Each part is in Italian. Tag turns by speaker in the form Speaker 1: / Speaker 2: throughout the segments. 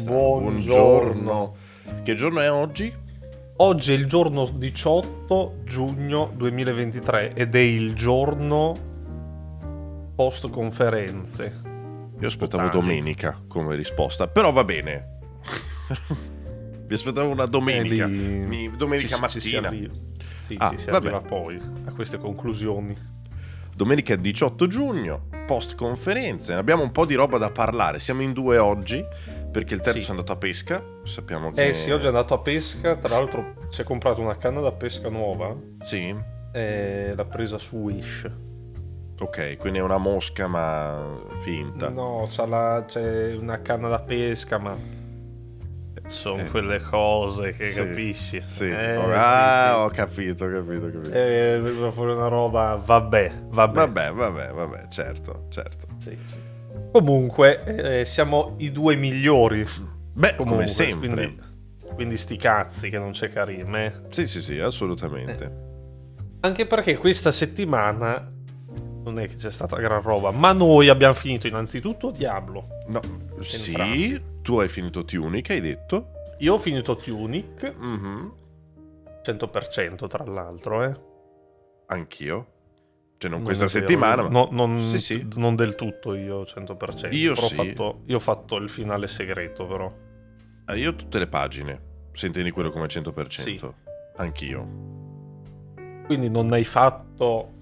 Speaker 1: Buongiorno. Che giorno è oggi?
Speaker 2: Oggi è il giorno 18 giugno 2023 ed è il giorno post conferenze.
Speaker 1: Io aspettavo
Speaker 2: Totali.
Speaker 1: domenica come risposta, però va bene. Mi aspettavo una domenica. Mi- domenica
Speaker 2: ci- ci si
Speaker 1: mattina.
Speaker 2: arriva. Sì,
Speaker 1: Ah,
Speaker 2: ci si
Speaker 1: vabbè.
Speaker 2: arriva poi a queste conclusioni.
Speaker 1: Domenica 18 giugno, post conferenze. Abbiamo un po' di roba da parlare. Siamo in due oggi perché il terzo
Speaker 2: Sì.
Speaker 1: è andato a pesca. Sappiamo che
Speaker 2: Eh sì, oggi è andato a pesca, tra l'altro si è comprato una canna da pesca nuova
Speaker 1: Sì.
Speaker 2: e l'ha presa su Wish.
Speaker 1: Ok, quindi è una mosca ma finta.
Speaker 2: No, c'ha la- c'è una canna da pesca, ma sono
Speaker 1: Eh.
Speaker 2: quelle cose che
Speaker 1: Sì,
Speaker 2: capisci.
Speaker 1: Sì.
Speaker 2: Eh,
Speaker 1: Oh,
Speaker 2: sì,
Speaker 1: ah,
Speaker 2: sì.
Speaker 1: ho capito, ho capito, ho capito.
Speaker 2: Eh, fuori una roba, vabbè, vabbè.
Speaker 1: Vabbè, vabbè, vabbè, certo, certo.
Speaker 2: Sì, sì. Comunque, eh, siamo i due migliori.
Speaker 1: Beh,
Speaker 2: Comunque,
Speaker 1: come sempre.
Speaker 2: Quindi, quindi sti cazzi che non c'è Karim. eh.
Speaker 1: Sì, sì, sì, assolutamente.
Speaker 2: Anche perché questa settimana non è che c'è stata gran roba, ma noi abbiamo finito innanzitutto Diablo.
Speaker 1: No, sì,
Speaker 2: Entrambi.
Speaker 1: tu hai finito Tunic, hai detto.
Speaker 2: Io ho finito Tunic,
Speaker 1: Mhm,
Speaker 2: 100% tra l'altro, eh.
Speaker 1: Anch'io. Cioè, non
Speaker 2: Non
Speaker 1: questa settimana,
Speaker 2: io-
Speaker 1: ma...
Speaker 2: no, non,
Speaker 1: Sì, sì.
Speaker 2: non del tutto io 100%.
Speaker 1: Io
Speaker 2: però ho
Speaker 1: sì.
Speaker 2: fatto, io ho fatto il finale segreto però.
Speaker 1: Ah, io ho tutte le pagine. Se intendi quello come 100%.
Speaker 2: Sì.
Speaker 1: Anch'io.
Speaker 2: Quindi non hai fatto...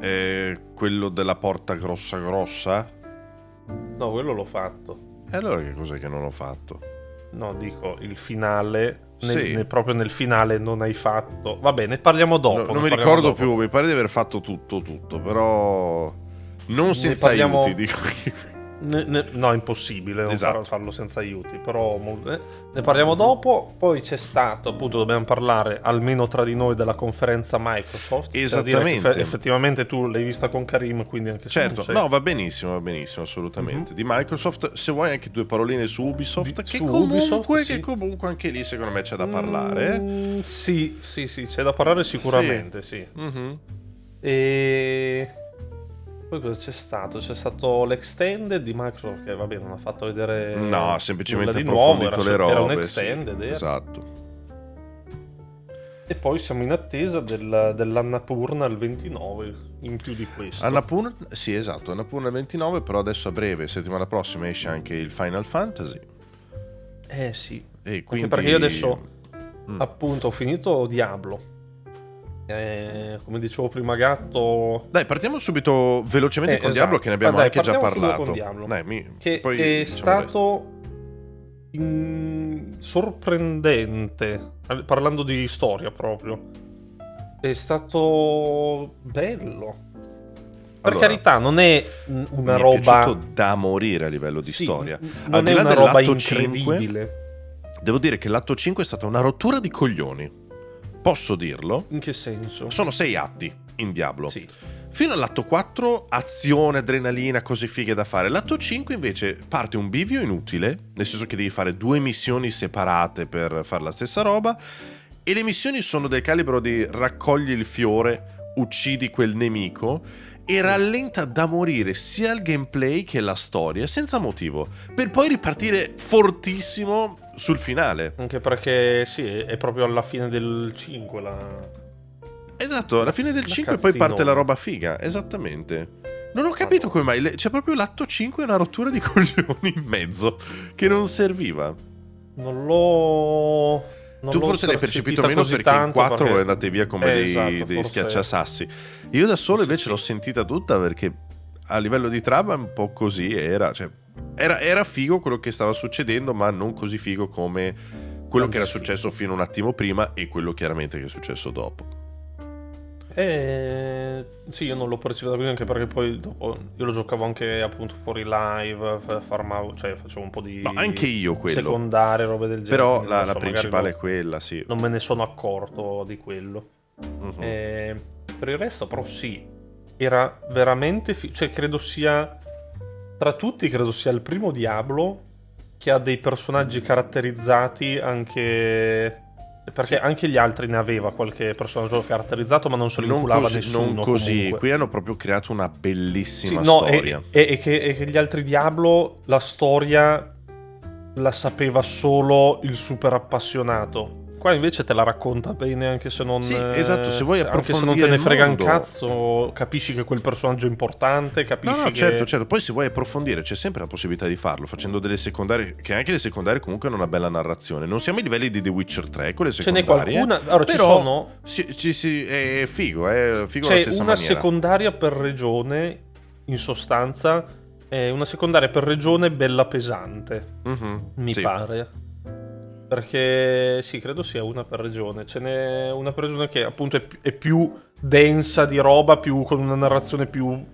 Speaker 1: E quello della porta grossa grossa?
Speaker 2: No, quello l'ho fatto.
Speaker 1: E allora che cos'è che non ho fatto?
Speaker 2: No, dico il finale. Nel-
Speaker 1: Sì.
Speaker 2: nel- proprio nel finale non hai fatto. Va bene, parliamo dopo.
Speaker 1: No, non
Speaker 2: ne
Speaker 1: mi ricordo
Speaker 2: dopo.
Speaker 1: più, mi pare di aver fatto tutto, tutto, però... Non
Speaker 2: Ne
Speaker 1: senza
Speaker 2: parliamo-
Speaker 1: aiuti, dico.
Speaker 2: Ne- ne- no, impossibile non
Speaker 1: Esatto.
Speaker 2: far- farlo senza aiuti. Però eh, ne parliamo dopo. Poi c'è stato, appunto, dobbiamo parlare almeno tra di noi della conferenza Microsoft. che
Speaker 1: Esattamente.
Speaker 2: effe- effettivamente tu l'hai vista con Karim, quindi anche
Speaker 1: Certo, no, va benissimo, va benissimo, assolutamente. Di Microsoft, se vuoi anche due paroline su Ubisoft,
Speaker 2: Di-
Speaker 1: che,
Speaker 2: su
Speaker 1: comunque,
Speaker 2: Ubisoft,
Speaker 1: che
Speaker 2: sì.
Speaker 1: comunque anche lì secondo me c'è da parlare. eh.
Speaker 2: Mm, sì, sì, sì, c'è da parlare sicuramente, sì.
Speaker 1: Mhm.
Speaker 2: E poi cosa c'è stato? C'è stato l'extended di Microsoft che vabbè non ha fatto vedere
Speaker 1: No, semplicemente
Speaker 2: di nuovo, era,
Speaker 1: le robe.
Speaker 2: era un
Speaker 1: sì.
Speaker 2: extended era.
Speaker 1: Esatto.
Speaker 2: e poi siamo in attesa del, dell'Annapurna il 29 in più di questo.
Speaker 1: Annapurna, sì, esatto, Annapurna 29, però adesso a breve, settimana prossima esce anche il Final Fantasy.
Speaker 2: Eh sì,
Speaker 1: E quindi...
Speaker 2: anche perché io adesso
Speaker 1: Mm.
Speaker 2: appunto ho finito Diablo. Eh, come dicevo prima Gatto
Speaker 1: Dai, partiamo subito velocemente
Speaker 2: Eh,
Speaker 1: con
Speaker 2: esatto.
Speaker 1: Diablo che ne abbiamo
Speaker 2: dai,
Speaker 1: anche già parlato.
Speaker 2: con Diablo.
Speaker 1: Dai, mi-
Speaker 2: che
Speaker 1: poi
Speaker 2: è
Speaker 1: diciamo
Speaker 2: stato in- sorprendente parlando di storia proprio è stato bello per
Speaker 1: Allora,
Speaker 2: carità non è
Speaker 1: mi
Speaker 2: una
Speaker 1: è
Speaker 2: roba
Speaker 1: piaciuto da morire a livello di
Speaker 2: Sì,
Speaker 1: storia.
Speaker 2: n-
Speaker 1: Al
Speaker 2: non
Speaker 1: di
Speaker 2: è
Speaker 1: là
Speaker 2: una roba
Speaker 1: dell'atto 5,
Speaker 2: incredibile
Speaker 1: Devo dire che l'atto 5 è stata una rottura di coglioni. Posso dirlo?
Speaker 2: in che senso?
Speaker 1: Sono sei atti in Diablo.
Speaker 2: sì.
Speaker 1: Fino all'atto 4, azione, adrenalina, cose fighe da fare. L'atto 5 invece parte un bivio inutile, nel senso che devi fare due missioni separate per fare la stessa roba. E le missioni sono del calibro di raccogli il fiore, uccidi quel nemico. E rallenta da morire sia il gameplay che la storia, senza motivo. Per poi ripartire fortissimo sul finale.
Speaker 2: anche perché sì è proprio alla fine del 5 la...
Speaker 1: Esatto, alla fine del
Speaker 2: La
Speaker 1: 5 poi parte la roba figa, esattamente. Non ho capito come mai, c'è proprio l'atto 5 e una rottura di coglioni in mezzo, che non serviva.
Speaker 2: non l'ho non
Speaker 1: tu
Speaker 2: l'ho
Speaker 1: forse l'hai percepito meno perché in
Speaker 2: tanto
Speaker 1: 4
Speaker 2: perché-
Speaker 1: andate via come
Speaker 2: Eh,
Speaker 1: dei,
Speaker 2: esatto,
Speaker 1: dei
Speaker 2: forse-
Speaker 1: schiacciasassi. Io da solo invece
Speaker 2: sì.
Speaker 1: l'ho sentita tutta perché a livello di trama un po' così era, cioè, era, era figo quello che stava succedendo, ma non così figo come quello che era successo fino a un attimo prima e quello chiaramente che è successo dopo.
Speaker 2: Eh, sì, io non l'ho percepito così anche perché poi dopo io lo giocavo anche appunto fuori live, farmavo, cioè facevo un po' di
Speaker 1: No, anche io quello.
Speaker 2: secondarie, robe del genere.
Speaker 1: Però la,
Speaker 2: non
Speaker 1: la
Speaker 2: so,
Speaker 1: principale è
Speaker 2: non,
Speaker 1: quella, sì.
Speaker 2: non me ne sono accorto di quello.
Speaker 1: Mhm.
Speaker 2: Eh, per il resto però sì, era veramente, fi- cioè credo sia, tra tutti credo sia il primo Diablo che ha dei personaggi caratterizzati anche... Perché
Speaker 1: Sì.
Speaker 2: anche gli altri ne aveva qualche personaggio caratterizzato, ma non se lo
Speaker 1: non
Speaker 2: inculava
Speaker 1: così,
Speaker 2: nessuno.
Speaker 1: non così.
Speaker 2: comunque.
Speaker 1: qui hanno proprio creato una bellissima
Speaker 2: Sì, no,
Speaker 1: storia.
Speaker 2: e, e- e che, e che gli altri Diablo, la storia la sapeva solo il super appassionato. Qua invece te la racconta bene anche se non...
Speaker 1: Sì, esatto, se vuoi
Speaker 2: anche se non te ne frega
Speaker 1: mondo.
Speaker 2: un cazzo, capisci che quel personaggio è importante, capisci
Speaker 1: No, no,
Speaker 2: che...
Speaker 1: certo, certo. Poi se vuoi approfondire c'è sempre la possibilità di farlo, facendo delle secondarie, che anche le secondarie comunque hanno una bella narrazione. Non siamo ai livelli di The Witcher 3, quelle
Speaker 2: Ce n'è
Speaker 1: secondarie.
Speaker 2: qualcuna... Allora, ci
Speaker 1: però
Speaker 2: sono...
Speaker 1: Ci, ci- sì, è figo, è figo
Speaker 2: C'è una
Speaker 1: maniera.
Speaker 2: secondaria per regione, in sostanza, è una secondaria per regione bella pesante,
Speaker 1: Mhm,
Speaker 2: mi
Speaker 1: sì.
Speaker 2: pare. Perché sì, credo sia una per regione. Ce n'è una per regione che appunto è, è più densa di roba, più, con una narrazione più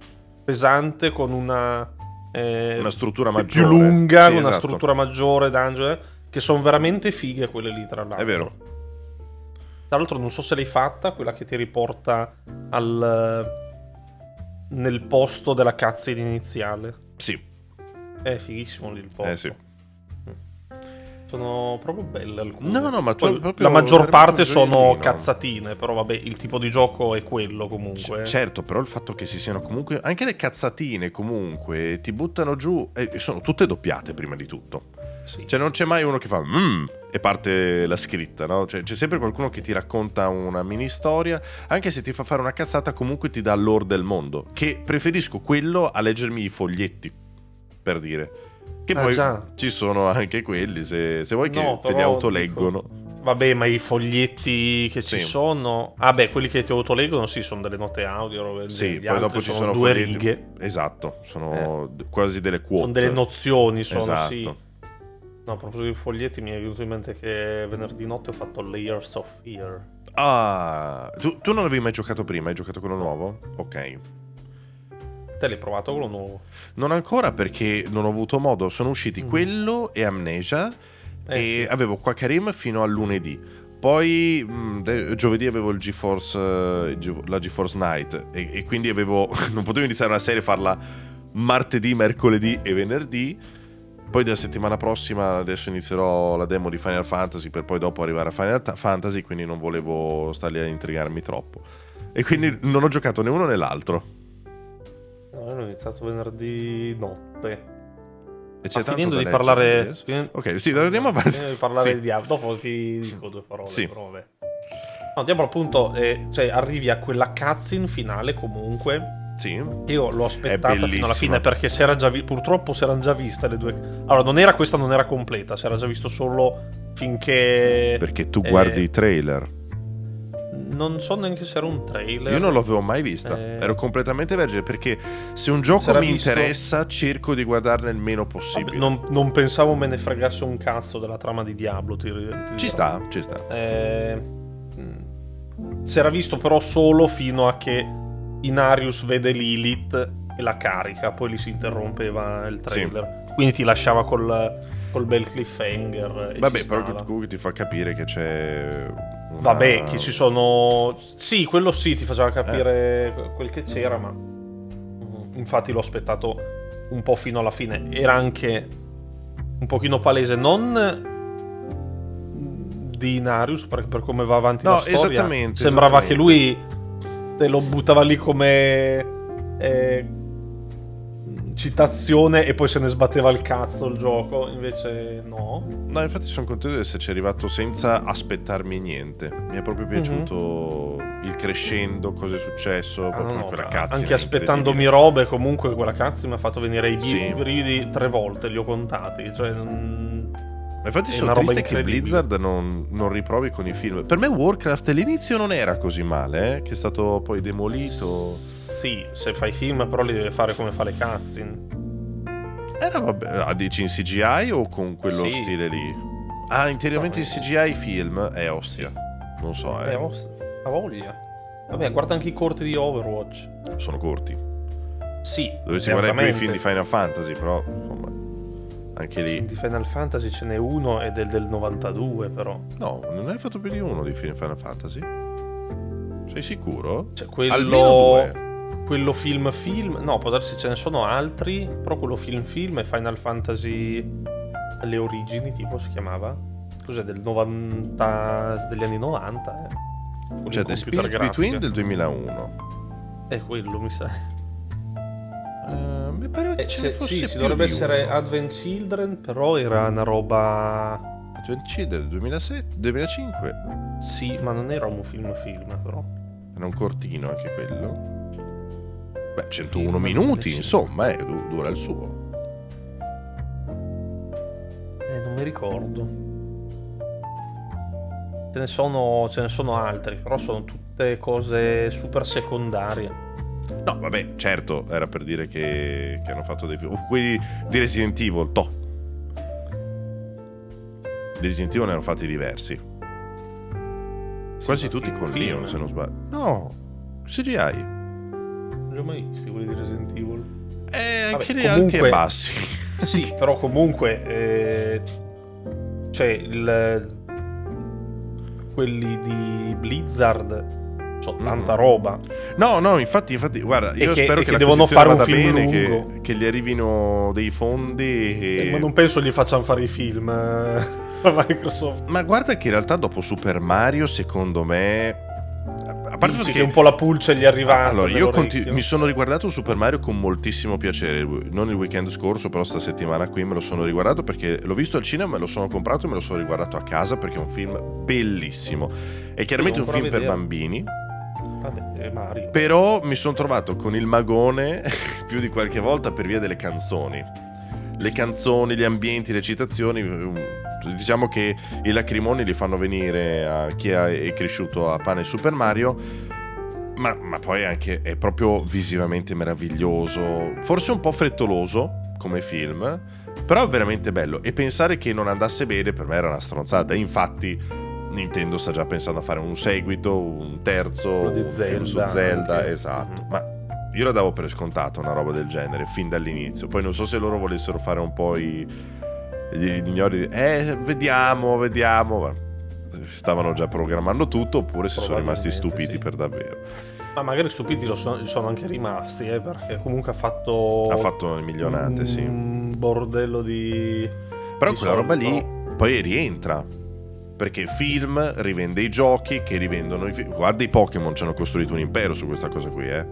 Speaker 2: pesante, con una... eh,
Speaker 1: Una struttura
Speaker 2: più
Speaker 1: maggiore.
Speaker 2: lunga,
Speaker 1: Sì,
Speaker 2: con una
Speaker 1: esatto.
Speaker 2: struttura maggiore, dungeon, eh, che sono veramente fighe quelle lì, tra l'altro.
Speaker 1: È vero.
Speaker 2: Tra l'altro non so se l'hai fatta, quella che ti riporta al... nel posto della cutscene iniziale.
Speaker 1: Sì,
Speaker 2: È fighissimo lì il posto.
Speaker 1: eh sì.
Speaker 2: Sono proprio belle alcune.
Speaker 1: No, no, ma tu-
Speaker 2: Poi
Speaker 1: proprio
Speaker 2: la maggior parte sono cazzatine, però vabbè, il tipo di gioco è quello comunque.
Speaker 1: C- certo, però il fatto che si siano comunque. Anche le cazzatine comunque ti buttano giù. E sono tutte doppiate prima di tutto.
Speaker 2: Sì.
Speaker 1: Cioè, non c'è mai uno che fa mmm e parte la scritta, no? Cioè, c'è sempre qualcuno che ti racconta una mini storia. Anche se ti fa fare una cazzata, comunque ti dà l'ore del mondo. Che preferisco quello a leggermi i foglietti. Per dire. Che
Speaker 2: Ah,
Speaker 1: poi
Speaker 2: già.
Speaker 1: ci sono anche quelli, se, se vuoi, che
Speaker 2: No,
Speaker 1: te li autoleggono.
Speaker 2: Vabbè, ma i foglietti che ci
Speaker 1: Sì.
Speaker 2: sono. Ah, beh, quelli che ti autoleggono, sì, sono delle note audio.
Speaker 1: Sì, poi dopo ci sono
Speaker 2: due
Speaker 1: foglietti-
Speaker 2: righe.
Speaker 1: Esatto, sono d- quasi delle quote.
Speaker 2: Sono delle nozioni, sono
Speaker 1: Esatto.
Speaker 2: sì. No, a proposito di foglietti, mi è venuto in mente che venerdì notte ho fatto Layers of Fear.
Speaker 1: Ah, tu, tu non avevi mai giocato prima? Hai giocato quello nuovo? Ok.
Speaker 2: Te l'hai provato quello nuovo?
Speaker 1: Non ancora perché non ho avuto modo. Sono usciti
Speaker 2: Mm.
Speaker 1: quello e Amnesia.
Speaker 2: Eh,
Speaker 1: e
Speaker 2: sì.
Speaker 1: avevo qua Karim fino a lunedì. Poi mh, de- giovedì avevo il GeForce, eh, la GeForce Night. E, e quindi avevo. non potevo iniziare una serie e farla martedì, mercoledì e venerdì. Poi della settimana prossima adesso inizierò la demo di Final Fantasy per poi dopo arrivare a Final Ta- Fantasy, quindi non volevo stare lì a intrigarmi troppo. E quindi non ho giocato né uno né l'altro.
Speaker 2: No, ho iniziato venerdì notte.
Speaker 1: E c'è tanto
Speaker 2: finendo di
Speaker 1: leggere
Speaker 2: parlare... fin-
Speaker 1: Ok, sì, andiamo avanti.
Speaker 2: Finendo di parlare
Speaker 1: Sì.
Speaker 2: di Diablo, dopo ti dico due parole,
Speaker 1: Sì.
Speaker 2: però vabbè. No, Diablo appunto, eh, cioè arrivi a quella cutscene finale comunque
Speaker 1: Sì.
Speaker 2: Io l'ho aspettata fino alla fine perché si era già vi- purtroppo si erano già viste le due. Allora, non era questa, non era completa, si era già visto solo finché.
Speaker 1: Perché tu
Speaker 2: Eh,
Speaker 1: guardi i trailer.
Speaker 2: Non so neanche se era un trailer.
Speaker 1: Io non l'avevo mai vista.
Speaker 2: Eh.
Speaker 1: Ero completamente vergine perché se un gioco
Speaker 2: S'era
Speaker 1: mi
Speaker 2: visto-
Speaker 1: interessa, cerco di guardarne il meno
Speaker 2: Vabbè,
Speaker 1: possibile.
Speaker 2: non, non pensavo me ne fregasse un cazzo della trama di Diablo. Ti, ti
Speaker 1: Ci sta, ci sta.
Speaker 2: Eh, mh, si era visto però solo fino a che Inarius vede Lilith e la carica, poi lì si interrompeva il trailer. Quindi ti lasciava col, col bel cliffhanger.
Speaker 1: Vabbè, però comunque ti fa capire che c'è.
Speaker 2: Vabbè, che ci sono. Sì, quello sì, ti faceva capire quel che c'era, ma. Infatti l'ho aspettato un po' fino alla fine. Era anche un pochino palese, non di Inarius, perché per come va avanti
Speaker 1: No,
Speaker 2: la storia.
Speaker 1: esattamente,
Speaker 2: Sembrava
Speaker 1: esattamente.
Speaker 2: che lui te lo buttava lì come. eh, citazione e poi se ne sbatteva il cazzo il gioco. Invece, no.
Speaker 1: No, infatti sono contento di esserci arrivato senza aspettarmi niente. Mi è proprio piaciuto il crescendo, cosa è successo,
Speaker 2: Mhm. Ah,
Speaker 1: proprio
Speaker 2: no, anche aspettandomi robe, comunque quella cazzo mi ha fatto venire i
Speaker 1: Sì.
Speaker 2: brividi tre volte, li ho contati. Cioè, mm,
Speaker 1: Ma infatti sono triste che. Blizzard non, non riprovi con i film. Per me Warcraft all'inizio non era così male, eh, che è stato poi demolito.
Speaker 2: Sì, se fai film, però li deve fare come fa le cutscene.
Speaker 1: Era vabbè, ah, dici in CGI o con quello
Speaker 2: Sì.
Speaker 1: stile lì? Ah, interiormente
Speaker 2: No,
Speaker 1: in CGI film è ostia. Non so, eh.
Speaker 2: Eh, oh, ha voglia. Vabbè, guarda anche i corti di Overwatch.
Speaker 1: Sono corti.
Speaker 2: Sì,
Speaker 1: Dovessi guardare più i film di Final Fantasy, però insomma, anche lì.
Speaker 2: Di Final Fantasy ce n'è uno ed è del 92, però.
Speaker 1: No, non hai fatto più di uno di film Final Fantasy? Sei sicuro?
Speaker 2: Cioè, quello.
Speaker 1: Almeno due.
Speaker 2: Quello film film. No, può darsi ce ne sono altri. Però quello film film è Final Fantasy. Le origini, tipo si chiamava. Cos'è? Del 90. degli anni 90, eh.
Speaker 1: Cioè, The Spirit
Speaker 2: grafica.
Speaker 1: Between del 2001.
Speaker 2: È quello, mi sa.
Speaker 1: Eh, Mi pare che
Speaker 2: Eh,
Speaker 1: ce
Speaker 2: se- sì, si dovrebbe essere
Speaker 1: uno.
Speaker 2: Advent Children, però era una roba...
Speaker 1: Advent Children 2007, 2005.
Speaker 2: Sì, ma non era un film film, però.
Speaker 1: Era un cortino anche quello. Beh, 101
Speaker 2: Film,
Speaker 1: minuti,
Speaker 2: sì.
Speaker 1: insomma, eh, du- dura il suo.
Speaker 2: Eh, non mi ricordo. Ce ne, sono, ce ne sono altri, però sono tutte cose super secondarie.
Speaker 1: No, vabbè, certo, era per dire che, che hanno fatto dei film. Quelli di Resident Evil, toh. Di Resident Evil ne hanno fatti diversi. Quasi
Speaker 2: ma
Speaker 1: tutti con
Speaker 2: film.
Speaker 1: Leon, se non sbaglio. No, CGI.
Speaker 2: Li ho mai visti quelli di Resident Evil.
Speaker 1: Eh,
Speaker 2: Vabbè,
Speaker 1: anche li
Speaker 2: comunque-
Speaker 1: alti e bassi.
Speaker 2: Sì, però comunque eh, cioè il quelli di Blizzard sono tanta roba.
Speaker 1: No, no, infatti, infatti, guarda, io
Speaker 2: che-
Speaker 1: spero che,
Speaker 2: che devono fare un film
Speaker 1: bene,
Speaker 2: lungo.
Speaker 1: che, che gli arrivino dei fondi e...
Speaker 2: Eh, ma non penso gli facciano fare i film eh, a Microsoft.
Speaker 1: Ma guarda che in realtà dopo Super Mario, secondo me... A parte che
Speaker 2: che un po' la pulce gli è arrivata.
Speaker 1: Allora, io
Speaker 2: nell'orecchio.
Speaker 1: conti- mi sono riguardato Super Mario con moltissimo piacere. Non il weekend scorso, però sta settimana qui me lo sono riguardato perché l'ho visto al cinema, me lo sono comprato e me lo sono riguardato a casa perché è un film bellissimo. È chiaramente un film per bambini,
Speaker 2: Vabbè,
Speaker 1: però mi sono trovato con il magone più di qualche volta per via delle canzoni. Le canzoni, gli ambienti, le citazioni, diciamo che i lacrimoni li fanno venire a chi è cresciuto a pane Super Mario. Ma, ma poi anche è proprio visivamente meraviglioso, forse un po' frettoloso come film, però è veramente bello. E pensare che non andasse bene per me era una stronzata. Infatti, Nintendo sta già pensando a fare un seguito, un terzo,
Speaker 2: Quello di
Speaker 1: un film su
Speaker 2: Zelda
Speaker 1: Zelda,
Speaker 2: anche.
Speaker 1: esatto.
Speaker 2: Mhm.
Speaker 1: Ma io la davo per scontato una roba del genere fin dall'inizio. Poi non so se loro volessero fare un po' i, gli ignori. Eh, vediamo, vediamo. Stavano già programmando tutto oppure si sono rimasti stupiti
Speaker 2: sì.
Speaker 1: per davvero.
Speaker 2: Ma magari stupiti lo sono, sono anche rimasti, eh, perché comunque ha fatto.
Speaker 1: Ha fatto le milionate, sì.
Speaker 2: Un bordello di.
Speaker 1: Però
Speaker 2: di
Speaker 1: quella
Speaker 2: soldi,
Speaker 1: roba lì
Speaker 2: no?
Speaker 1: poi rientra. Perché film rivende i giochi che rivendono i film. Guarda i Pokémon, ci hanno costruito un impero su questa cosa qui, eh.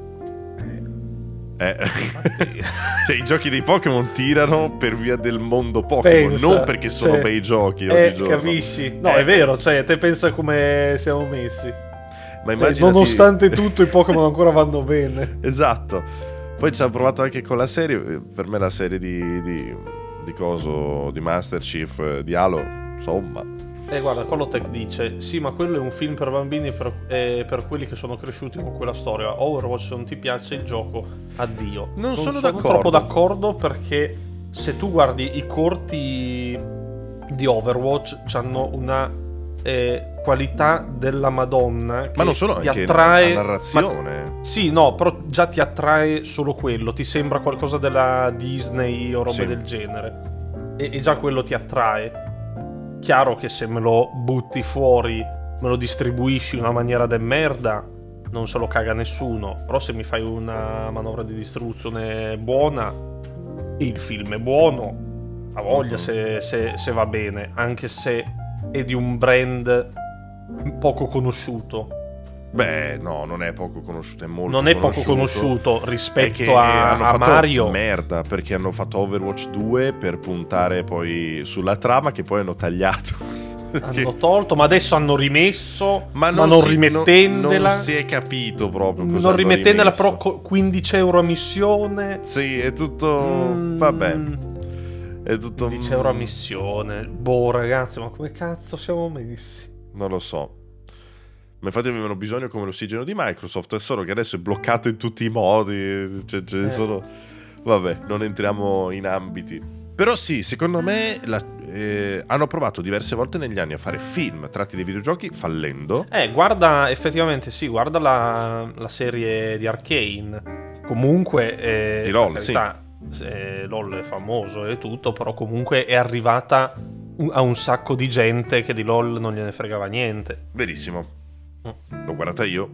Speaker 1: Eh. cioè, i giochi dei Pokémon tirano per via del mondo Pokémon,
Speaker 2: Pensa,
Speaker 1: non perché sono
Speaker 2: cioè,
Speaker 1: bei giochi
Speaker 2: Eh, capisci? No,
Speaker 1: Eh.
Speaker 2: è vero, cioè, te pensa come siamo messi.
Speaker 1: Ma
Speaker 2: Cioè,
Speaker 1: immaginati...
Speaker 2: nonostante tutto, i Pokémon ancora vanno bene.
Speaker 1: esatto. Poi ci hanno provato anche con la serie. Per me la serie di, di, di coso, di Master Chief, eh, di Halo, insomma.
Speaker 2: Eh, guarda, Collotech dice: Sì, ma quello è un film per bambini per, eh, per quelli che sono cresciuti con quella storia. Overwatch non ti piace il gioco, addio.
Speaker 1: Non sono
Speaker 2: sono
Speaker 1: d'accordo.
Speaker 2: troppo d'accordo perché se tu guardi i corti di Overwatch, hanno una eh, qualità della Madonna. Che
Speaker 1: Ma non solo,
Speaker 2: ti attrae.
Speaker 1: la
Speaker 2: ma-
Speaker 1: narrazione.
Speaker 2: sì, no, però già ti attrae solo quello. Ti sembra qualcosa della Disney o robe
Speaker 1: Sì.
Speaker 2: del genere. E, e già quello ti attrae. Chiaro che se me lo butti fuori, me lo distribuisci in una maniera de merda, non se lo caga nessuno. Però se mi fai una manovra di distribuzione buona, il film è buono. Ha voglia se, se- se va bene, anche se è di un brand poco conosciuto.
Speaker 1: Beh, no, non è poco conosciuto, è molto
Speaker 2: non è poco
Speaker 1: conosciuto.
Speaker 2: conosciuto
Speaker 1: È che
Speaker 2: rispetto a, a Mario.
Speaker 1: merda perché hanno fatto Overwatch 2 per puntare poi sulla trama che poi hanno tagliato.
Speaker 2: Hanno tolto, ma adesso hanno rimesso, ma non,
Speaker 1: si-
Speaker 2: rimettendela.
Speaker 1: non si è capito proprio cosa
Speaker 2: non
Speaker 1: rimesso.
Speaker 2: però co- 15 euro a missione.
Speaker 1: Sì, è tutto...
Speaker 2: Mm,
Speaker 1: Vabbè, è tutto...
Speaker 2: 15 euro a missione. Boh, ragazzi, ma come cazzo siamo messi?
Speaker 1: Non lo so. Ma infatti avevano bisogno come l'ossigeno di Microsoft, è solo che adesso è bloccato in tutti i modi. Cioè, ce ne
Speaker 2: Eh.
Speaker 1: sono... Vabbè, non entriamo in ambiti. Però sì, secondo me la- eh, hanno provato diverse volte negli anni a fare film tratti dai videogiochi fallendo.
Speaker 2: Eh, guarda, effettivamente sì, guarda la, la serie di Arkane. Comunque, eh,
Speaker 1: Di LOL,
Speaker 2: per carità, eh, LOL è famoso e tutto, però comunque è arrivata a un sacco di gente che di LOL non gliene fregava niente.
Speaker 1: Verissimo.
Speaker 2: Mm.
Speaker 1: L'ho guardata io.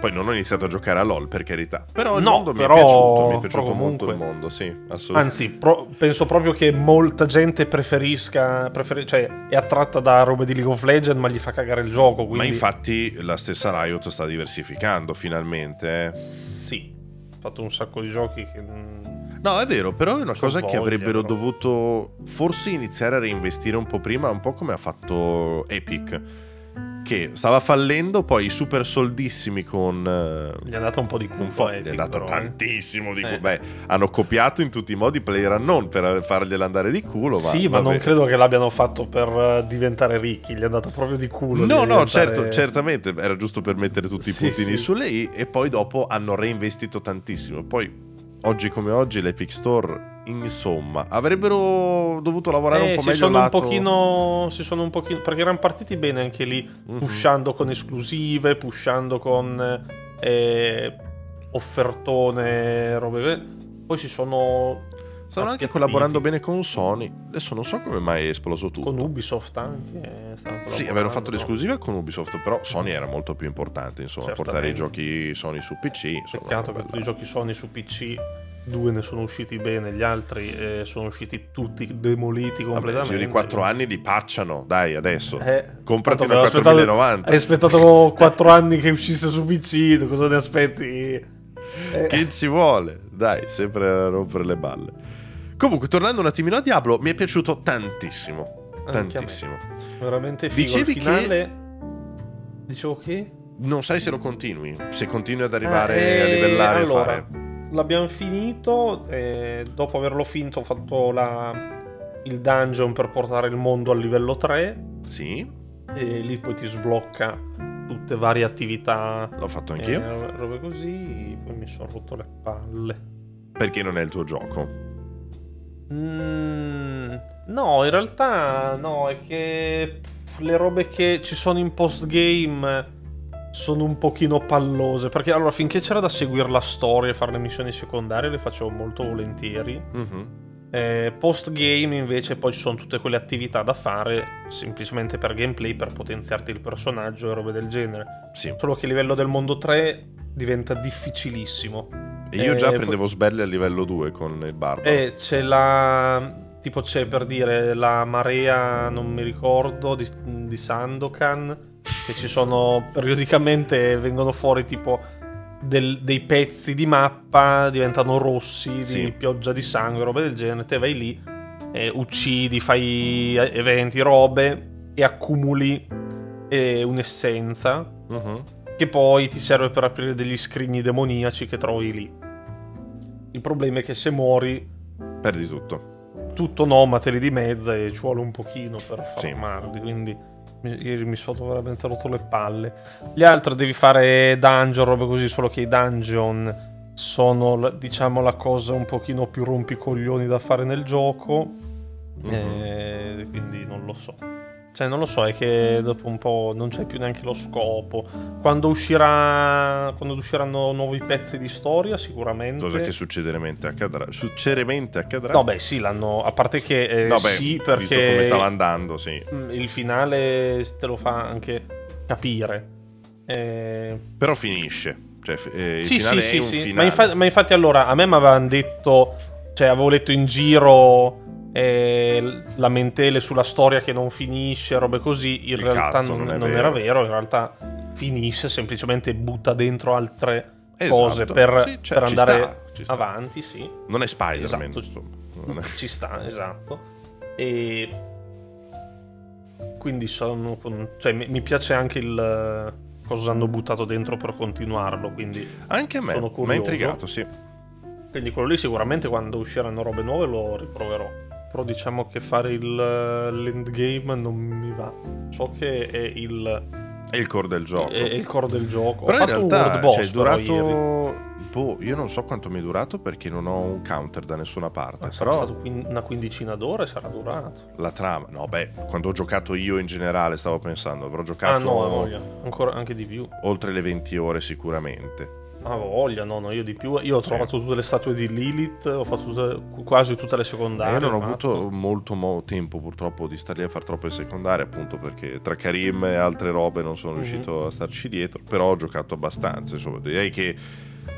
Speaker 1: Poi non ho iniziato a giocare a LOL, per carità. Però il
Speaker 2: No,
Speaker 1: mondo
Speaker 2: però-
Speaker 1: mi è piaciuto, mi è piaciuto
Speaker 2: però
Speaker 1: molto il
Speaker 2: comunque-
Speaker 1: mondo, sì, assolutamente.
Speaker 2: Anzi, pro- penso proprio che molta gente preferisca, preferi- cioè è attratta da robe di League of Legends, ma gli fa cagare il gioco. Quindi...
Speaker 1: Ma infatti la stessa Riot sta diversificando finalmente. eh.
Speaker 2: Sì, fatto un sacco di giochi che...
Speaker 1: No, è vero, però è una cosa che
Speaker 2: voglia,
Speaker 1: avrebbero
Speaker 2: però.
Speaker 1: dovuto forse iniziare a reinvestire un po' prima, un po' come ha fatto Epic, che stava fallendo, poi super soldissimi con... eh,
Speaker 2: Gli è dato un po' di culo
Speaker 1: Fo-
Speaker 2: a
Speaker 1: gli è
Speaker 2: Epic,
Speaker 1: dato
Speaker 2: però, eh.
Speaker 1: tantissimo di culo.
Speaker 2: Eh.
Speaker 1: Beh, hanno copiato in tutti i modi Player non per fargliela andare di culo. Ma,
Speaker 2: sì, ma non
Speaker 1: vabbè.
Speaker 2: credo che l'abbiano fatto per eh, diventare ricchi, gli è andata proprio di culo.
Speaker 1: No,
Speaker 2: di
Speaker 1: no,
Speaker 2: diventare-
Speaker 1: certo, certamente era giusto per mettere tutti i
Speaker 2: Sì,
Speaker 1: puntini
Speaker 2: sì.
Speaker 1: sulle i e poi dopo hanno reinvestito tantissimo. Poi oggi come oggi l'Epic Store, insomma, avrebbero dovuto lavorare
Speaker 2: Eh,
Speaker 1: un po'
Speaker 2: si
Speaker 1: meglio
Speaker 2: sono
Speaker 1: lato...
Speaker 2: un pochino si sono un pochino perché erano partiti bene anche lì
Speaker 1: Mhm.
Speaker 2: pushando con esclusive pushando con eh, offertone robe poi si sono
Speaker 1: Stanno anche collaborando bene con Sony. Adesso non so come mai è esploso tutto.
Speaker 2: con Ubisoft anche eh,
Speaker 1: Sì, avevano fatto l'esclusiva con Ubisoft, però Sony era molto più importante, insomma, portare i
Speaker 2: Certamente.
Speaker 1: giochi Sony su PC. Insomma,
Speaker 2: peccato che tutti i giochi Sony su PC due ne sono usciti bene gli altri eh, sono usciti tutti demoliti
Speaker 1: Vabbè,
Speaker 2: completamente
Speaker 1: giro di 4 anni li pacciano, dai, adesso.
Speaker 2: Eh,
Speaker 1: Comprati una
Speaker 2: avevo aspettato-
Speaker 1: 4090.
Speaker 2: Hai aspettato 4 anni che uscisse su PC, cosa ne aspetti? Eh,
Speaker 1: Che ci vuole? Dai, sempre a rompere le balle. Comunque, tornando un attimino a Diablo, mi è piaciuto tantissimo.
Speaker 2: Me.
Speaker 1: Tantissimo.
Speaker 2: veramente figo.
Speaker 1: Dicevi
Speaker 2: Il finale... Dicevo che...
Speaker 1: Non sai se lo continui, se continui ad arrivare
Speaker 2: Eh,
Speaker 1: a livellare
Speaker 2: allora,
Speaker 1: e fare.
Speaker 2: L'abbiamo finito, e dopo averlo finito ho fatto la- il dungeon per portare il mondo al livello 3
Speaker 1: Sì,
Speaker 2: e lì poi ti sblocca tutte varie attività.
Speaker 1: l'ho fatto anch'io.
Speaker 2: eh, robe- così, poi mi sono rotto le palle.
Speaker 1: Perché non è il tuo gioco.
Speaker 2: Mm, no, in realtà no, è che le robe che ci sono in postgame sono un pochino pallose. Perché allora, finché c'era da seguire la storia e fare le missioni secondarie, le facevo molto volentieri.
Speaker 1: Mhm.
Speaker 2: Eh, postgame invece poi ci sono tutte quelle attività da fare semplicemente per gameplay, per potenziarti il personaggio e robe del genere.
Speaker 1: Sì.
Speaker 2: Solo che a livello del mondo 3 diventa difficilissimo.
Speaker 1: E io già
Speaker 2: Eh,
Speaker 1: prendevo sbelle a livello 2 con il barbaro.
Speaker 2: E c'è la. Tipo c'è per dire la marea, non mi ricordo, di, di Sandokan. Che ci sono periodicamente vengono fuori tipo del- dei pezzi di mappa, diventano rossi, di
Speaker 1: Sì.
Speaker 2: pioggia di sangue, robe del genere. Te vai lì, eh, uccidi, fai eventi, robe e accumuli eh, un'essenza
Speaker 1: Mhm.
Speaker 2: che poi ti serve per aprire degli scrigni demoniaci che trovi lì. Il problema è che se muori
Speaker 1: Perdi tutto.
Speaker 2: tutto no, ma te li dimezza e ci vuole un pochino per
Speaker 1: Sì.
Speaker 2: farmarli, quindi mi- ieri mi sono veramente rotto le palle. Gli altri devi fare dungeon, robe così, solo che i dungeon sono, diciamo, la cosa un pochino più rompicoglioni da fare nel gioco,
Speaker 1: Mhm.
Speaker 2: e quindi non lo so. Cioè, non lo so, è che dopo un po' non c'è più neanche lo scopo. Quando uscirà. Quando usciranno nuovi pezzi di storia, sicuramente.
Speaker 1: Cosa che succedermente accadrà. Succedermente accadrà.
Speaker 2: No, beh, sì, l'hanno. A parte che eh,
Speaker 1: No, beh,
Speaker 2: sì,
Speaker 1: visto come
Speaker 2: perché
Speaker 1: stava andando, sì.
Speaker 2: mm, il finale te lo fa anche capire. Eh,
Speaker 1: Però finisce. Cioè, eh, il
Speaker 2: sì,
Speaker 1: finale
Speaker 2: sì,
Speaker 1: è
Speaker 2: sì,
Speaker 1: un
Speaker 2: sì.
Speaker 1: finale.
Speaker 2: Ma, infa- ma infatti, allora a me mi avevano detto. Cioè, avevo letto in giro eh, lamentele sulla storia che non finisce, robe così. In
Speaker 1: Il
Speaker 2: realtà non,
Speaker 1: non
Speaker 2: non
Speaker 1: vero.
Speaker 2: era vero. In realtà finisce, semplicemente butta dentro altre
Speaker 1: Esatto.
Speaker 2: cose per,
Speaker 1: Sì, cioè,
Speaker 2: per andare
Speaker 1: sta, sta.
Speaker 2: avanti, sì.
Speaker 1: Non è Spider-Man.
Speaker 2: Esatto.
Speaker 1: è-
Speaker 2: Ci sta, esatto. E quindi sono cioè, mi, piace anche il cosa hanno buttato dentro per continuarlo, quindi,
Speaker 1: Anche a me.
Speaker 2: Sono
Speaker 1: Mi ha intrigato, sì.
Speaker 2: quindi quello lì sicuramente quando usciranno robe nuove lo riproverò. Però diciamo che fare il l'endgame non mi va. So che è il,
Speaker 1: È il core del gioco.
Speaker 2: è, il core del gioco.
Speaker 1: Però in realtà
Speaker 2: boss
Speaker 1: cioè, è durato. Boh, io non so quanto mi è durato perché non ho un counter da nessuna parte.
Speaker 2: Ma sarà
Speaker 1: però
Speaker 2: stato una quindicina d'ore sarà durato.
Speaker 1: la trama. No, beh, quando ho giocato io in generale, stavo pensando, avrò giocato
Speaker 2: Ah no. Ancora anche di più.
Speaker 1: oltre le 20 ore sicuramente.
Speaker 2: Ha voglia, no, no, io di più. Io ho trovato tutte le statue di Lilith, ho fatto tutte- quasi tutte le secondarie.
Speaker 1: io non ho
Speaker 2: fatto.
Speaker 1: avuto molto mo- tempo purtroppo di stare lì a fare troppe secondarie, appunto perché tra Karim e altre robe non sono
Speaker 2: Mhm.
Speaker 1: riuscito a starci dietro, però ho giocato abbastanza, insomma, direi che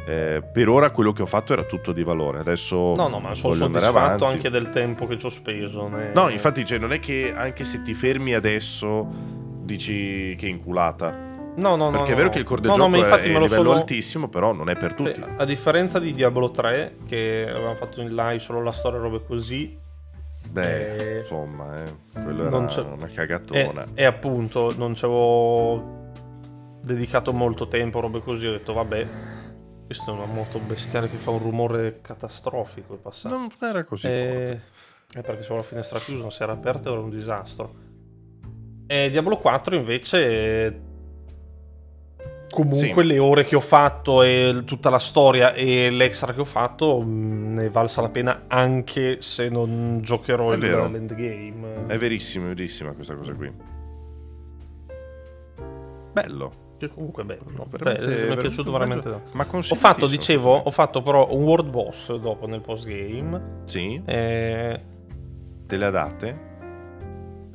Speaker 1: eh, per ora quello che ho fatto era tutto di valore. Adesso
Speaker 2: No, no, ma sono soddisfatto
Speaker 1: avanti.
Speaker 2: anche del tempo che ci ho speso. ne-
Speaker 1: No, infatti, cioè, non è che anche se ti fermi adesso dici che è inculata.
Speaker 2: No, no, no.
Speaker 1: Perché
Speaker 2: no.
Speaker 1: è vero che il core del
Speaker 2: no, no,
Speaker 1: gioco
Speaker 2: ma infatti
Speaker 1: è
Speaker 2: me
Speaker 1: a
Speaker 2: lo
Speaker 1: livello
Speaker 2: sono...
Speaker 1: altissimo, però non è per tutti.
Speaker 2: Cioè, a differenza di Diablo 3, che avevamo fatto in live solo la storia e robe così,
Speaker 1: Beh,
Speaker 2: eh,
Speaker 1: insomma, eh, quello era
Speaker 2: non c'è-
Speaker 1: una
Speaker 2: e,
Speaker 1: cagatona.
Speaker 2: e appunto non ci avevo dedicato molto tempo, robe così, ho detto vabbè, questa è una moto bestiale che fa un rumore catastrofico, è passato.
Speaker 1: Non era così forte.
Speaker 2: Eh, eh, perché se la finestra chiusa non si era aperta era un disastro. E Diablo 4 invece eh, comunque
Speaker 1: Sì.
Speaker 2: le ore che ho fatto e tutta la storia e l'extra che ho fatto mh, ne valsa la pena anche se non giocherò
Speaker 1: È
Speaker 2: il
Speaker 1: vero.
Speaker 2: l'endgame.
Speaker 1: È verissimo, è verissima questa cosa qui. Bello.
Speaker 2: Che comunque bello.
Speaker 1: Veramente-
Speaker 2: Beh, mi è
Speaker 1: veramente
Speaker 2: piaciuto veramente tanto.
Speaker 1: Ma
Speaker 2: Ho fatto, dicevo, ho fatto però un world boss dopo nel postgame.
Speaker 1: Sì,
Speaker 2: Eh,
Speaker 1: te le ha date?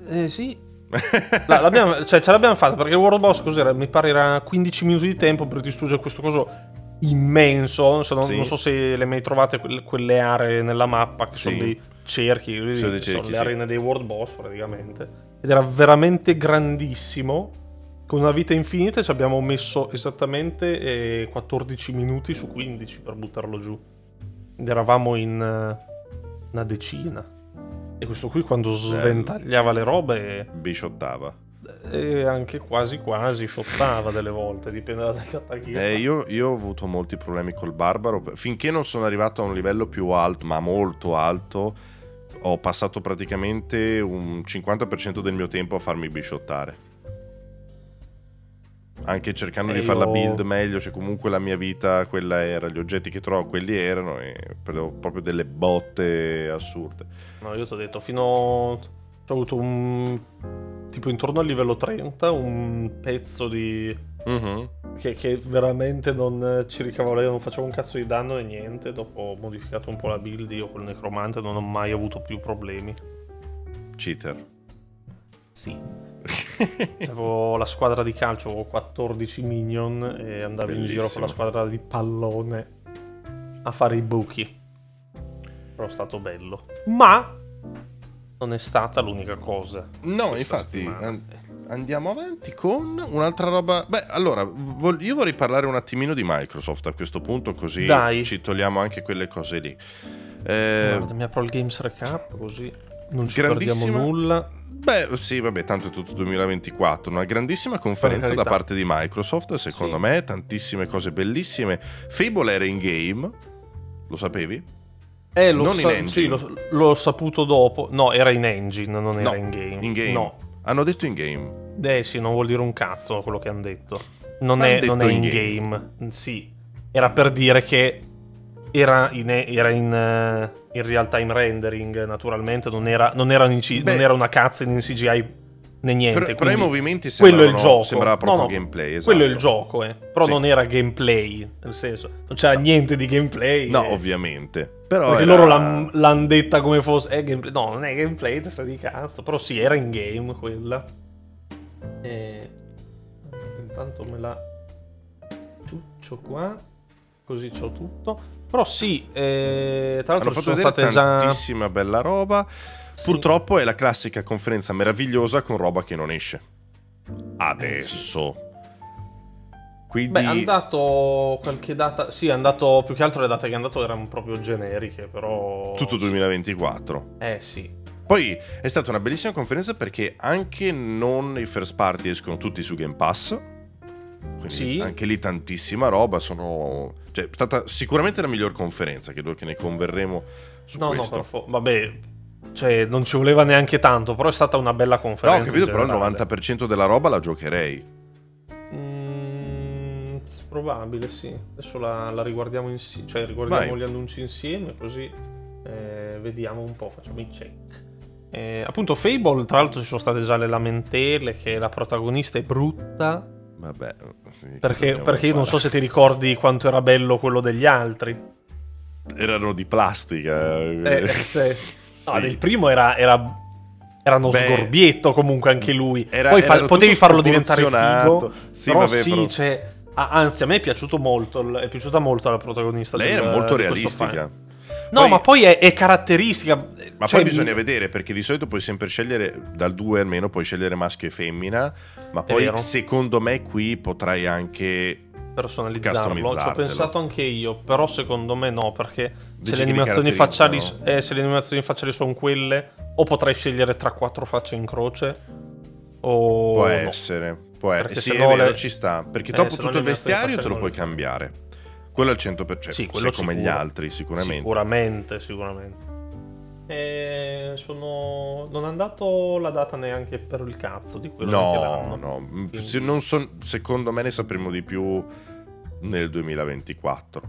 Speaker 2: eh sì, La- l'abbiamo- cioè, ce l'abbiamo fatta perché il World Boss cos'era? Mi pare era 15 minuti di tempo per distruggere questo coso immenso. Non
Speaker 1: Sì.
Speaker 2: non so se le mai trovate quelle, quelle aree nella mappa che sono
Speaker 1: Sì.
Speaker 2: dei cerchi,
Speaker 1: Sono dei
Speaker 2: sono
Speaker 1: cerchi,
Speaker 2: le
Speaker 1: sì.
Speaker 2: arene dei World Boss praticamente. Ed era veramente grandissimo. Con una vita infinita ci abbiamo messo esattamente eh, 14 minuti su 15 per buttarlo giù. Ed eravamo in eh, una decina. E questo qui quando sventagliava le robe
Speaker 1: Bisciottava.
Speaker 2: e anche quasi quasi shottava delle volte, dipende dagli attacchi. che
Speaker 1: Eh, io, io ho avuto molti problemi col barbaro. Finché non sono arrivato a un livello più alto, ma molto alto, ho passato praticamente un 50% del mio tempo a farmi bisciottare. Anche cercando
Speaker 2: Eh,
Speaker 1: di fare la
Speaker 2: io-
Speaker 1: build meglio, cioè comunque la mia vita, quella era, gli oggetti che trovo, quelli erano, e prendevo proprio delle botte assurde.
Speaker 2: No, io ti ho detto, fino... Ho avuto un... tipo intorno al livello 30, un pezzo di...
Speaker 1: Mhm.
Speaker 2: Che, che veramente non ci ricavavo, non facevo un cazzo di danno e niente. Dopo ho modificato un po' la build, io col necromante non ho mai avuto più problemi.
Speaker 1: Cheater.
Speaker 2: Sì. Avevo la squadra di calcio, avevo 14 minion e andavo in giro con
Speaker 1: Bellissimo.
Speaker 2: la squadra di pallone a fare i buchi. Però è stato bello. Ma non è stata l'unica cosa.
Speaker 1: No, infatti, an- andiamo avanti con un'altra roba. Beh, allora, io vorrei parlare un attimino di Microsoft a questo punto, così
Speaker 2: Dai.
Speaker 1: ci togliamo anche quelle cose lì. Eh,
Speaker 2: Guarda, mi apro il Games Recap così non ci perdiamo nulla.
Speaker 1: Beh, sì, vabbè, tanto è tutto 2024. Una grandissima conferenza da parte di Microsoft, secondo
Speaker 2: Sì.
Speaker 1: me, tantissime cose bellissime. Fable era in game, lo sapevi?
Speaker 2: Eh, lo
Speaker 1: Non
Speaker 2: sa-
Speaker 1: in engine.
Speaker 2: Sì, l'ho, l'ho saputo dopo. No, era in engine, non era
Speaker 1: No,
Speaker 2: in game.
Speaker 1: in game.
Speaker 2: No.
Speaker 1: Hanno detto in game.
Speaker 2: Eh sì, non vuol dire un cazzo quello che hanno detto. Non è,
Speaker 1: han
Speaker 2: non
Speaker 1: detto
Speaker 2: è in
Speaker 1: in
Speaker 2: game. Sì. Era per dire che era in, era in, eh, in real time rendering, naturalmente. Non era, non era, inci-
Speaker 1: Beh.
Speaker 2: non era una cutscene in CGI né niente.
Speaker 1: Per- però i movimenti
Speaker 2: quello è il gioco.
Speaker 1: sembrava proprio
Speaker 2: No, no,
Speaker 1: gameplay. Esatto.
Speaker 2: Quello è il gioco, eh. Però
Speaker 1: Sì.
Speaker 2: non era gameplay. Nel senso, non c'era niente di gameplay.
Speaker 1: No,
Speaker 2: eh.
Speaker 1: ovviamente. Però
Speaker 2: Perché
Speaker 1: era-
Speaker 2: loro l'han, l'han detta come fosse. È gameplay. No, non è gameplay, testa di cazzo. Però sì, era in game quella. E. Intanto me la. ciuccio qua. Così c'ho tutto. Però sì, eh, tra
Speaker 1: Hanno
Speaker 2: l'altro ci
Speaker 1: fatto
Speaker 2: sono state già.
Speaker 1: tantissima bella roba.
Speaker 2: Sì.
Speaker 1: Purtroppo è la classica conferenza meravigliosa con roba che non esce. Adesso. Quindi
Speaker 2: Beh, è andato qualche data. Sì, è andato. Più che altro le date che è andato erano proprio generiche, però.
Speaker 1: tutto 2024.
Speaker 2: Eh sì.
Speaker 1: Poi è stata una bellissima conferenza perché anche non i first party escono tutti su Game Pass. Quindi
Speaker 2: Sì.
Speaker 1: anche lì tantissima roba. Sono. Cioè, è stata sicuramente la miglior conferenza. Credo che ne converremo su
Speaker 2: No,
Speaker 1: questo.
Speaker 2: no, fo- vabbè. Cioè, non ci voleva neanche tanto, però è stata una bella
Speaker 1: No,
Speaker 2: conferenza.
Speaker 1: ho capito, però il
Speaker 2: generale.
Speaker 1: 90% della roba la giocherei.
Speaker 2: Mm, probabile, sì. Adesso la, la riguardiamo insieme, cioè riguardiamo
Speaker 1: Vai.
Speaker 2: gli annunci insieme, così eh, vediamo un po', facciamo i check. Eh, appunto, Fable, tra l'altro ci sono state già le lamentele che la protagonista è brutta,
Speaker 1: Vabbè.
Speaker 2: perché, perché io non so se ti ricordi quanto era bello quello degli altri.
Speaker 1: Erano di plastica.
Speaker 2: Eh, se-
Speaker 1: Sì.
Speaker 2: No, del primo era... era... Era uno
Speaker 1: Beh,
Speaker 2: sgorbietto comunque anche lui.
Speaker 1: era-
Speaker 2: Poi fa- potevi farlo diventare figo.
Speaker 1: Sì,
Speaker 2: però
Speaker 1: vabbè,
Speaker 2: sì,
Speaker 1: però-
Speaker 2: cioè, anzi, a me è piaciuto molto. È piaciuta molto la protagonista.
Speaker 1: Lei
Speaker 2: del-
Speaker 1: era molto realistica.
Speaker 2: No,
Speaker 1: Poi-
Speaker 2: ma poi è, è caratteristica.
Speaker 1: Ma
Speaker 2: cioè,
Speaker 1: poi bisogna vedere, perché di solito puoi sempre scegliere, dal 2 almeno, puoi scegliere maschio e femmina, ma poi
Speaker 2: vero.
Speaker 1: secondo me qui potrai anche...
Speaker 2: personalizzarlo. Ci ho pensato anche io, però secondo me no, perché se le, animazioni facciali, eh, se le animazioni facciali sono quelle, o potrai scegliere tra quattro facce in croce, o
Speaker 1: Può
Speaker 2: no.
Speaker 1: essere, può essere. Sì,
Speaker 2: se
Speaker 1: è
Speaker 2: no
Speaker 1: vero,
Speaker 2: le-
Speaker 1: ci sta, perché
Speaker 2: Eh,
Speaker 1: dopo tutto il vestiario te lo puoi cambiare. Quello al 100%,
Speaker 2: Sì, quello
Speaker 1: come gli altri sicuramente.
Speaker 2: Sicuramente, sicuramente. E sono... Non hanno dato la data neanche per il cazzo di quello che
Speaker 1: No, no, mm,
Speaker 2: Quindi-
Speaker 1: se non son- secondo me ne sapremo di più nel 2024.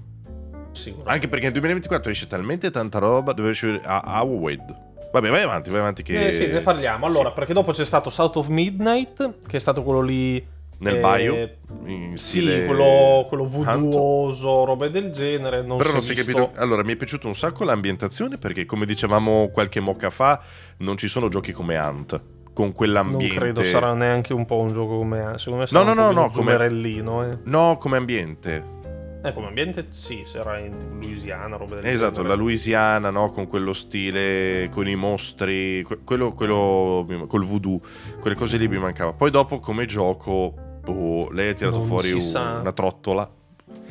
Speaker 2: Sicuramente.
Speaker 1: Anche perché nel 2024 esce talmente tanta roba, dove esce a Howard. Vabbè, vai avanti, vai avanti che...
Speaker 2: Eh, sì, ne parliamo. Allora,
Speaker 1: Sì.
Speaker 2: perché dopo c'è stato South of Midnight, che è stato quello lì...
Speaker 1: Nel
Speaker 2: eh,
Speaker 1: bio, in
Speaker 2: Sì,
Speaker 1: stile
Speaker 2: quello, quello
Speaker 1: Hunt.
Speaker 2: voodooso, robe del genere. Non
Speaker 1: Però
Speaker 2: si
Speaker 1: non si è
Speaker 2: visto...
Speaker 1: capito. Allora, mi è piaciuto un sacco l'ambientazione perché, come dicevamo qualche mocca fa, non ci sono giochi come Hunt. Con
Speaker 2: Non
Speaker 1: quell'ambiente.
Speaker 2: credo sarà neanche un po' un gioco come... Secondo me sarà
Speaker 1: No,
Speaker 2: un
Speaker 1: no, no, no, come-
Speaker 2: zumerellino, eh.
Speaker 1: No, come ambiente.
Speaker 2: Eh, come ambiente sì, sarà in Louisiana, roba del
Speaker 1: Esatto,
Speaker 2: genere.
Speaker 1: la Louisiana, no? Con quello stile, con i mostri, que- quello, quello col voodoo, quelle cose lì mi mancava. Poi dopo come gioco, boh, lei ha tirato
Speaker 2: Non
Speaker 1: fuori un- una trottola.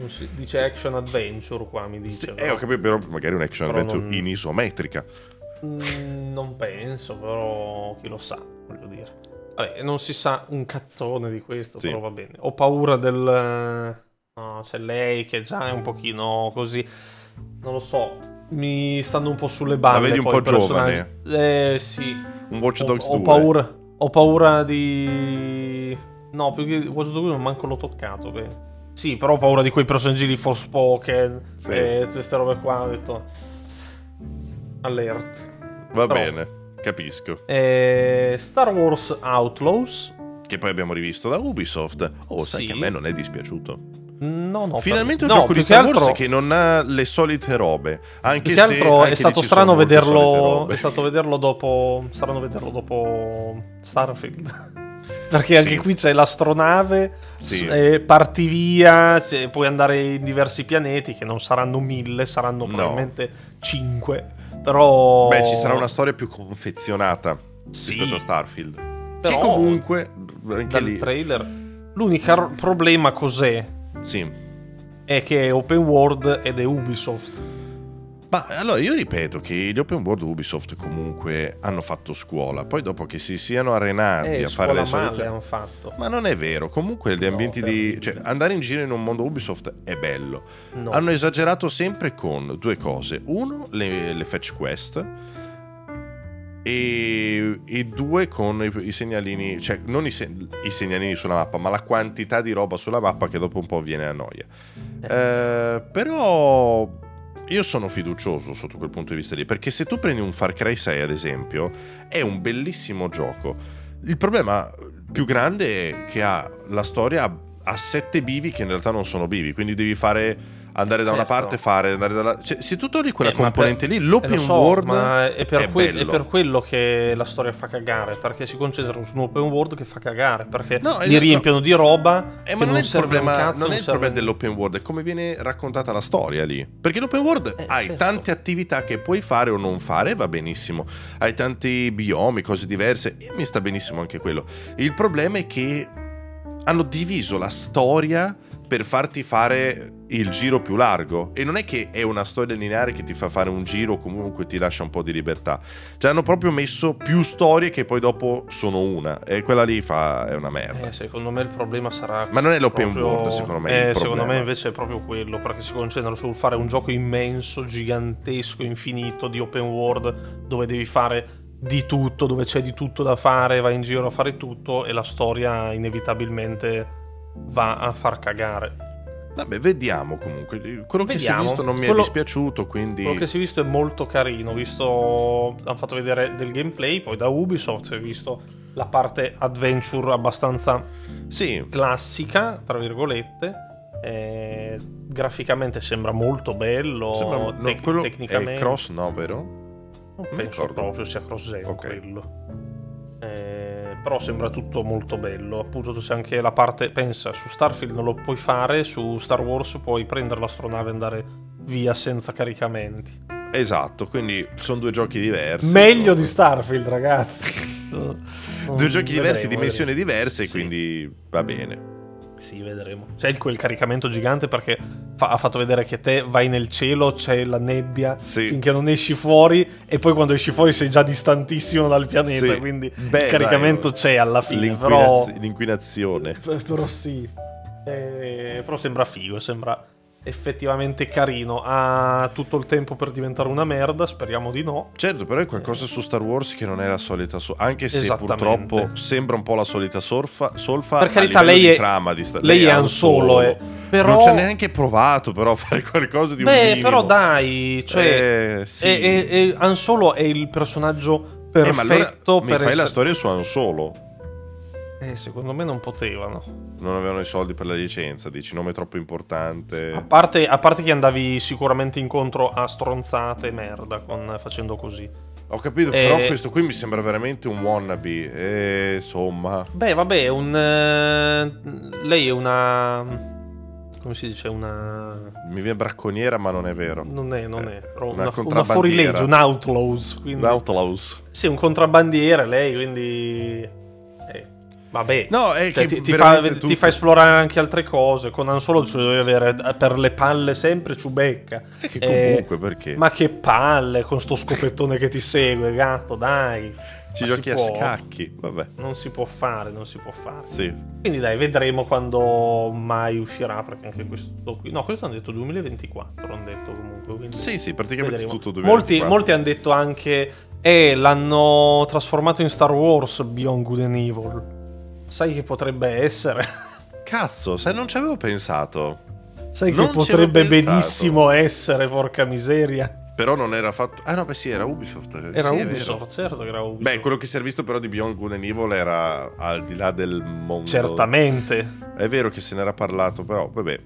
Speaker 2: Si- Dice action adventure qua, mi dice.
Speaker 1: Sì, eh,
Speaker 2: però.
Speaker 1: ho capito, però magari un action
Speaker 2: Però
Speaker 1: adventure
Speaker 2: non-
Speaker 1: in isometrica.
Speaker 2: Mm, non penso, però chi lo sa, voglio dire. Vabbè, non si sa un cazzone di questo,
Speaker 1: Sì.
Speaker 2: però va bene. Ho paura del... No, c'è lei che già è un pochino così... Non lo so, mi stanno un po' sulle balle.
Speaker 1: vedi un
Speaker 2: poi
Speaker 1: po' giovane?
Speaker 2: Eh, sì.
Speaker 1: Un Watch
Speaker 2: Ho,
Speaker 1: Dogs
Speaker 2: ho
Speaker 1: 2.
Speaker 2: paura, ho paura di... No, più che Watch Dogs 2 non manco l'ho toccato. beh. Sì, però ho paura di quei personaggi di Forspoken
Speaker 1: Sì.
Speaker 2: e queste robe qua. Ho detto... Alert.
Speaker 1: Va
Speaker 2: però-
Speaker 1: bene, capisco.
Speaker 2: Eh, Star Wars Outlaws.
Speaker 1: Che poi abbiamo rivisto da Ubisoft. Oh, sai
Speaker 2: Sì.
Speaker 1: che a me non è dispiaciuto.
Speaker 2: No, no.
Speaker 1: Finalmente un
Speaker 2: no,
Speaker 1: gioco di Star Wars
Speaker 2: altro-
Speaker 1: che non ha le solite robe. Anche se
Speaker 2: altro
Speaker 1: anche
Speaker 2: è stato
Speaker 1: lì
Speaker 2: strano vederlo. È stato vederlo dopo. Strano vederlo dopo Starfield. Perché anche
Speaker 1: Sì.
Speaker 2: qui c'è l'astronave,
Speaker 1: Sì.
Speaker 2: eh, parti via, puoi andare in diversi pianeti che non saranno mille, saranno
Speaker 1: No.
Speaker 2: probabilmente cinque. Però.
Speaker 1: Beh, ci sarà una storia più confezionata
Speaker 2: Sì.
Speaker 1: rispetto a Starfield.
Speaker 2: Però-
Speaker 1: Che comunque, anche
Speaker 2: Dal
Speaker 1: lì,
Speaker 2: trailer. L'unico r- problema cos'è?
Speaker 1: sì.
Speaker 2: È che è open world ed è Ubisoft.
Speaker 1: Ma allora io ripeto che gli open world Ubisoft comunque hanno fatto scuola. Poi dopo che si siano arenati
Speaker 2: Eh,
Speaker 1: a fare le solite...
Speaker 2: hanno fatto.
Speaker 1: Ma non è vero, comunque gli
Speaker 2: No,
Speaker 1: ambienti di... Cioè, andare in giro in un mondo Ubisoft è bello.
Speaker 2: No.
Speaker 1: Hanno esagerato sempre con due cose. Uno, le, le fetch quest. E, e due con i, i segnalini, cioè non i, se- i segnalini sulla mappa, ma la quantità di roba sulla mappa che dopo un po' viene a noia. Eh, però io sono fiducioso sotto quel punto di vista lì, perché se tu prendi un Far Cry 6 ad esempio, è un bellissimo gioco. Il problema più grande è che ha la storia a- sette bivi che in realtà non sono bivi, quindi devi fare andare da una
Speaker 2: Certo.
Speaker 1: parte, fare andare dalla cioè, se tu togli quella
Speaker 2: Eh,
Speaker 1: componente
Speaker 2: per-
Speaker 1: lì, l'open
Speaker 2: Eh, so,
Speaker 1: world
Speaker 2: ma è per,
Speaker 1: è
Speaker 2: que- è per quello che la storia fa cagare perché si concentrano su un open world che fa cagare perché
Speaker 1: No,
Speaker 2: li
Speaker 1: esatto.
Speaker 2: riempiono di roba
Speaker 1: Eh, ma non, è il problema,
Speaker 2: cazzo,
Speaker 1: non è il problema dell'open world, è come viene raccontata la storia lì. Perché l'open world
Speaker 2: Eh,
Speaker 1: hai
Speaker 2: certo.
Speaker 1: tante attività che puoi fare o non fare, va benissimo. Hai tanti biomi, cose diverse, e mi sta benissimo anche quello. Il problema è che hanno diviso la storia per farti fare il giro più largo. E non è che è una storia lineare che ti fa fare un giro o comunque ti lascia un po' di libertà. Cioè hanno proprio messo più storie che poi dopo sono una. E quella lì fa, è una merda.
Speaker 2: Eh, secondo me il problema sarà
Speaker 1: Ma non è l'open
Speaker 2: proprio-
Speaker 1: world, secondo me.
Speaker 2: Eh, secondo me invece è proprio quello perché si concentrano sul fare un gioco immenso gigantesco infinito di open world dove devi fare di tutto dove c'è di tutto da fare vai in giro a fare tutto e la storia inevitabilmente va a far cagare
Speaker 1: Vabbè, vediamo comunque. Quello che si è
Speaker 2: Vediamo.
Speaker 1: visto non mi è
Speaker 2: Quello-
Speaker 1: dispiaciuto, quindi...
Speaker 2: Quello che si è visto è molto carino, visto hanno fatto vedere del gameplay, poi da Ubisoft si è visto la parte adventure abbastanza
Speaker 1: Sì,
Speaker 2: classica, tra virgolette. eh, graficamente sembra molto bello,
Speaker 1: sembra- no,
Speaker 2: tec-
Speaker 1: quello
Speaker 2: tecnicamente
Speaker 1: è cross, no, vero?
Speaker 2: non penso
Speaker 1: ricordo.
Speaker 2: proprio sia cross-gen
Speaker 1: Ok.
Speaker 2: quello. Eh, però sembra tutto molto bello. Appunto, c'è anche la parte. Pensa, su Starfield non lo puoi fare, su Star Wars puoi prendere l'astronave e andare via senza caricamenti.
Speaker 1: Esatto, quindi sono due giochi diversi.
Speaker 2: Meglio di Starfield, ragazzi.
Speaker 1: due giochi diversi, dimensioni diverse, sì. quindi va bene.
Speaker 2: Sì, vedremo. C'è quel caricamento gigante perché fa- ha fatto vedere che te vai nel cielo, c'è la nebbia sì. finché non esci fuori e poi quando esci fuori sei già distantissimo dal pianeta, sì. quindi Beh, il caricamento dai, c'è alla fine. L'inquinaz-
Speaker 1: però... L'inquinazione.
Speaker 2: Però sì. Eh, però sembra figo, sembra effettivamente carino. Ha tutto il tempo per diventare una merda, speriamo di no.
Speaker 1: Certo, però è qualcosa su Star Wars che non è la solita so- anche se purtroppo sembra un po' la solita solfa, solfa
Speaker 2: per carità, lei è trama di sta- lei, è un solo, eh. però...
Speaker 1: non ci ha neanche provato però a fare qualcosa di
Speaker 2: Beh,
Speaker 1: un Beh,
Speaker 2: però dai, cioè eh, sì. è, è, è, Han Solo è il personaggio perfetto eh, ma allora
Speaker 1: per
Speaker 2: mi fai
Speaker 1: essere... la storia su Han Solo.
Speaker 2: Eh, secondo me non potevano.
Speaker 1: Non avevano i soldi per la licenza, dici nome troppo importante.
Speaker 2: A parte, a parte che andavi sicuramente incontro a stronzate e merda con, facendo così.
Speaker 1: Ho capito, eh, però questo qui mi sembra veramente un wannabe. E insomma.
Speaker 2: Beh, vabbè, un. Eh, lei è una. Come si dice? Una.
Speaker 1: Mi viene bracconiera, ma non è vero.
Speaker 2: Non è, non è. Una, una, una fuorilegge, un outlaws. Quindi...
Speaker 1: Un outlaws.
Speaker 2: Sì, un contrabbandiere lei, quindi. Vabbè,
Speaker 1: no, è
Speaker 2: cioè, ti, ti, fa, ti, fa, esplorare anche altre cose. Con Han Solo ci devi avere per le palle sempre Ciubecca.
Speaker 1: E che comunque, eh, perché?
Speaker 2: Ma che palle con sto scopettone che ti segue, gatto, dai.
Speaker 1: Ci giochi a scacchi, vabbè.
Speaker 2: Non si può fare, non si può fare.
Speaker 1: Sì.
Speaker 2: Quindi dai, vedremo quando mai uscirà, perché anche questo qui... No, questo hanno detto 2024, hanno detto comunque. Quindi
Speaker 1: sì, sì, praticamente vedremo. tutto 2024.
Speaker 2: Molti, molti hanno detto anche... Eh, l'hanno trasformato in Star Wars Beyond Good and Evil. Sai che potrebbe essere?
Speaker 1: Cazzo, sai, non ci avevo pensato.
Speaker 2: Sai non che potrebbe benissimo essere, porca miseria.
Speaker 1: Però non era fatto. Ah, no, beh, sì, era Ubisoft.
Speaker 2: Era
Speaker 1: sì,
Speaker 2: Ubisoft, certo che era Ubisoft.
Speaker 1: Beh, quello che si è visto però di Beyond Good and Evil era al di là del mondo.
Speaker 2: Certamente.
Speaker 1: È vero che se n'era parlato, però, vabbè.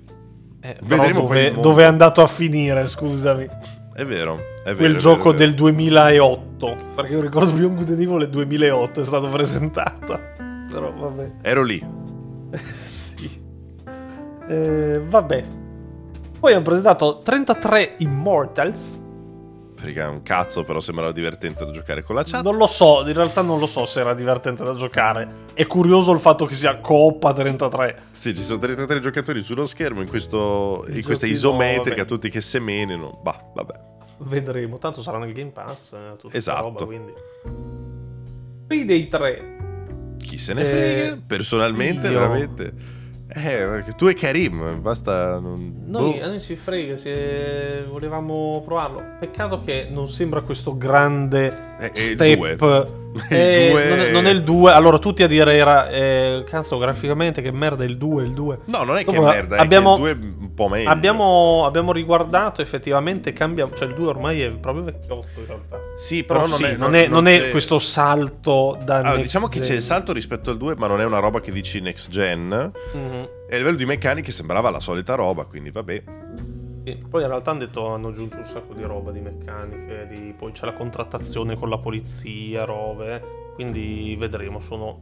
Speaker 2: Eh, Vedremo dove, dove, è andato a finire, scusami.
Speaker 1: È vero, è vero.
Speaker 2: Quel
Speaker 1: è
Speaker 2: gioco
Speaker 1: vero,
Speaker 2: del 2008. Perché io ricordo Beyond Good and Evil nel 2008 è stato presentato però vabbè.
Speaker 1: Ero lì.
Speaker 2: sì. Eh, vabbè. Poi hanno presentato 33 Immortals.
Speaker 1: Frega un cazzo, però sembrava divertente da giocare con la chat.
Speaker 2: Non lo so, in realtà non lo so se era divertente da giocare. È curioso il fatto che sia Coppa 33.
Speaker 1: Sì, ci sono 33 giocatori sullo schermo in, questo, in questa isometrica, no, tutti che semenino. Bah, vabbè.
Speaker 2: Vedremo, tanto sarà nel Game Pass. Eh,
Speaker 1: esatto.
Speaker 2: Roba, quindi. Payday 3
Speaker 1: chi se ne frega, eh, personalmente, io... veramente. Eh, tu e Karim, basta. Non...
Speaker 2: Noi, boh. a noi si frega se volevamo provarlo. Peccato che non sembra questo grande eh, step. Eh, non, è, non, è, il 2. Allora, tutti a dire era. Eh, cazzo, graficamente, che merda il 2. Il 2.
Speaker 1: No, non è Dopo, che merda, abbiamo, è il 2 un po' meglio.
Speaker 2: Abbiamo, abbiamo, riguardato, effettivamente cambia. Cioè, il 2 ormai è proprio vecchiotto in realtà.
Speaker 1: Sì, però, però
Speaker 2: non,
Speaker 1: sì,
Speaker 2: è, non, è, non è, questo salto da.
Speaker 1: Allora, diciamo gen. che c'è il salto rispetto al 2, ma non è una roba che dici next gen. Mm-hmm. E a livello di meccaniche sembrava la solita roba, quindi vabbè.
Speaker 2: Poi in realtà hanno detto hanno aggiunto un sacco di roba, di meccaniche, di... poi c'è la contrattazione con la polizia, robe, quindi vedremo, sono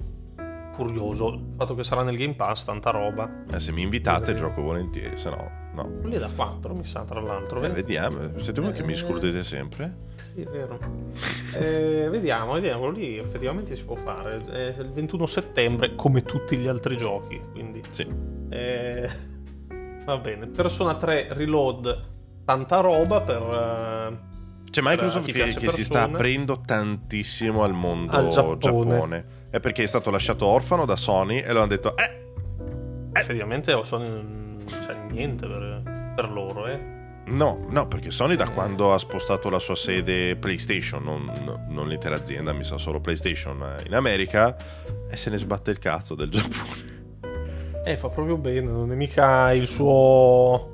Speaker 2: curioso. Il fatto che sarà nel Game Pass, tanta roba.
Speaker 1: Eh, se mi invitate vedremo. gioco volentieri, se no no.
Speaker 2: È da 4 mi sa tra l'altro.
Speaker 1: Eh, vediamo, siete voi eh, che mi escludete sempre?
Speaker 2: Sì, è vero. eh, vediamo, vediamo, lì effettivamente si può fare. È il 21 settembre come tutti gli altri giochi, quindi...
Speaker 1: Sì.
Speaker 2: Eh Va bene. Persona 3 Reload, tanta roba per... Uh,
Speaker 1: c'è Microsoft che, che si sta aprendo tantissimo al mondo al Giappone. Giappone. È perché è stato lasciato orfano da Sony e lo hanno detto... Eh,
Speaker 2: eh. Effettivamente Sony non c'è niente per, per loro, eh.
Speaker 1: No, no, perché Sony da quando ha spostato la sua sede PlayStation, non, non l'intera azienda, mi sa solo PlayStation eh, in America, e se ne sbatte il cazzo del Giappone.
Speaker 2: Eh, fa proprio bene, non è mica il suo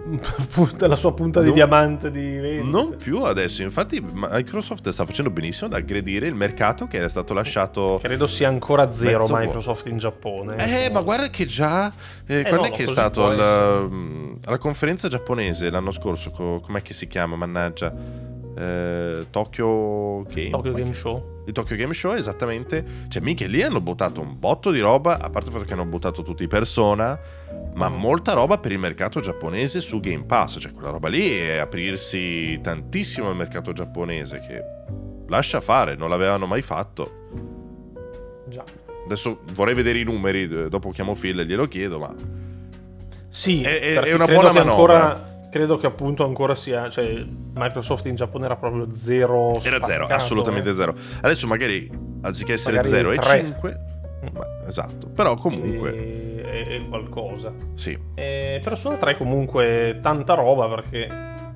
Speaker 2: la sua punta di diamante di vendita.
Speaker 1: Non più adesso, infatti Microsoft sta facendo benissimo ad aggredire il mercato che è stato lasciato...
Speaker 2: Credo sia ancora zero Microsoft in Giappone.
Speaker 1: Eh, ma guarda che già... Eh, eh quando no, è che è stato alla, alla, conferenza giapponese l'anno scorso, co, com'è che si chiama, mannaggia? Eh, Tokyo Game,
Speaker 2: Tokyo Game Show
Speaker 1: il Tokyo Game Show esattamente... Cioè, mica lì hanno buttato un botto di roba, a parte il fatto che hanno buttato tutti i persona, ma
Speaker 2: Mm.
Speaker 1: molta roba per il mercato giapponese su Game Pass. Cioè, quella roba lì è aprirsi tantissimo al mercato giapponese, che lascia fare, non l'avevano mai fatto.
Speaker 2: Già.
Speaker 1: Adesso vorrei vedere i numeri, eh, dopo chiamo Phil e glielo chiedo, ma...
Speaker 2: Sì,
Speaker 1: È- è- una buona manovra.
Speaker 2: Ancora, credo che appunto ancora sia. Cioè, Microsoft in Giappone era proprio zero.
Speaker 1: Era zero,
Speaker 2: spaccato,
Speaker 1: assolutamente
Speaker 2: eh.
Speaker 1: zero. Adesso magari, anziché essere
Speaker 2: Magari
Speaker 1: 0 e
Speaker 2: tre.
Speaker 1: 5... esatto, però comunque...
Speaker 2: Quindi È, è qualcosa.
Speaker 1: Sì,
Speaker 2: E Persona 3 comunque tanta roba perché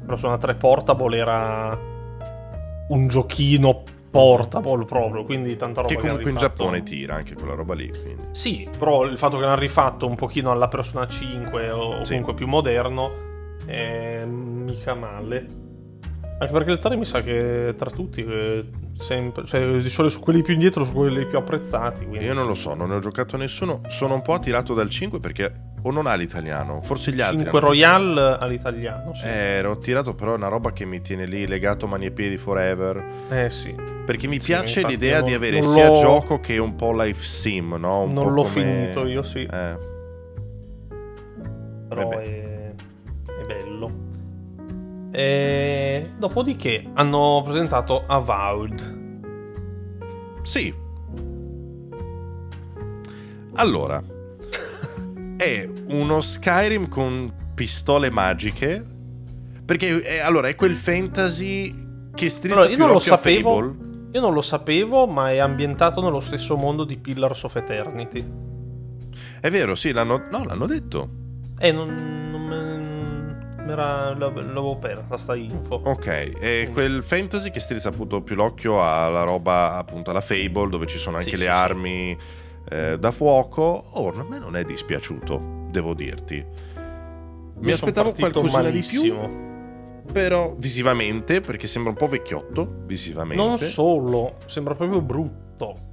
Speaker 2: Persona 3 Portable era un giochino portable proprio, quindi tanta roba
Speaker 1: che comunque in
Speaker 2: hanno rifatto.
Speaker 1: Giappone tira anche quella roba lì. Quindi.
Speaker 2: Sì, però il fatto che l'hanno rifatto un pochino alla Persona 5 o
Speaker 1: Sì.
Speaker 2: comunque più moderno è mica male. Anche perché il 3 mi sa che tra tutti eh, sempre, cioè di solito su quelli più indietro, su quelli più apprezzati. Quindi
Speaker 1: Io non lo so, non ne ho giocato nessuno. Sono un po' attirato dal 5 perché o non ha l'italiano, forse gli altri.
Speaker 2: 5
Speaker 1: hanno-
Speaker 2: Royale all'italiano, sì.
Speaker 1: Eh, ero attirato però è una roba che mi tiene lì legato mani e piedi forever.
Speaker 2: Eh sì.
Speaker 1: Perché mi
Speaker 2: Sì,
Speaker 1: piace l'idea
Speaker 2: non-
Speaker 1: di avere sia
Speaker 2: l'ho-
Speaker 1: gioco che un po' life sim, no? Un
Speaker 2: non l'ho
Speaker 1: come-
Speaker 2: finito io, sì.
Speaker 1: Eh,
Speaker 2: però
Speaker 1: vabbè.
Speaker 2: è. E... Dopodiché hanno presentato Avowed.
Speaker 1: Sì. Allora, è uno Skyrim con pistole magiche. Perché è, allora è quel fantasy che strizza
Speaker 2: Allora, io
Speaker 1: più
Speaker 2: non lo sapevo.
Speaker 1: Fable.
Speaker 2: Io non lo sapevo, ma è ambientato nello stesso mondo di Pillars of Eternity.
Speaker 1: È vero, sì, l'hanno, no, l'hanno detto.
Speaker 2: E non, non me- l'avevo persa sta info.
Speaker 1: Ok, è quel fantasy che strizza appunto più l'occhio alla roba, appunto alla Fable, dove ci sono anche
Speaker 2: Sì,
Speaker 1: le
Speaker 2: sì,
Speaker 1: armi eh, da fuoco. Oh, a me non è dispiaciuto, devo dirti. Mi
Speaker 2: son
Speaker 1: aspettavo qualcosina di più. Però visivamente, perché sembra un po' vecchiotto, visivamente.
Speaker 2: Non solo, sembra proprio brutto.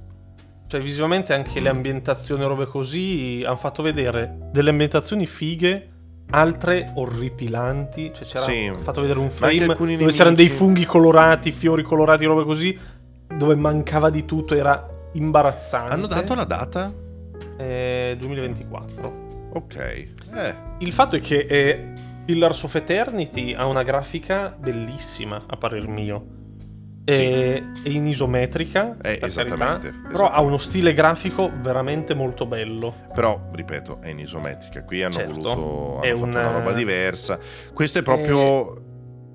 Speaker 2: Cioè, visivamente anche le ambientazioni e robe così hanno fatto vedere delle ambientazioni fighe, altre orripilanti. Cioè, c'era
Speaker 1: Sì.
Speaker 2: fatto vedere un frame dove c'erano dei
Speaker 1: nemici.
Speaker 2: funghi colorati, fiori colorati, robe così, dove mancava di tutto, era imbarazzante.
Speaker 1: Hanno dato la data?
Speaker 2: Eh, 2024.
Speaker 1: Ok. Eh,
Speaker 2: Il fatto è che eh, Pillars of Eternity ha una grafica bellissima, a parer mio. È, è in isometrica,
Speaker 1: Eh, esattamente,
Speaker 2: carità, però ha
Speaker 1: esattamente.
Speaker 2: uno stile grafico veramente molto bello.
Speaker 1: però, ripeto, è in isometrica. Qui hanno
Speaker 2: Certo.
Speaker 1: voluto... Hanno fatto
Speaker 2: un-
Speaker 1: una roba diversa. Questo è proprio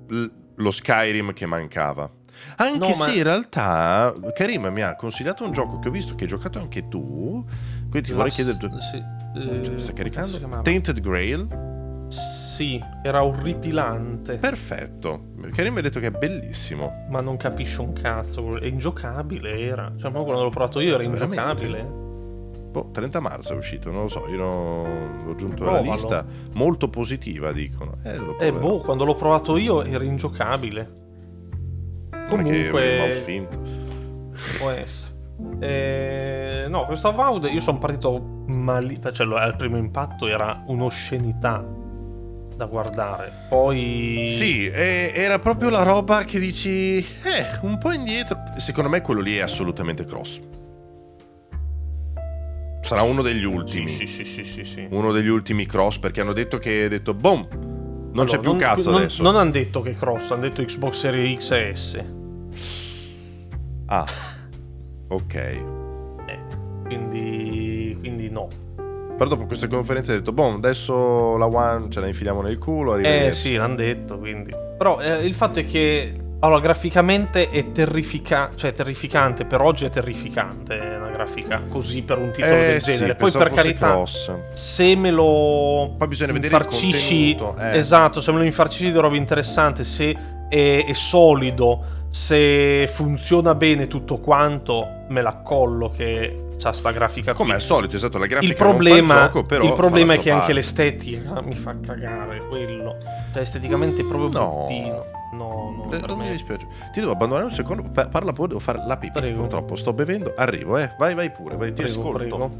Speaker 1: l- lo Skyrim che mancava. Anche
Speaker 2: No,
Speaker 1: se
Speaker 2: ma-
Speaker 1: in realtà Karim mi ha consigliato un gioco che ho visto che hai giocato anche tu. Quindi ti vorrei chiedere... tuo-
Speaker 2: sì,
Speaker 1: Cioè,
Speaker 2: eh,
Speaker 1: Stai
Speaker 2: come cazzo
Speaker 1: caricando? Tainted Grail?
Speaker 2: Sì, era orripilante,
Speaker 1: Perfetto. Karim mi ha detto che è bellissimo.
Speaker 2: ma non capisce un cazzo. È ingiocabile, era. Cioè, ma quando l'ho provato io era
Speaker 1: Cazzo, veramente?
Speaker 2: ingiocabile.
Speaker 1: Boh, 30 marzo è uscito, non lo so, io non- l'ho aggiunto alla lista. Molto positiva, dicono. Eh,
Speaker 2: Eh, boh, quando l'ho provato io era ingiocabile. Comunque-
Speaker 1: finto.
Speaker 2: Può essere. Eh, no, questo Avowed io sono partito male. Cioè, al primo impatto era un'oscenità da guardare. Poi.
Speaker 1: Sì, eh, era proprio la roba che dici, eh, un po' indietro. Secondo me quello lì è assolutamente cross. Sarà uno degli ultimi.
Speaker 2: sì, sì, sì, sì, sì.
Speaker 1: Uno degli ultimi cross perché hanno detto che ha detto, boom, non c'è
Speaker 2: Allora,
Speaker 1: più cazzo
Speaker 2: non,
Speaker 1: adesso.
Speaker 2: Non hanno detto che cross, hanno detto Xbox Series X e S.
Speaker 1: Ah, ok.
Speaker 2: Eh, quindi. Quindi no.
Speaker 1: Però dopo questa conferenza ha detto, boh, adesso la One ce la infiliamo nel culo.
Speaker 2: Eh
Speaker 1: arrivederci."
Speaker 2: sì, l'hanno detto, quindi. Però eh, il fatto è che. Allora, graficamente è terrificante. Cioè, terrificante. Per oggi è terrificante una grafica così per un titolo
Speaker 1: Eh,
Speaker 2: del
Speaker 1: sì,
Speaker 2: genere. Poi, per carità,
Speaker 1: cross.
Speaker 2: se me lo.
Speaker 1: Poi bisogna vedere il
Speaker 2: infarcisci.
Speaker 1: eh.
Speaker 2: Esatto, se me lo infarcisci di roba interessante, se è, è solido, se funziona bene tutto quanto, me l'accollo che c'ha sta grafica qui.
Speaker 1: Come al solito, esatto, la grafica
Speaker 2: il problema,
Speaker 1: gioco, però
Speaker 2: il problema è
Speaker 1: la
Speaker 2: che
Speaker 1: sua
Speaker 2: anche
Speaker 1: parte.
Speaker 2: l'estetica mi fa cagare quello. Cioè, esteticamente è proprio
Speaker 1: No.
Speaker 2: bruttino. No, no,
Speaker 1: Eh,
Speaker 2: per
Speaker 1: non mi dispiace. Ti devo abbandonare un secondo. Parla pure, devo fare la.
Speaker 2: Prego.
Speaker 1: Purtroppo sto bevendo. Arrivo, eh. Vai, vai pure, vai, ti
Speaker 2: Prego,
Speaker 1: ascolto.
Speaker 2: prego.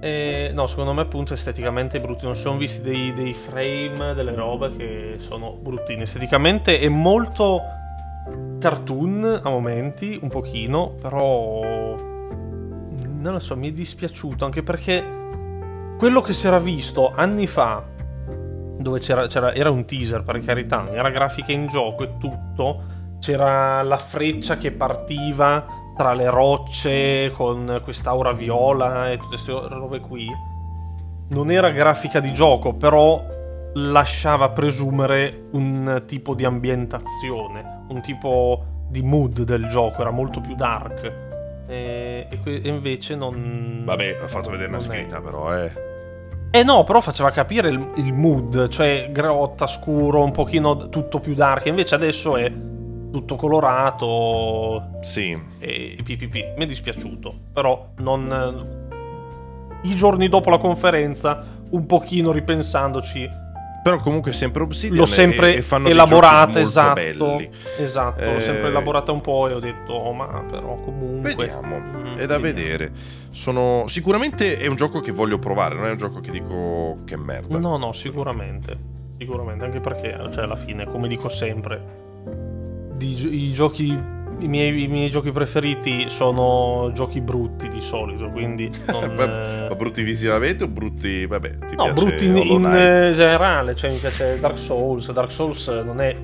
Speaker 2: Eh, no, secondo me appunto esteticamente è brutto. Non si sono visti dei, dei frame, delle robe che sono bruttine. Esteticamente è molto cartoon a momenti, un pochino, però non lo so, mi è dispiaciuto anche perché quello che si era visto anni fa, dove c'era, c'era era un teaser per carità, era grafica in gioco e tutto, c'era la freccia che partiva tra le rocce con quest'aura viola e tutte queste robe qui. Non era grafica di gioco, però lasciava presumere un tipo di ambientazione, un tipo di mood del gioco, era molto più dark. E, e invece non.
Speaker 1: Vabbè, ha fatto vedere una scritta, è. però, eh.
Speaker 2: Eh no, però faceva capire il, il, mood, cioè grotta, scuro, un pochino tutto più dark. Invece adesso è tutto colorato.
Speaker 1: Sì.
Speaker 2: E, e PPP. Mi è dispiaciuto, però non. I giorni dopo la conferenza, un pochino ripensandoci,
Speaker 1: però comunque sempre Obsidian
Speaker 2: l'ho sempre e, e
Speaker 1: fanno
Speaker 2: elaborata esatto
Speaker 1: belli.
Speaker 2: esatto eh... l'ho sempre elaborata un po' e ho detto oh, ma però comunque
Speaker 1: vediamo mm, è da vediamo. vedere sono sicuramente è un gioco che voglio provare non è un gioco che dico che merda
Speaker 2: no no sicuramente sicuramente anche perché cioè alla fine come dico sempre di, i giochi i miei, I miei, giochi preferiti sono giochi brutti di solito, quindi non,
Speaker 1: ma, brutti visivamente o brutti, vabbè, ti
Speaker 2: no, brutti in, in, generale, cioè mi piace Dark Souls, Dark Souls non è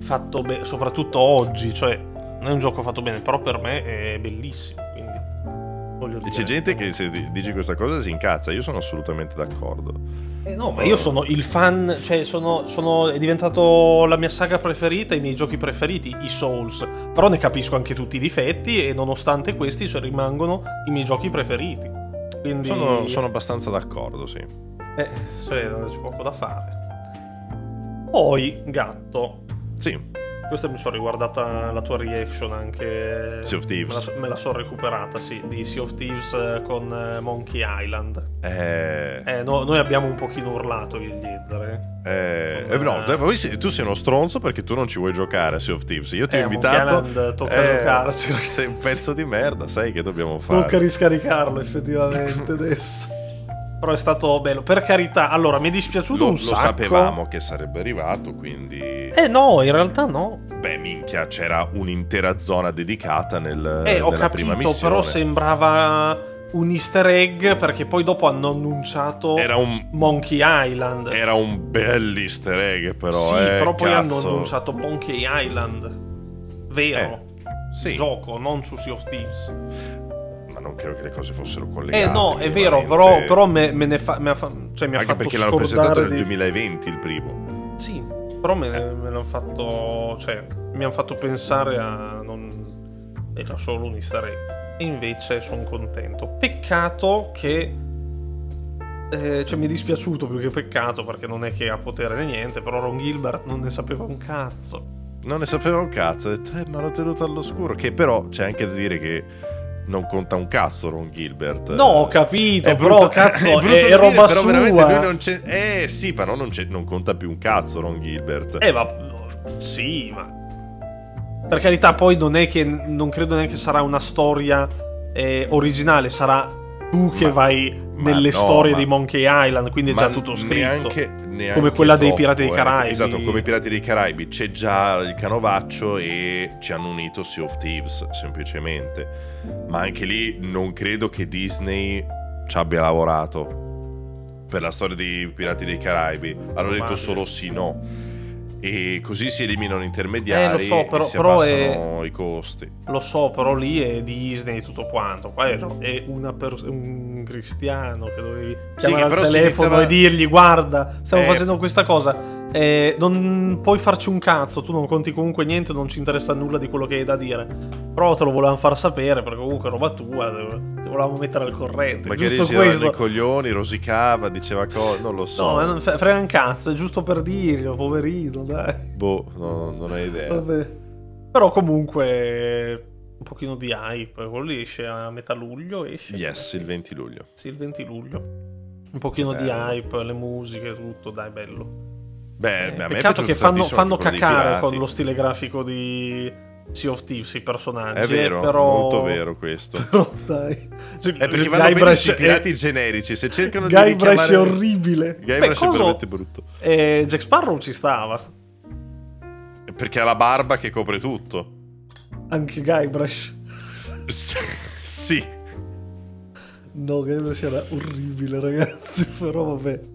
Speaker 2: fatto bene, soprattutto oggi, cioè non è un gioco fatto bene, però per me è bellissimo, quindi
Speaker 1: voglio dire. C'è gente che se dici questa cosa si incazza, io sono assolutamente d'accordo.
Speaker 2: Eh no, ma io sono il fan, cioè sono, sono, è diventato la mia saga preferita, i miei giochi preferiti, i Souls. Però ne capisco anche tutti i difetti e nonostante questi rimangono i miei giochi preferiti. Quindi...
Speaker 1: Sono, sono abbastanza d'accordo, sì.
Speaker 2: Eh, cioè, c'è poco da fare. Poi, gatto.
Speaker 1: Sì.
Speaker 2: Questa mi sono riguardata la tua reaction anche.
Speaker 1: Sea of Thieves.
Speaker 2: Me la, me la sono recuperata, sì, di Sea of Thieves eh, con eh, Monkey Island.
Speaker 1: Eh.
Speaker 2: eh no, noi abbiamo un pochino urlato il Yezer.
Speaker 1: Eh, eh, no, poi tu sei uno stronzo perché tu non ci vuoi giocare a Sea of Thieves. Io ti ho invitato.
Speaker 2: Monkey Island tocca eh, giocarci.
Speaker 1: Sei un pezzo di merda, sai che dobbiamo fare.
Speaker 2: Tocca riscaricarlo effettivamente adesso. Però è stato bello. Per carità, allora mi è dispiaciuto
Speaker 1: lo,
Speaker 2: un sacco.
Speaker 1: Lo sapevamo che sarebbe arrivato, quindi.
Speaker 2: Eh no, in realtà no.
Speaker 1: Beh, minchia, c'era un'intera zona dedicata nel,
Speaker 2: eh,
Speaker 1: ho
Speaker 2: capito, però sembrava un easter egg perché poi dopo hanno annunciato
Speaker 1: era un,
Speaker 2: Monkey Island.
Speaker 1: Era un bel easter egg però.
Speaker 2: Sì,
Speaker 1: eh,
Speaker 2: però poi
Speaker 1: cazzo.
Speaker 2: hanno annunciato Monkey Island. Vero. Eh, sì. Gioco, non su Sea of Thieves
Speaker 1: non credo che le cose fossero collegate.
Speaker 2: Eh no, è vero, però, però me, me, ne fa, me fa, cioè, mi ha
Speaker 1: Anche
Speaker 2: fatto
Speaker 1: perché l'hanno presentato nel
Speaker 2: di...
Speaker 1: 2020 il primo.
Speaker 2: Sì, però me, eh. me l'hanno fatto, cioè, mi hanno fatto pensare a... Non... Era solo un easter egg. E invece sono contento. Peccato che... Eh, cioè mi è dispiaciuto più che peccato perché non è che ha potere né niente, però Ron Gilbert non ne sapeva un cazzo.
Speaker 1: Non ne sapeva un cazzo, ha detto, eh, ma l'ho tenuto all'oscuro. Che però c'è anche da dire che non conta un cazzo Ron Gilbert.
Speaker 2: No, ho capito, è però cazzo, è, è, è roba però sua. veramente lui
Speaker 1: non c'è Eh, sì, però non, non, conta più un cazzo Ron Gilbert.
Speaker 2: Eh, ma sì, ma per carità, poi non è che non credo neanche sarà una storia eh, originale, sarà tu che ma, vai nelle no, storie ma, di Monkey Island, quindi è già tutto scritto. Neanche, neanche come quella troppo, dei Pirati dei eh. Caraibi.
Speaker 1: Esatto, come i Pirati dei Caraibi c'è già il canovaccio e ci hanno unito Sea of Thieves, semplicemente. Ma anche lì non credo che Disney ci abbia lavorato per la storia dei Pirati dei Caraibi. Hanno detto solo sì no e così si eliminano intermediari eh, lo so, però, e si però abbassano è... i costi.
Speaker 2: Lo so, però lì è Disney tutto quanto. Qua è, è per... un cristiano che dovevi chiamare sì, al telefono iniziava... e dirgli guarda, stiamo eh... facendo questa cosa. Eh, non puoi farci un cazzo, tu non conti comunque niente, non ci interessa nulla di quello che hai da dire. Però te lo volevamo far sapere perché comunque è roba tua, ti volevamo mettere al corrente.
Speaker 1: Magari giusto questo. i coglioni, rosicava, diceva cose, non lo so.
Speaker 2: No, frega un cazzo, è giusto per dirlo, poverino, dai.
Speaker 1: Boh, no, non hai idea.
Speaker 2: Vabbè. Però comunque un pochino di hype, quello lì esce a metà luglio, esce.
Speaker 1: Yes, il 20 luglio.
Speaker 2: Sì, il 20 luglio. Un pochino di hype, le musiche, tutto, dai, bello.
Speaker 1: Beh,
Speaker 2: eh, peccato che fanno, fanno cacare con lo stile grafico di Sea of Thieves i personaggi.
Speaker 1: È vero,
Speaker 2: però...
Speaker 1: molto vero questo.
Speaker 2: Però dai.
Speaker 1: Cioè, è perché vanno Guybrush bene i pirati è... generici, se cercano
Speaker 2: Guybrush
Speaker 1: di richiamare...
Speaker 2: è orribile.
Speaker 1: Guybrush è veramente brutto.
Speaker 2: Eh, Jack Sparrow ci stava.
Speaker 1: Perché ha la barba che copre tutto.
Speaker 2: Anche Guybrush.
Speaker 1: sì.
Speaker 2: No, Guybrush era orribile, ragazzi, però vabbè.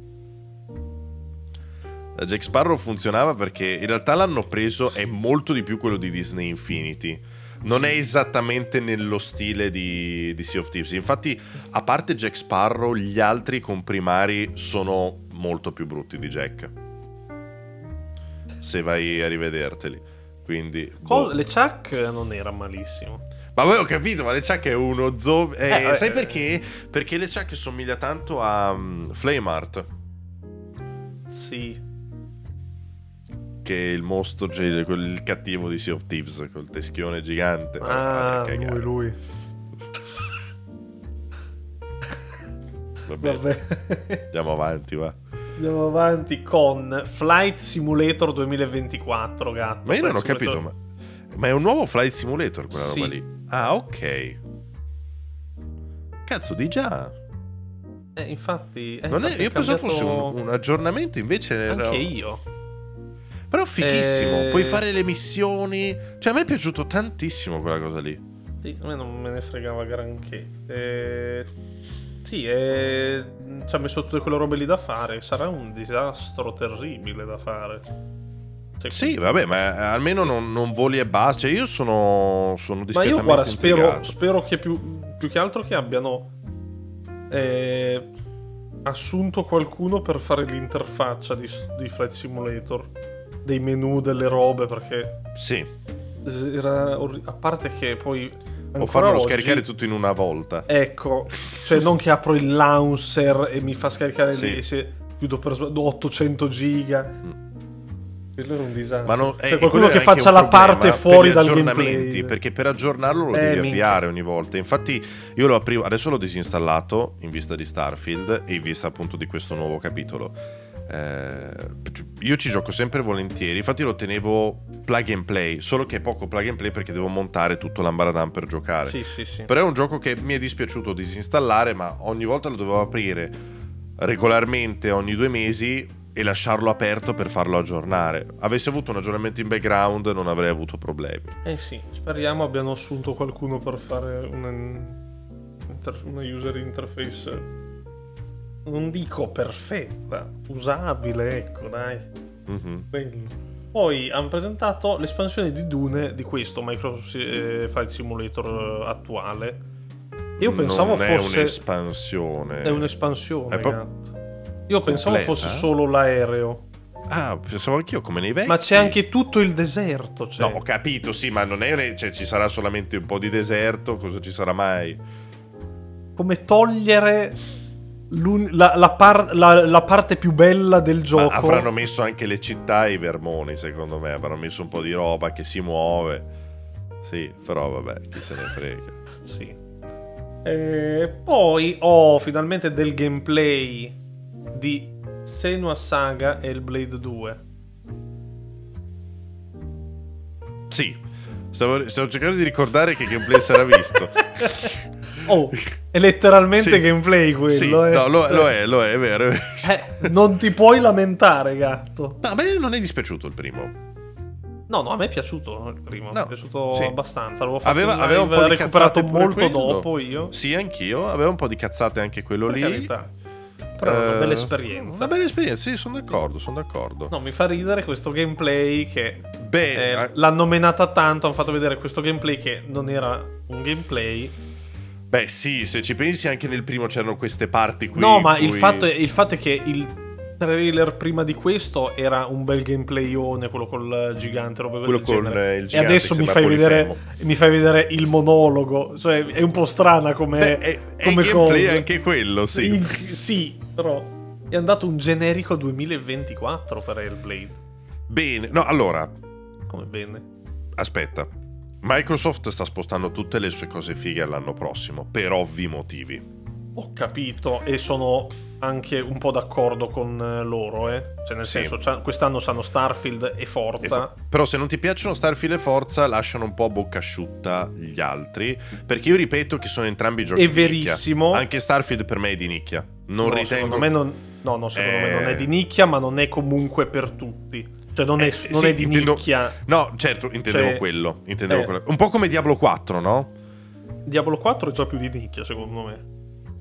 Speaker 1: Jack Sparrow funzionava perché in realtà l'hanno preso, è molto di più quello di Disney Infinity. Non sì. è esattamente nello stile di, di, Sea of Thieves. Infatti, a parte Jack Sparrow, gli altri comprimari sono molto più brutti di Jack. Se vai a rivederteli. Quindi.
Speaker 2: Boh. Le Chuck non era malissimo.
Speaker 1: Ma poi ho capito, ma le Chuck è uno zombie. Eh, eh, sai eh, perché? Perché le Chuck somiglia tanto a um, Flame Art.
Speaker 2: Sì
Speaker 1: che il mostro, cioè il cattivo di Sea of Thieves, col teschione gigante.
Speaker 2: Ah, lui, lui.
Speaker 1: Vabbè. Vabbè. Andiamo avanti, va.
Speaker 2: Andiamo avanti con Flight Simulator 2024, gatto.
Speaker 1: Ma io non ho capito, ma, ma, è un nuovo Flight Simulator quella sì. roba lì? Ah, ok. Cazzo, di già.
Speaker 2: Eh, infatti...
Speaker 1: Eh, è, io pensavo fosse un, un, aggiornamento, invece...
Speaker 2: Anche era... io.
Speaker 1: Però fighissimo, eh... puoi fare le missioni. Cioè, a me è piaciuto tantissimo quella cosa lì.
Speaker 2: Sì, a me non me ne fregava granché. Eh... Sì, eh... ci ha messo tutte quelle robe lì da fare. Sarà un disastro terribile da fare.
Speaker 1: Cioè, sì, vabbè, ma almeno non, non voli e basta. Cioè, io sono, sono Ma io, guarda,
Speaker 2: spero, spero, che più, più, che altro che abbiano eh, assunto qualcuno per fare l'interfaccia di, di Flight Simulator dei menu, delle robe, perché...
Speaker 1: Sì.
Speaker 2: Era a parte che poi...
Speaker 1: O farmelo oggi, scaricare tutto in una volta.
Speaker 2: Ecco, cioè non che apro il launcher e mi fa scaricare sì. lì, se chiudo per 800 giga. Mm. Quello era un disastro. Ma non, cioè, eh, qualcuno che faccia la parte fuori dal gameplay.
Speaker 1: Perché per aggiornarlo lo eh, devi minchia. avviare ogni volta. Infatti, io lo aprivo, adesso l'ho disinstallato in vista di Starfield e in vista appunto di questo nuovo capitolo. Eh, io ci gioco sempre volentieri, infatti lo tenevo plug and play, solo che è poco plug and play perché devo montare tutto l'ambaradan per giocare.
Speaker 2: Sì, sì, sì.
Speaker 1: Però è un gioco che mi è dispiaciuto disinstallare, ma ogni volta lo dovevo aprire regolarmente ogni due mesi e lasciarlo aperto per farlo aggiornare. Avessi avuto un aggiornamento in background non avrei avuto problemi.
Speaker 2: Eh sì, speriamo abbiano assunto qualcuno per fare una, una user interface non dico perfetta, usabile, ecco, dai. Mm-hmm. Poi hanno presentato l'espansione di Dune di questo Microsoft eh, Flight Simulator attuale. Io pensavo
Speaker 1: non
Speaker 2: fosse.
Speaker 1: È un'espansione.
Speaker 2: È un'espansione. È pro... Io Completa? pensavo fosse solo l'aereo.
Speaker 1: Ah, pensavo anch'io come nei vecchi.
Speaker 2: Ma c'è anche tutto il deserto. Cioè.
Speaker 1: No, ho capito, sì, ma non è. Cioè, ci sarà solamente un po' di deserto. Cosa ci sarà mai?
Speaker 2: Come togliere la, la, par- la, la, parte più bella del gioco. Ma
Speaker 1: avranno messo anche le città e i vermoni, secondo me. Avranno messo un po' di roba che si muove. Sì, però vabbè, chi se ne frega.
Speaker 2: sì. E poi ho finalmente del gameplay di Senua Saga e il Blade 2.
Speaker 1: Sì, stavo, stavo cercando di ricordare che gameplay sarà visto.
Speaker 2: Oh, è letteralmente sì. gameplay quello. Sì, eh.
Speaker 1: no, lo, lo, è, lo è, è vero.
Speaker 2: Eh, non ti puoi lamentare, gatto.
Speaker 1: No, a me non è dispiaciuto il primo.
Speaker 2: No, no, a me è piaciuto il primo. No, mi è piaciuto sì. abbastanza. L'avevo
Speaker 1: fatto aveva, aveva un po' di
Speaker 2: recuperato molto quello. dopo io.
Speaker 1: Sì, anch'io. Aveva un po' di cazzate anche quello per lì.
Speaker 2: Carità. Però è una bella esperienza.
Speaker 1: Una bella esperienza, sì, sono d'accordo, sono d'accordo.
Speaker 2: No, mi fa ridere questo gameplay che Beh, eh, eh, l'hanno menata tanto, hanno fatto vedere questo gameplay che non era un gameplay
Speaker 1: Beh, sì, se ci pensi anche nel primo c'erano queste parti qui.
Speaker 2: No, ma
Speaker 1: cui...
Speaker 2: il, fatto è, il fatto è che il trailer prima di questo era un bel gameplayone, quello col gigante, roba
Speaker 1: quello con genere. il
Speaker 2: gigante. E adesso mi fai, vedere, mi fai, vedere, il monologo. Cioè, è un po' strana come, Beh,
Speaker 1: è, come è cosa. anche quello, sì.
Speaker 2: In, sì, però è andato un generico 2024 per Hellblade.
Speaker 1: Bene, no, allora.
Speaker 2: Come bene?
Speaker 1: Aspetta. Microsoft sta spostando tutte le sue cose fighe all'anno prossimo, per ovvi motivi.
Speaker 2: Ho capito e sono anche un po' d'accordo con eh, loro, eh? Cioè, nel sì. senso, quest'anno hanno Starfield e Forza. Esatto.
Speaker 1: Però se non ti piacciono Starfield e Forza, lasciano un po' a bocca asciutta gli altri. Perché io ripeto che sono entrambi giochi
Speaker 2: è di verissimo.
Speaker 1: nicchia. Anche Starfield per me è di nicchia. Non no, ritengo...
Speaker 2: Secondo me non... No, no, secondo eh... me non è di nicchia, ma non è comunque per tutti. Cioè non è,
Speaker 1: Eh,
Speaker 2: non
Speaker 1: sì,
Speaker 2: è di
Speaker 1: intendo-
Speaker 2: nicchia.
Speaker 1: No, certo, intendevo
Speaker 2: Cioè,
Speaker 1: quello. intendevo
Speaker 2: eh.
Speaker 1: quello. Un po' come Diablo 4, no?
Speaker 2: Diablo 4 è già più di nicchia, secondo me.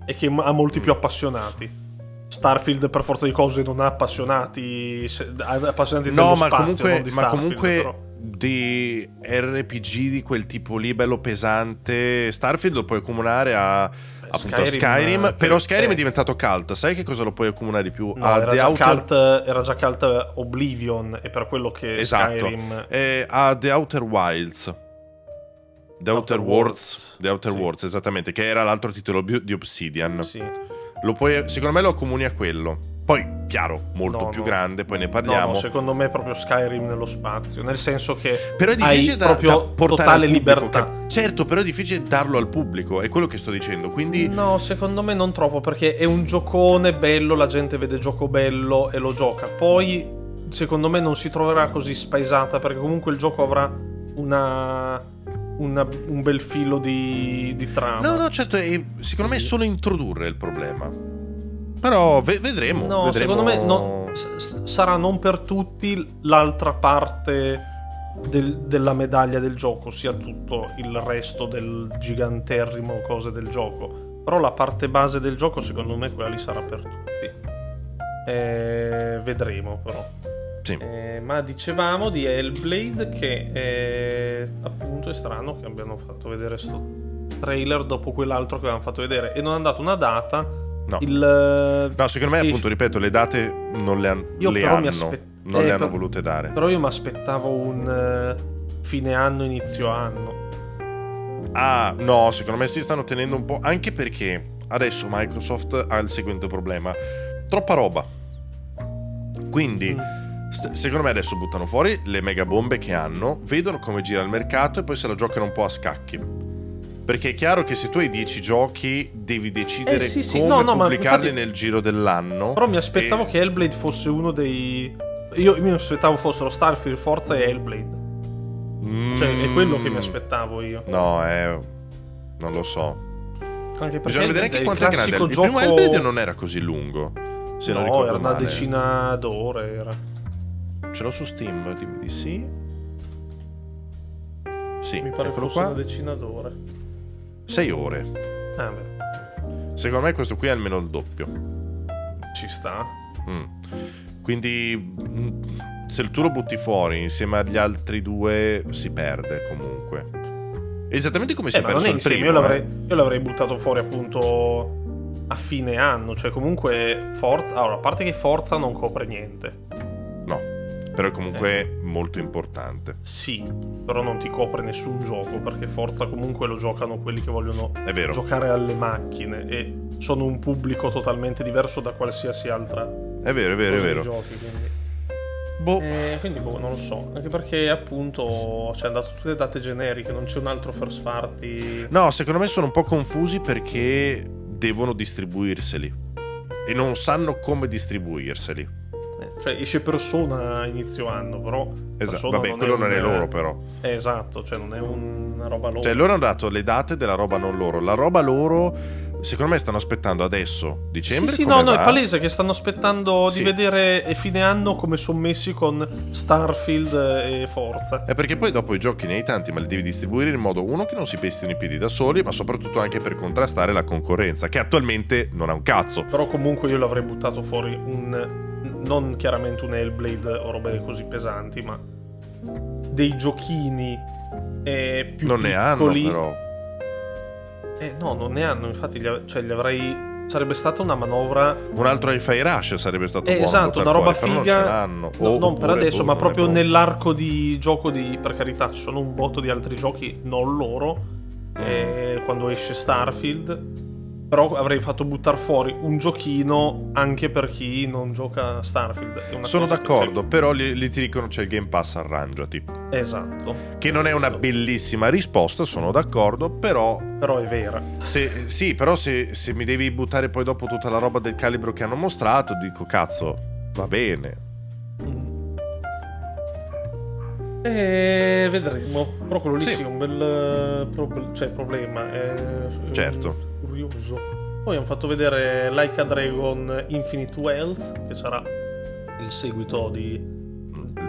Speaker 2: E che ha molti più appassionati. Starfield, per forza di cose, non ha appassionati. ha appassionati
Speaker 1: No, ma
Speaker 2: spazio,
Speaker 1: comunque,
Speaker 2: di
Speaker 1: ma comunque
Speaker 2: però.
Speaker 1: di RPG di quel tipo lì, bello pesante, Starfield lo puoi accomunare a appunto
Speaker 2: Skyrim,
Speaker 1: Skyrim,
Speaker 2: eh,
Speaker 1: però Skyrim
Speaker 2: eh.
Speaker 1: è diventato cult. Sai che cosa lo puoi accomunare di più?
Speaker 2: No,
Speaker 1: a
Speaker 2: era,
Speaker 1: The
Speaker 2: già
Speaker 1: Outer,
Speaker 2: cult, era già cult Oblivion, e per quello che
Speaker 1: Esatto.
Speaker 2: Skyrim.
Speaker 1: eh, a The Outer Wilds. The Outer,
Speaker 2: Outer
Speaker 1: Worlds. The Outer
Speaker 2: Sì.
Speaker 1: Worlds, esattamente, che era l'altro titolo di Obsidian.
Speaker 2: Sì.
Speaker 1: Lo puoi, secondo me lo accomuni a quello. Poi, chiaro, molto
Speaker 2: No,
Speaker 1: più
Speaker 2: no.
Speaker 1: grande, poi ne parliamo.
Speaker 2: no, secondo me è proprio Skyrim nello spazio. Nel senso che
Speaker 1: Però è difficile da,
Speaker 2: proprio
Speaker 1: da portare
Speaker 2: totale libertà.
Speaker 1: cap- certo, però è difficile darlo al pubblico, è quello che sto dicendo. Quindi
Speaker 2: No, secondo me non troppo, perché è un giocone bello, la gente vede gioco bello e lo gioca. Poi, secondo me, non si troverà così spaesata, perché comunque il gioco avrà una, una- un bel filo di, di trama.
Speaker 1: No, no, certo, secondo me è solo introdurre il problema. Però ve- vedremo.
Speaker 2: No,
Speaker 1: vedremo-
Speaker 2: secondo me no- s- sarà non per tutti l'altra parte del- della medaglia del gioco, sia tutto il resto del giganterrimo cose del gioco. Però la parte base del gioco, secondo me, quella lì sarà per tutti. Eh, vedremo, però.
Speaker 1: Sì.
Speaker 2: Eh, ma dicevamo di Hellblade che eh, appunto è strano che abbiano fatto vedere sto trailer dopo quell'altro che avevano fatto vedere e non hanno dato una data.
Speaker 1: No.
Speaker 2: Il,
Speaker 1: No, secondo me, appunto, ripeto, le date non le, han-
Speaker 2: Io
Speaker 1: le hanno.
Speaker 2: aspe-
Speaker 1: Non
Speaker 2: eh,
Speaker 1: le hanno
Speaker 2: per-
Speaker 1: volute dare.
Speaker 2: Però io mi aspettavo un eh, fine anno, inizio anno.
Speaker 1: Ah, no, secondo me si stanno tenendo un po'. Anche perché adesso Microsoft ha il seguente problema: troppa roba. Quindi,
Speaker 2: Mm.
Speaker 1: st- secondo me, adesso buttano fuori le mega bombe che hanno, vedono come gira il mercato e poi se la giocano un po' a scacchi. Perché è chiaro che se tu hai 10 giochi, devi decidere
Speaker 2: Eh, sì, sì,
Speaker 1: come
Speaker 2: no, no,
Speaker 1: pubblicarli
Speaker 2: infatti-
Speaker 1: nel giro dell'anno.
Speaker 2: Però mi aspettavo
Speaker 1: E-
Speaker 2: che Hellblade fosse uno dei. Io mi aspettavo fossero Starfield, Forza e Hellblade. Cioè, è quello che mi
Speaker 1: Mm,
Speaker 2: aspettavo io.
Speaker 1: No, eh. Non lo so.
Speaker 2: Anche perché
Speaker 1: Bisogna vedere anche
Speaker 2: è il
Speaker 1: quanto è grande.
Speaker 2: classico
Speaker 1: Il
Speaker 2: gioco.
Speaker 1: primo Hellblade non era così lungo. Se non
Speaker 2: no,
Speaker 1: ricordo
Speaker 2: era una
Speaker 1: male.
Speaker 2: decina d'ore. Era.
Speaker 1: Ce l'ho su Steam, dimmi di sì. Sì,
Speaker 2: Mi pare fosse
Speaker 1: qua.
Speaker 2: una decina d'ore.
Speaker 1: 6 ore.
Speaker 2: Ah, beh,
Speaker 1: Secondo me questo qui è almeno il doppio.
Speaker 2: ci sta.
Speaker 1: Mm. Quindi mm, se tu lo butti fuori insieme agli altri due si perde comunque. Esattamente come si
Speaker 2: Eh,
Speaker 1: è perso il primo.
Speaker 2: io l'avrei,
Speaker 1: eh.
Speaker 2: io l'avrei buttato fuori appunto a fine anno. Cioè, comunque, Forza. Allora, a parte che Forza non copre niente.
Speaker 1: Però è comunque
Speaker 2: Eh.
Speaker 1: molto importante.
Speaker 2: Sì, però non ti copre nessun gioco perché Forza comunque lo giocano quelli che vogliono
Speaker 1: È vero.
Speaker 2: giocare alle macchine e sono un pubblico totalmente diverso da qualsiasi altra
Speaker 1: È vero, è vero, è vero.
Speaker 2: giochi. Quindi.
Speaker 1: Boh.
Speaker 2: Eh, quindi boh, non lo so, anche perché appunto ci hanno dato tutte le date generiche, non c'è un altro first party.
Speaker 1: No, secondo me sono un po' confusi perché devono distribuirseli. E non sanno come distribuirseli.
Speaker 2: Cioè esce Persona a inizio anno, però
Speaker 1: Esatto. Vabbè, quello non è
Speaker 2: un-
Speaker 1: loro però.
Speaker 2: Eh, esatto, cioè non è un- una roba loro.
Speaker 1: Cioè, loro hanno dato le date della roba non loro. La roba loro, secondo me, stanno aspettando adesso, dicembre.
Speaker 2: Sì, sì, no, no, è palese che stanno aspettando
Speaker 1: Sì.
Speaker 2: di vedere a fine anno come sono messi con Starfield e Forza.
Speaker 1: È perché poi dopo i giochi ne hai tanti, ma li devi distribuire in modo uno che non si pestino i piedi da soli, ma soprattutto anche per contrastare la concorrenza, che attualmente non ha un cazzo.
Speaker 2: Però comunque io l'avrei buttato fuori un... non chiaramente un Hellblade o robe così pesanti, ma dei giochini eh, più
Speaker 1: non ne hanno,
Speaker 2: piccoli.
Speaker 1: però.
Speaker 2: Eh, no, non ne hanno, infatti gli, av- cioè, gli avrei... Sarebbe stata una manovra
Speaker 1: Un altro Hi-Fi Rush sarebbe stato
Speaker 2: Eh,
Speaker 1: buono.
Speaker 2: esatto, una roba
Speaker 1: fuori,
Speaker 2: figa.
Speaker 1: Non.
Speaker 2: No,
Speaker 1: O-
Speaker 2: non per adesso,
Speaker 1: boh,
Speaker 2: ma proprio nell'arco di gioco di. Per carità, ci sono un botto di altri giochi, non loro. eh, quando esce Starfield. Però avrei fatto buttare fuori un giochino anche per chi non gioca a Starfield.
Speaker 1: Sono
Speaker 2: cosa che-
Speaker 1: d'accordo, però lì, lì ti dicono c'è il Game Pass, arrangiati.
Speaker 2: Esatto.
Speaker 1: Che non è una bellissima risposta, sono d'accordo, però
Speaker 2: Però è vera.
Speaker 1: Se, sì, però se, se mi devi buttare poi dopo tutta la roba del calibro che hanno mostrato, dico cazzo, va bene.
Speaker 2: Mm. E vedremo. Però quello lì
Speaker 1: Sì.
Speaker 2: sì, è un bel eh, prob- cioè, problema. È, è
Speaker 1: Certo.
Speaker 2: Curioso. Poi hanno fatto vedere Like a Dragon Infinite Wealth, che sarà il seguito di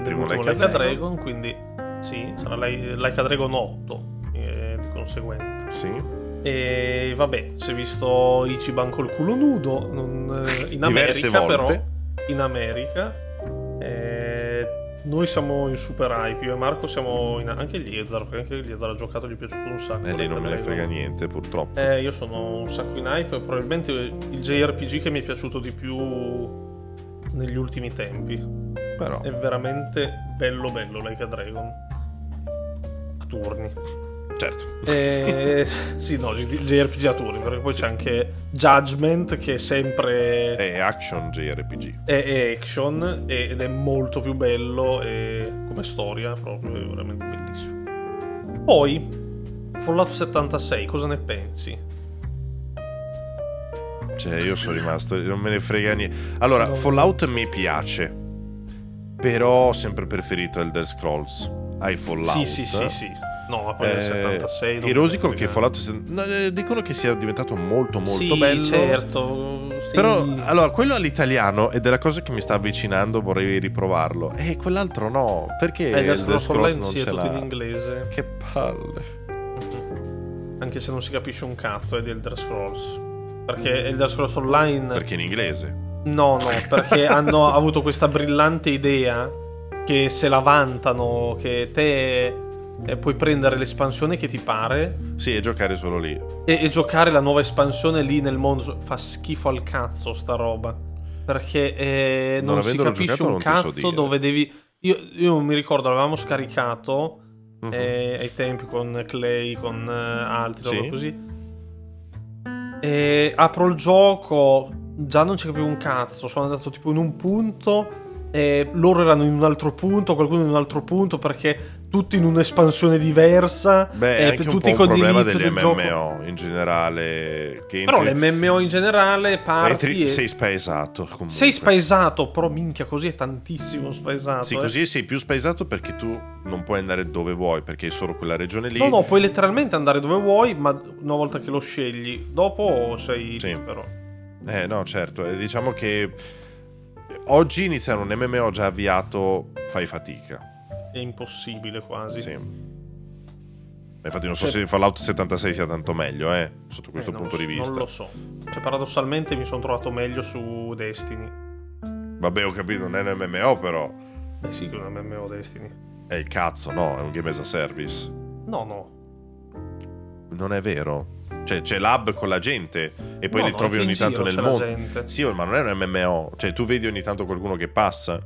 Speaker 1: primo
Speaker 2: dell'ultimo
Speaker 1: Like a
Speaker 2: Like a
Speaker 1: Dragon.
Speaker 2: Dragon, quindi sì, sarà Like Like a Dragon 8 eh, di conseguenza.
Speaker 1: Sì.
Speaker 2: E vabbè, si è visto Ichiban col culo nudo non- eh, in America, però in America. Eh, noi siamo in super hype, io e Marco siamo in, anche Liezar, perché anche Liezar ha giocato, gli è piaciuto un sacco.
Speaker 1: E lì non me ne frega niente, purtroppo.
Speaker 2: Eh, io sono un sacco in hype, probabilmente il JRPG che mi è piaciuto di più negli ultimi tempi.
Speaker 1: Però.
Speaker 2: È veramente bello bello Like a Dragon. A turni.
Speaker 1: Certo.
Speaker 2: Eh, sì, no, JRPG a turni, perché poi c'è anche Judgment che è sempre
Speaker 1: È action JRPG.
Speaker 2: è, è action e- ed è molto più bello e come storia proprio è veramente bellissimo. Poi Fallout 76, cosa ne pensi?
Speaker 1: Cioè, io sono rimasto. Non me ne frega niente. Allora,
Speaker 2: No.
Speaker 1: Fallout mi piace. Però ho sempre preferito Elder Scrolls ai Fallout.
Speaker 2: Sì, sì, sì, sì. No, ma poi nel
Speaker 1: Eh,
Speaker 2: 76 non
Speaker 1: e rosico che. Fallout se- no, eh, dicono che sia diventato molto molto
Speaker 2: sì,
Speaker 1: bello.
Speaker 2: certo. sì.
Speaker 1: Però allora quello all'italiano ed è la cosa che mi sta avvicinando, vorrei riprovarlo. E quell'altro no, perché
Speaker 2: Eh, Elder
Speaker 1: Elder
Speaker 2: Scrolls
Speaker 1: non ce
Speaker 2: tutto in inglese.
Speaker 1: Che palle.
Speaker 2: Anche se non si capisce un cazzo è di Elder Scrolls. Perché Elder Scrolls Online
Speaker 1: Perché in inglese?
Speaker 2: No, no, perché hanno avuto questa brillante idea che se la vantano, che te eh, puoi prendere l'espansione che ti pare
Speaker 1: Sì, e giocare solo lì.
Speaker 2: e, e giocare la nuova espansione lì nel mondo. Fa schifo al cazzo sta roba. Perché eh,
Speaker 1: Non
Speaker 2: non, si capisce
Speaker 1: giocato
Speaker 2: un
Speaker 1: so
Speaker 2: cazzo
Speaker 1: dire.
Speaker 2: dove devi... Io, io mi ricordo, l'avevamo scaricato
Speaker 1: Mhm.
Speaker 2: eh, ai tempi con Clay, con eh, altri,
Speaker 1: Sì.
Speaker 2: così. E apro il gioco, già non ci capivo un cazzo, sono andato tipo in un punto e loro erano in un altro punto, qualcuno in un altro punto perché tutti in un'espansione diversa
Speaker 1: Beh, è anche un
Speaker 2: tutti
Speaker 1: po' un problema degli
Speaker 2: del gioco.
Speaker 1: MMO in generale. Che
Speaker 2: Però
Speaker 1: entri-
Speaker 2: l'MMO in generale parti
Speaker 1: entri-
Speaker 2: e...
Speaker 1: sei spaesato. Comunque.
Speaker 2: Sei spaesato, però minchia così è tantissimo spaesato.
Speaker 1: Sì,
Speaker 2: eh.
Speaker 1: così sei più spaesato perché tu non puoi andare dove vuoi, perché hai solo quella regione lì.
Speaker 2: No, no, puoi letteralmente andare dove vuoi, ma una volta che lo scegli, dopo sei
Speaker 1: Sì.
Speaker 2: lì, però.
Speaker 1: Eh no, certo, eh, diciamo che oggi iniziare un MMO già avviato fai fatica.
Speaker 2: È impossibile quasi.
Speaker 1: Sì. Infatti non so
Speaker 2: Cioè-
Speaker 1: se Fallout 76 sia tanto meglio, eh, sotto
Speaker 2: Eh,
Speaker 1: questo
Speaker 2: non
Speaker 1: punto
Speaker 2: lo
Speaker 1: di
Speaker 2: so-
Speaker 1: vista.
Speaker 2: Non lo so. Cioè, paradossalmente mi sono trovato meglio su Destiny.
Speaker 1: Vabbè, ho capito, non è un MMO però.
Speaker 2: Eh sì che è un MMO Destiny.
Speaker 1: È il cazzo, no, è un game as a service.
Speaker 2: No, no.
Speaker 1: Non è vero. Cioè, c'è l'hub con la gente e poi
Speaker 2: No,
Speaker 1: li trovi ogni tanto nel mondo. Sì, ma non è un MMO. Cioè, tu vedi ogni tanto qualcuno che passa.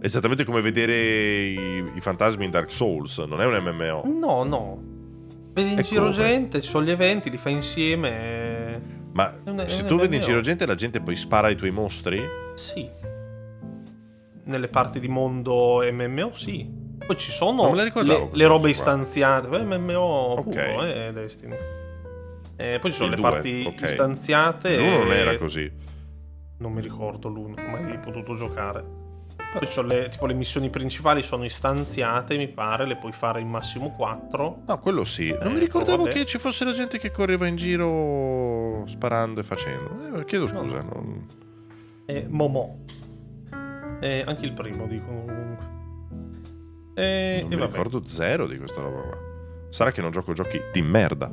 Speaker 1: È esattamente come vedere i, i fantasmi in Dark Souls. Non è un MMO.
Speaker 2: No, no. Vedi in
Speaker 1: E
Speaker 2: giro
Speaker 1: come?
Speaker 2: gente, ci sono gli eventi, li fai insieme. e-
Speaker 1: Ma
Speaker 2: È un- è
Speaker 1: se tu vedi in giro gente, la gente poi spara ai tuoi mostri.
Speaker 2: Sì. Nelle parti di mondo MMO, sì. Poi ci sono
Speaker 1: Non
Speaker 2: le, le robe
Speaker 1: qua.
Speaker 2: istanziate. Beh, MMO
Speaker 1: Ok.
Speaker 2: puro, eh, Destiny. Eh, poi ci sono
Speaker 1: Il
Speaker 2: le
Speaker 1: due,
Speaker 2: parti
Speaker 1: ok.
Speaker 2: istanziate.
Speaker 1: L'uno non
Speaker 2: e-
Speaker 1: era così.
Speaker 2: Non mi ricordo l'uno, mai potuto giocare. Poi le, tipo le missioni principali sono istanziate, mi pare, le puoi fare in massimo 4.
Speaker 1: No, quello sì. Non
Speaker 2: Eh,
Speaker 1: mi ricordavo
Speaker 2: vabbè.
Speaker 1: che ci fosse la gente che correva in giro sparando e facendo. Eh, chiedo scusa.
Speaker 2: no.
Speaker 1: non-
Speaker 2: E Momo. E anche il primo, dicono comunque. E,
Speaker 1: Non mi
Speaker 2: vabbè.
Speaker 1: ricordo zero di questa roba qua. Sarà che non gioco giochi di merda.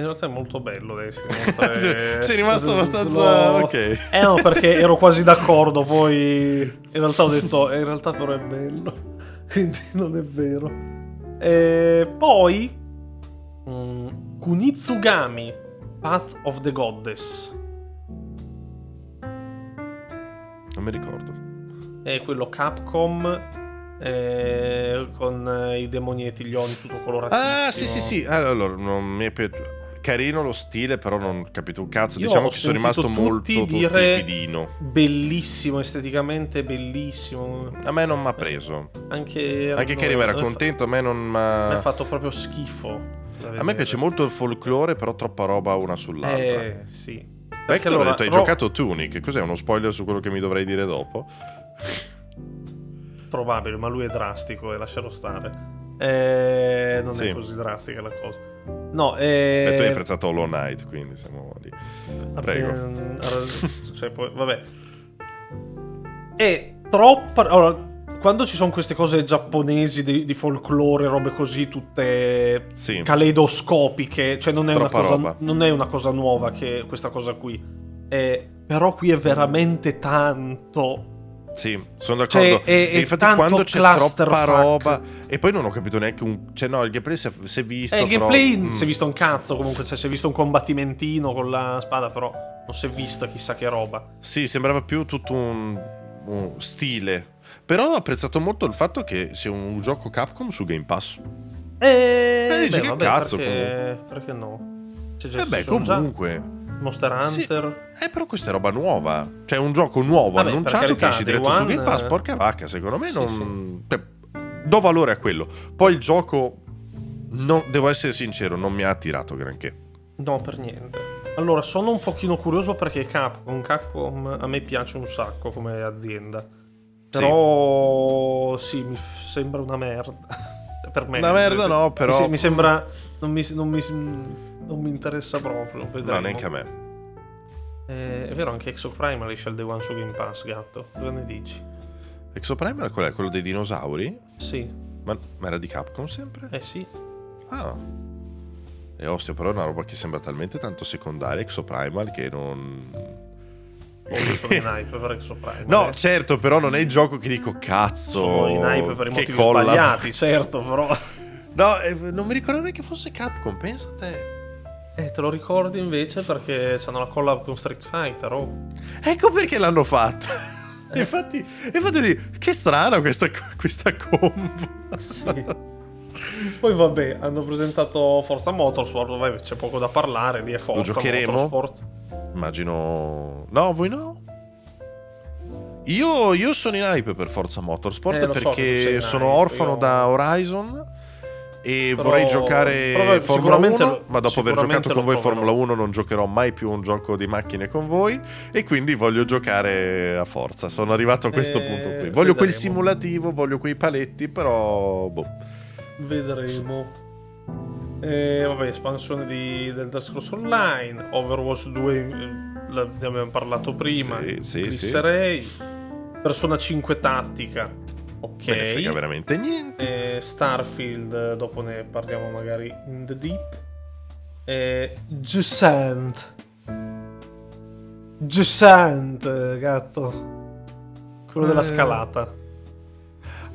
Speaker 2: In realtà è molto bello Destiny. oltre-
Speaker 1: Sei rimasto abbastanza.
Speaker 2: Lo-
Speaker 1: Ok.
Speaker 2: Eh no, perché ero quasi d'accordo, poi in realtà ho detto, eh, in realtà però è bello, quindi non è vero. E poi mm, Kunitsugami, Path of the Goddess,
Speaker 1: Non mi ricordo.
Speaker 2: è quello Capcom eh, con i demonietti, gli oni tutto coloratissimo.
Speaker 1: Ah, sì, sì, sì. Allora, non mi è piaciuto. Carino lo stile, però non ho capito un cazzo.
Speaker 2: Io
Speaker 1: diciamo che sono rimasto molto
Speaker 2: dire-. Bellissimo, esteticamente bellissimo.
Speaker 1: A me non mi ha preso.
Speaker 2: Anche,
Speaker 1: Anche Karim era contento, a me non
Speaker 2: Mi ha fatto proprio schifo.
Speaker 1: A me piace molto il folklore, però troppa roba una sull'altra.
Speaker 2: Eh, sì.
Speaker 1: Vector
Speaker 2: allora,
Speaker 1: ha detto, hai
Speaker 2: Ro-
Speaker 1: giocato Tunic. Cos'è uno spoiler su quello che mi dovrei dire dopo?
Speaker 2: Probabile, ma lui è drastico e lascialo stare. Eh, non
Speaker 1: Sì.
Speaker 2: è così drastica la cosa. No, eh,
Speaker 1: E tu hai apprezzato Hollow Knight, quindi siamo lì. Prego.
Speaker 2: mm, cioè, poi, vabbè. E troppa... Allora, quando ci sono queste cose giapponesi di, di folklore, robe così, tutte
Speaker 1: Sì.
Speaker 2: caleidoscopiche, cioè non è, cosa, non è una cosa nuova che questa cosa qui. Eh, però qui è veramente tanto.
Speaker 1: Sì, sono d'accordo.
Speaker 2: Cioè, è
Speaker 1: e infatti
Speaker 2: tanto
Speaker 1: quando c'è troppa roba e poi non ho capito neanche un cioè no, il gameplay si è, si è visto
Speaker 2: Eh, il
Speaker 1: però-
Speaker 2: gameplay
Speaker 1: mm.
Speaker 2: si è visto un cazzo comunque, cioè si è visto un combattimentino con la spada, però non si è vista chissà che roba.
Speaker 1: Sì, sembrava più tutto un, un stile. Però ho apprezzato molto il fatto che sia un gioco Capcom su Game Pass.
Speaker 2: Eh,
Speaker 1: Eh, dici
Speaker 2: beh,
Speaker 1: che
Speaker 2: vabbè,
Speaker 1: cazzo,
Speaker 2: perché, perché no? Cioè, già
Speaker 1: Eh beh,
Speaker 2: sono già Monster
Speaker 1: Sì.
Speaker 2: Hunter.
Speaker 1: Eh, però questa è roba nuova. Cioè, un gioco nuovo
Speaker 2: Vabbè,
Speaker 1: annunciato
Speaker 2: carità,
Speaker 1: che esce diretto su
Speaker 2: One,
Speaker 1: Game Pass. Porca vacca, secondo me
Speaker 2: sì,
Speaker 1: non. Beh, do valore a quello. Poi il gioco. non- devo essere sincero, non mi ha attirato granché.
Speaker 2: No, per niente. Allora, sono un pochino curioso perché Capcom, Capcom a me piace un sacco come azienda. Però sì, mi f- sembra una merda. per me.
Speaker 1: Una merda
Speaker 2: Sì,
Speaker 1: no,
Speaker 2: mi
Speaker 1: però-
Speaker 2: se- Mi, sembra... Non mi, non mi- non mi interessa proprio. Vedremo.
Speaker 1: No, neanche a me.
Speaker 2: Eh, è vero, anche Exoprimal esce il Day One su Game Pass, gatto. Cosa ne dici?
Speaker 1: Exoprimal qual è? Quello dei dinosauri?
Speaker 2: Sì.
Speaker 1: Ma, ma era di Capcom sempre?
Speaker 2: Eh sì.
Speaker 1: Ah. E ostia, però è una roba che sembra talmente tanto secondaria, Exoprimal, che non...
Speaker 2: Oh, Exoprimal.
Speaker 1: No,
Speaker 2: eh.
Speaker 1: certo, però non è il gioco che dico cazzo.
Speaker 2: sono in hype per i motivi
Speaker 1: colla.
Speaker 2: sbagliati, certo, però...
Speaker 1: No, eh, non mi ricordo neanche fosse Capcom, pensa a te.
Speaker 2: Eh, te lo ricordi invece perché c'hanno la collab con Street Fighter, oh.
Speaker 1: Ecco perché l'hanno fatta. Infatti, infatti lì, che strana questa, questa combo.
Speaker 2: Sì. Poi vabbè, hanno presentato Forza Motorsport, vabbè, c'è poco da parlare, lì è Forza
Speaker 1: giocheremo?
Speaker 2: Motorsport.
Speaker 1: Immagino... No, voi no? Io, io sono in hype per Forza Motorsport
Speaker 2: Eh, lo so
Speaker 1: perché
Speaker 2: in
Speaker 1: sono
Speaker 2: hype,
Speaker 1: orfano
Speaker 2: io-
Speaker 1: da Horizon e
Speaker 2: Però-
Speaker 1: vorrei giocare Formula
Speaker 2: sicuramente
Speaker 1: 1,
Speaker 2: lo-
Speaker 1: ma dopo aver giocato con voi. Formula 1 non giocherò mai più un gioco di macchine con voi e quindi voglio giocare a Forza. Sono arrivato a questo
Speaker 2: Eh,
Speaker 1: punto qui. Voglio quel
Speaker 2: vedremo.
Speaker 1: simulativo, voglio quei paletti, però boh.
Speaker 2: Vedremo. E vabbè, espansione di, del Dark Scrolls Online, Overwatch 2, eh, la- ne abbiamo parlato prima,
Speaker 1: Sì, sì,
Speaker 2: glisserei, Persona 5 tattica, ok.
Speaker 1: Me ne frega veramente niente.
Speaker 2: Eh, Starfield, eh, dopo ne parliamo magari in the deep. Eh, Giussant. Giussant, eh, gatto. Quello della
Speaker 1: Eh.
Speaker 2: scalata.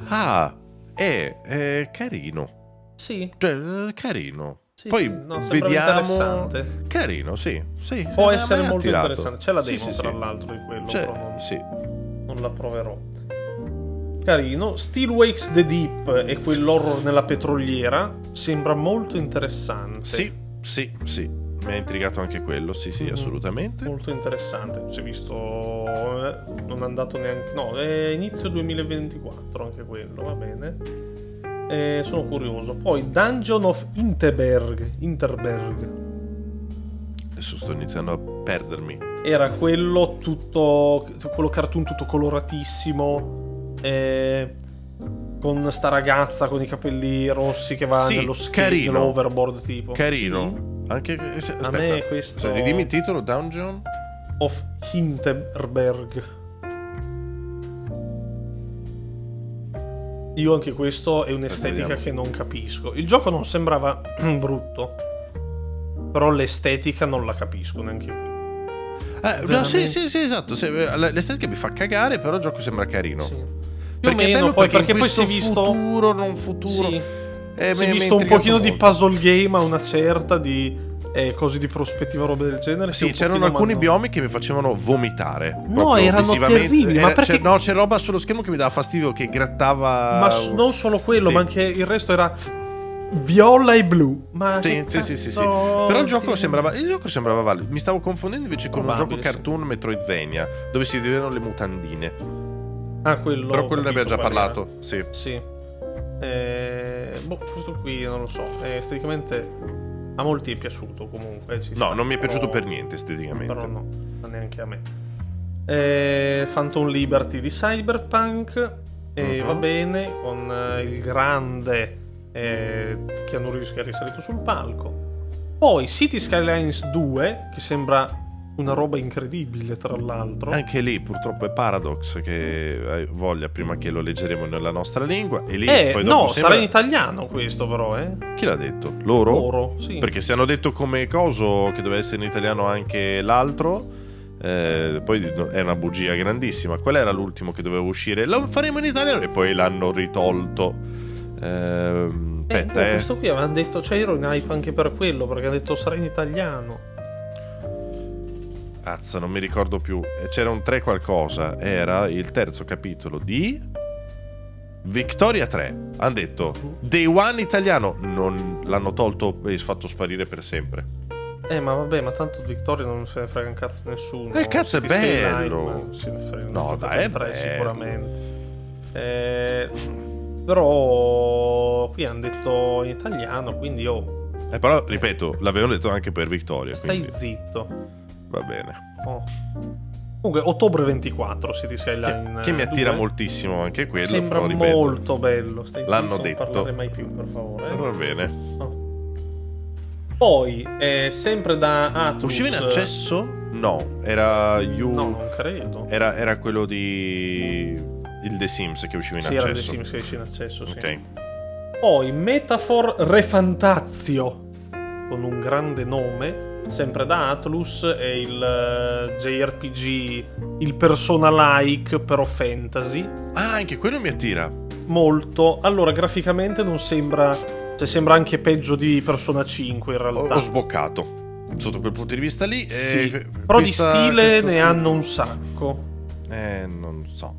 Speaker 1: Ah, è, è carino.
Speaker 2: Sì,
Speaker 1: Cioè, eh, carino.
Speaker 2: sì,
Speaker 1: Poi
Speaker 2: sì, no,
Speaker 1: vediamo.
Speaker 2: interessante.
Speaker 1: Carino, sì. sì
Speaker 2: Può essere molto
Speaker 1: attirato.
Speaker 2: interessante. C'è la demo,
Speaker 1: sì,
Speaker 2: tra l'altro, di quello.
Speaker 1: C'è-
Speaker 2: però non,
Speaker 1: sì.
Speaker 2: non la proverò. Carino. Still Wakes the Deep e quell'horror nella petroliera sembra molto interessante.
Speaker 1: Sì, sì, sì. Mi ha intrigato anche quello, sì, sì,
Speaker 2: Mhm.
Speaker 1: assolutamente.
Speaker 2: Molto interessante. Si è visto. eh, non è andato neanche. No, è inizio 2024 anche quello, va bene. Eh, sono curioso. Poi Dungeon of Interberg. Interberg.
Speaker 1: Adesso sto iniziando a perdermi.
Speaker 2: Era quello tutto. quello cartoon tutto coloratissimo. Eh, con sta ragazza con i capelli rossi che va
Speaker 1: Sì,
Speaker 2: nello skate,
Speaker 1: carino.
Speaker 2: nell'overboard tipo.
Speaker 1: Carino. Anche aspetta.
Speaker 2: me questo-
Speaker 1: Cioè, ridimmi il titolo, Dungeon.
Speaker 2: Sì. Of Hinterberg. Io anche questo è un'estetica
Speaker 1: Vediamo.
Speaker 2: che non capisco. Il gioco non sembrava brutto. Però l'estetica non la capisco neanche qui.
Speaker 1: Eh, no, sì, sì, sì, esatto. Se- L'estetica mi fa cagare, però il gioco sembra carino.
Speaker 2: Sì. Più o
Speaker 1: Perché è
Speaker 2: meno, poi
Speaker 1: perché,
Speaker 2: perché poi si è visto.
Speaker 1: futuro, non futuro.
Speaker 2: Sì.
Speaker 1: Eh,
Speaker 2: si è visto un pochino di puzzle game a una certa, di eh, cose di prospettiva, robe del genere.
Speaker 1: Sì, c'erano alcuni
Speaker 2: m'hanno-
Speaker 1: biomi che mi facevano vomitare.
Speaker 2: No, erano terribili, ma
Speaker 1: Era-
Speaker 2: perché-
Speaker 1: c'è, no, c'è roba sullo schermo che mi dava fastidio, che grattava.
Speaker 2: Ma s- non solo quello,
Speaker 1: Sì.
Speaker 2: ma anche il resto era viola e blu. Ma
Speaker 1: Sì, sì, sì, sì, sì. Però il gioco sembrava. Il gioco sembrava valido. Mi stavo confondendo invece con un gioco
Speaker 2: Probabile, sì.
Speaker 1: cartoon Metroidvania, dove si vedevano le mutandine.
Speaker 2: Ah, quello.
Speaker 1: Però quello ne abbiamo già
Speaker 2: qual era.
Speaker 1: parlato. Sì.
Speaker 2: Sì. Eh, boh, questo qui non lo so. Eh, esteticamente a molti è piaciuto comunque. ci
Speaker 1: No, non mi è piaciuto per niente esteticamente.
Speaker 2: Però no, ma neanche a me. Eh, Phantom Liberty di Cyberpunk. E
Speaker 1: Mhm.
Speaker 2: va bene con eh, il grande eh, Keanu Reeves che è risalito sul palco. Poi City Skylines 2, che sembra una roba incredibile, tra l'altro.
Speaker 1: Anche lì purtroppo è Paradox che hai voglia prima che lo leggeremo nella nostra lingua. E lì
Speaker 2: eh,
Speaker 1: poi
Speaker 2: no,
Speaker 1: dopo sembra...
Speaker 2: sarà in italiano questo però, eh.
Speaker 1: Chi l'ha detto? Loro?
Speaker 2: Loro, sì.
Speaker 1: Perché se hanno detto come coso che doveva essere in italiano anche l'altro, eh, poi è una bugia grandissima. Qual era l'ultimo che doveva uscire? Lo faremo in italiano e poi l'hanno ritolto. Eh, aspetta,
Speaker 2: eh,
Speaker 1: eh.
Speaker 2: Questo qui avevano detto, cioè ero in hype anche per quello, perché hanno detto sarà in italiano.
Speaker 1: Azza, non mi ricordo più. Eh, c'era un 3 qualcosa. Era il terzo capitolo di Victoria 3. Hanno detto Day One italiano. Non l'hanno tolto e fatto sparire per sempre.
Speaker 2: Eh, ma vabbè, ma tanto Victoria non se ne frega un cazzo nessuno.
Speaker 1: Eh, cazzo,
Speaker 2: Se
Speaker 1: è bello.
Speaker 2: Nightman, se ne frega
Speaker 1: No, dai, è
Speaker 2: tre
Speaker 1: bello.
Speaker 2: sicuramente. Eh, però qui hanno detto in italiano, quindi io
Speaker 1: Eh, però, ripeto, l'avevano detto anche per Victoria.
Speaker 2: stai
Speaker 1: Quindi
Speaker 2: zitto.
Speaker 1: Va bene.
Speaker 2: Oh. Comunque, ottobre 24 City Skyline.
Speaker 1: Che, che mi attira
Speaker 2: 2.
Speaker 1: moltissimo anche quello.
Speaker 2: Sembra molto bello. Stai
Speaker 1: L'hanno
Speaker 2: zitto, non
Speaker 1: detto.
Speaker 2: parlare mai più, per favore. eh.
Speaker 1: Va bene.
Speaker 2: Oh. Poi, eh, sempre da Atlus.
Speaker 1: Usciva in accesso? No, era You.
Speaker 2: No, non credo.
Speaker 1: Era, era quello di. Il The Sims che usciva in
Speaker 2: Sì,
Speaker 1: accesso.
Speaker 2: era The Sims che esce in accesso, sì.
Speaker 1: Ok.
Speaker 2: Poi Metafor Refantazio, con un grande nome, sempre da Atlus, è il eh, JRPG, il persona-like, però fantasy.
Speaker 1: Ah, anche quello mi attira.
Speaker 2: Molto. Allora, graficamente non sembra... Cioè, sembra anche peggio di Persona 5 in realtà.
Speaker 1: ho sboccato. Sotto quel punto di vista lì.
Speaker 2: Sì,
Speaker 1: eh,
Speaker 2: però
Speaker 1: questa-
Speaker 2: di stile ne
Speaker 1: stile-
Speaker 2: hanno un sacco.
Speaker 1: Eh, non so.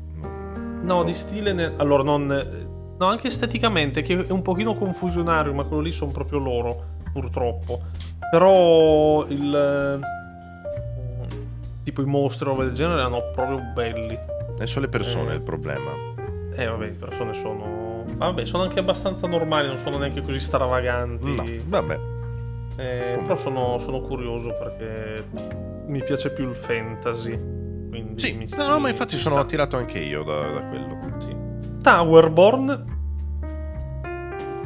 Speaker 2: No, di stile ne... Allora, non... No, anche esteticamente, che è un pochino confusionario, ma quello lì sono proprio loro, purtroppo. Però il... eh, Tipo i mostri o roba del genere erano proprio belli.
Speaker 1: Solo le persone
Speaker 2: Eh.
Speaker 1: il problema.
Speaker 2: Eh, vabbè, le persone sono... Vabbè, sono anche abbastanza normali, non sono neanche così stravaganti.
Speaker 1: No, vabbè.
Speaker 2: Eh, però sono, sono curioso perché mi piace più il fantasy. Quindi
Speaker 1: Sì,
Speaker 2: mi-
Speaker 1: no, no, ma infatti sono
Speaker 2: sta.
Speaker 1: attirato anche io da, da quello.
Speaker 2: Sì. Towerborn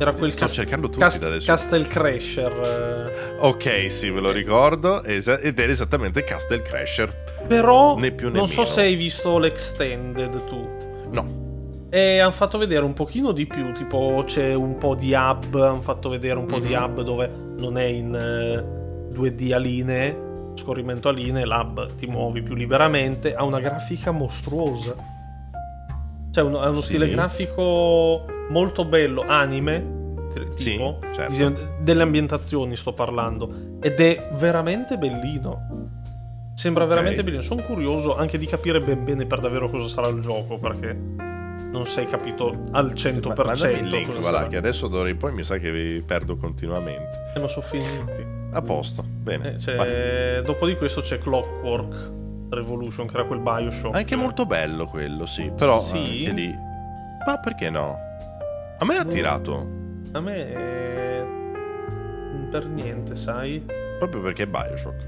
Speaker 2: era quel
Speaker 1: Sto
Speaker 2: cas-
Speaker 1: cercando tutti
Speaker 2: cast-
Speaker 1: adesso.
Speaker 2: Castle Crasher.
Speaker 1: Ok, sì, me lo ricordo. esa- ed era esattamente Castle Crasher.
Speaker 2: eh. Però
Speaker 1: Né più né
Speaker 2: non so
Speaker 1: meno.
Speaker 2: se hai visto l'extended tu.
Speaker 1: No.
Speaker 2: E hanno fatto vedere un pochino di più, tipo c'è un po' di hub, hanno fatto vedere un po' di
Speaker 1: Mhm.
Speaker 2: hub dove non è in eh, 2D a linee, scorrimento a linee, l'hub ti muovi più liberamente, ha una grafica mostruosa. Cioè un- ha uno
Speaker 1: Sì.
Speaker 2: stile grafico molto bello, anime, t-
Speaker 1: Sì,
Speaker 2: tipo,
Speaker 1: certo.
Speaker 2: disegno- delle ambientazioni sto parlando, ed è veramente bellino. Sembra
Speaker 1: Ok.
Speaker 2: veramente bellino, sono curioso anche di capire ben bene per davvero cosa sarà il gioco, perché non sei capito al 100%.
Speaker 1: Ma, mandami il link, che adesso d'ora in poi mi sa che vi perdo continuamente.
Speaker 2: Eh, ma sono finiti.
Speaker 1: A posto, bene.
Speaker 2: Eh. Dopo di questo c'è Clockwork Revolution, che era quel Bioshock.
Speaker 1: Anche molto bello quello, sì. Però
Speaker 2: Sì.
Speaker 1: anche lì. Ma perché no? A me ha attirato.
Speaker 2: A me eh, per niente, sai.
Speaker 1: Proprio perché è Bioshock.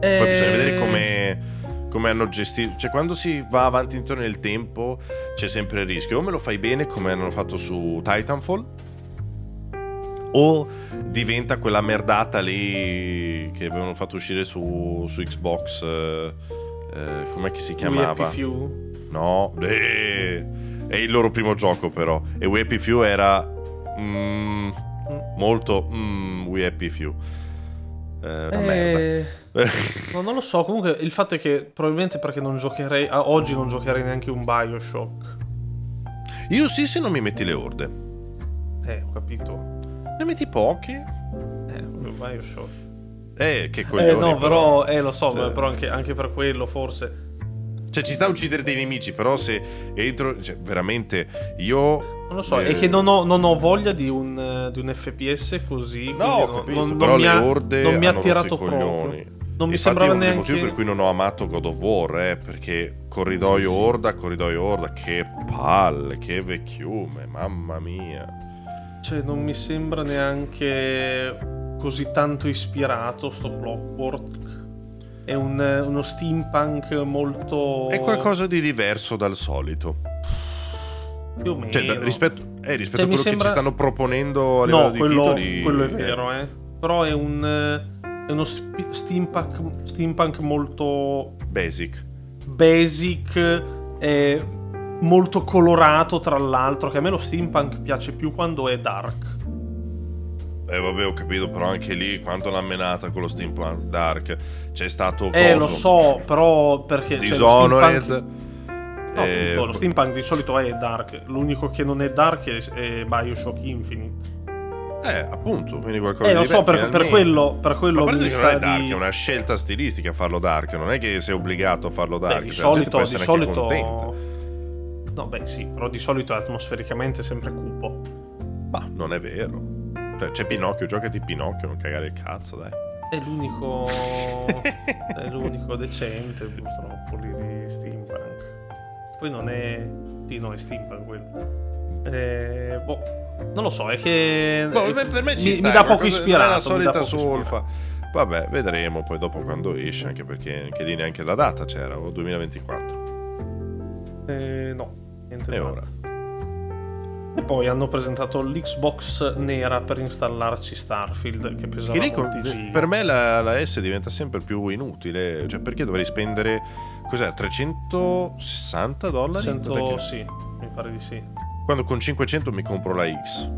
Speaker 2: Eh,
Speaker 1: Poi bisogna vedere come, come hanno gestito. Cioè, quando si va avanti intorno nel tempo, c'è sempre il rischio. O me lo fai bene, come hanno fatto su Titanfall, o diventa quella merdata lì che avevano fatto uscire su, su Xbox. Eh, eh, com'è che si chiamava? No, eh, è il loro primo gioco, però. E We Happy Few era. mm, molto. mm, We Happy Few. Eh, una merda.
Speaker 2: Eh, no, non lo so. Comunque, il fatto è che probabilmente perché non giocherei. oggi non giocherei neanche un Bioshock.
Speaker 1: Io sì, se non mi metti le orde.
Speaker 2: Eh, ho capito.
Speaker 1: Ne metti pochi?
Speaker 2: Eh, un Bioshock.
Speaker 1: Eh, che
Speaker 2: Eh,
Speaker 1: coglioni.
Speaker 2: no, però, eh, lo so,
Speaker 1: Cioè-
Speaker 2: però anche, anche per quello, forse.
Speaker 1: Cioè, ci sta a uccidere dei nemici, però se entro... Cioè, veramente, io...
Speaker 2: Non lo so,
Speaker 1: eh,
Speaker 2: è che non ho, non ho voglia di un, di un FPS così.
Speaker 1: No, ho capito,
Speaker 2: non,
Speaker 1: però
Speaker 2: non
Speaker 1: le orde
Speaker 2: non mi ha attirato proprio. Non mi
Speaker 1: Infatti
Speaker 2: sembrava
Speaker 1: è
Speaker 2: neanche.
Speaker 1: motivi per cui non ho amato God of War, eh, perché corridoio
Speaker 2: Sì, sì.
Speaker 1: orda, corridoio orda, che palle, che vecchiume, mamma mia.
Speaker 2: Cioè, non mi sembra neanche così tanto ispirato sto Clockwork. È un- uno steampunk molto.
Speaker 1: È qualcosa di diverso dal solito.
Speaker 2: più o meno.
Speaker 1: Cioè, da- rispetto, eh, rispetto
Speaker 2: Cioè,
Speaker 1: a quello
Speaker 2: sembra-
Speaker 1: che ci stanno proponendo a livello
Speaker 2: No,
Speaker 1: di
Speaker 2: quello,
Speaker 1: titoli...
Speaker 2: quello è
Speaker 1: eh,
Speaker 2: vero, eh. Però è un. eh, è uno sp- steampunk, steampunk molto
Speaker 1: Basic.
Speaker 2: basic e molto colorato tra l'altro che a me lo steampunk piace più quando è dark
Speaker 1: Eh vabbè ho capito però anche lì quanto l'ha menata con lo steampunk dark c'è stato
Speaker 2: eh
Speaker 1: coso,
Speaker 2: lo so però perché cioè,
Speaker 1: Dishonored
Speaker 2: steampunk- no,
Speaker 1: eh,
Speaker 2: appunto, lo steampunk di solito è dark l'unico che non è dark è, è Bioshock Infinite
Speaker 1: eh appunto quindi qualcosa
Speaker 2: eh
Speaker 1: di
Speaker 2: lo so per, per quello per quello
Speaker 1: Ma
Speaker 2: mi
Speaker 1: non è dark,
Speaker 2: di...
Speaker 1: è una scelta stilistica farlo dark, non è che sei obbligato a farlo dark.
Speaker 2: Beh, di
Speaker 1: cioè,
Speaker 2: solito, di solito... No, beh, sì, però di solito è atmosfericamente sempre cupo.
Speaker 1: Ma non è vero. Cioè, c'è Pinocchio, giocati Pinocchio, non cagare il cazzo, dai.
Speaker 2: È l'unico. è l'unico decente, purtroppo, lì di steampunk. Poi non è. Sì, no, è steampunk quello. Eh, boh, non lo so, è che.
Speaker 1: Boh, per per me ci
Speaker 2: mi,
Speaker 1: sta,
Speaker 2: mi dà
Speaker 1: è
Speaker 2: poco ispirato.
Speaker 1: È la solita solfa. Vabbè, vedremo poi dopo quando esce, anche perché anche lì neanche la data c'era, o 2024.
Speaker 2: ispirato. Eh, no, niente
Speaker 1: E ora?
Speaker 2: E poi hanno presentato l'Xbox nera per installarci Starfield, che pesava
Speaker 1: Che
Speaker 2: molti giga.
Speaker 1: per me la, la S diventa sempre più inutile. Cioè, perché dovrei spendere. Cos'è? 360 dollari?
Speaker 2: 100,
Speaker 1: Perché-
Speaker 2: sì, mi pare di sì.
Speaker 1: Quando con 500 mi compro la X.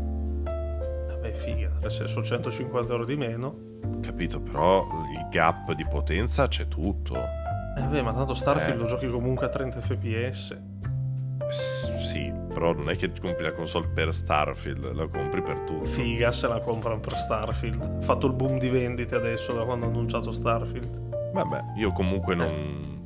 Speaker 2: Vabbè, figa, adesso sono 150 euro di meno.
Speaker 1: Capito, però il gap di potenza c'è tutto.
Speaker 2: Eh, vabbè, ma tanto Starfield
Speaker 1: Eh.
Speaker 2: lo giochi comunque a 30 fps.
Speaker 1: Sì, però non è che compri la console per Starfield, la compri per tutto.
Speaker 2: Figa se la comprano per Starfield. Ha fatto il boom di vendite adesso da quando hanno annunciato Starfield.
Speaker 1: Vabbè, io comunque non.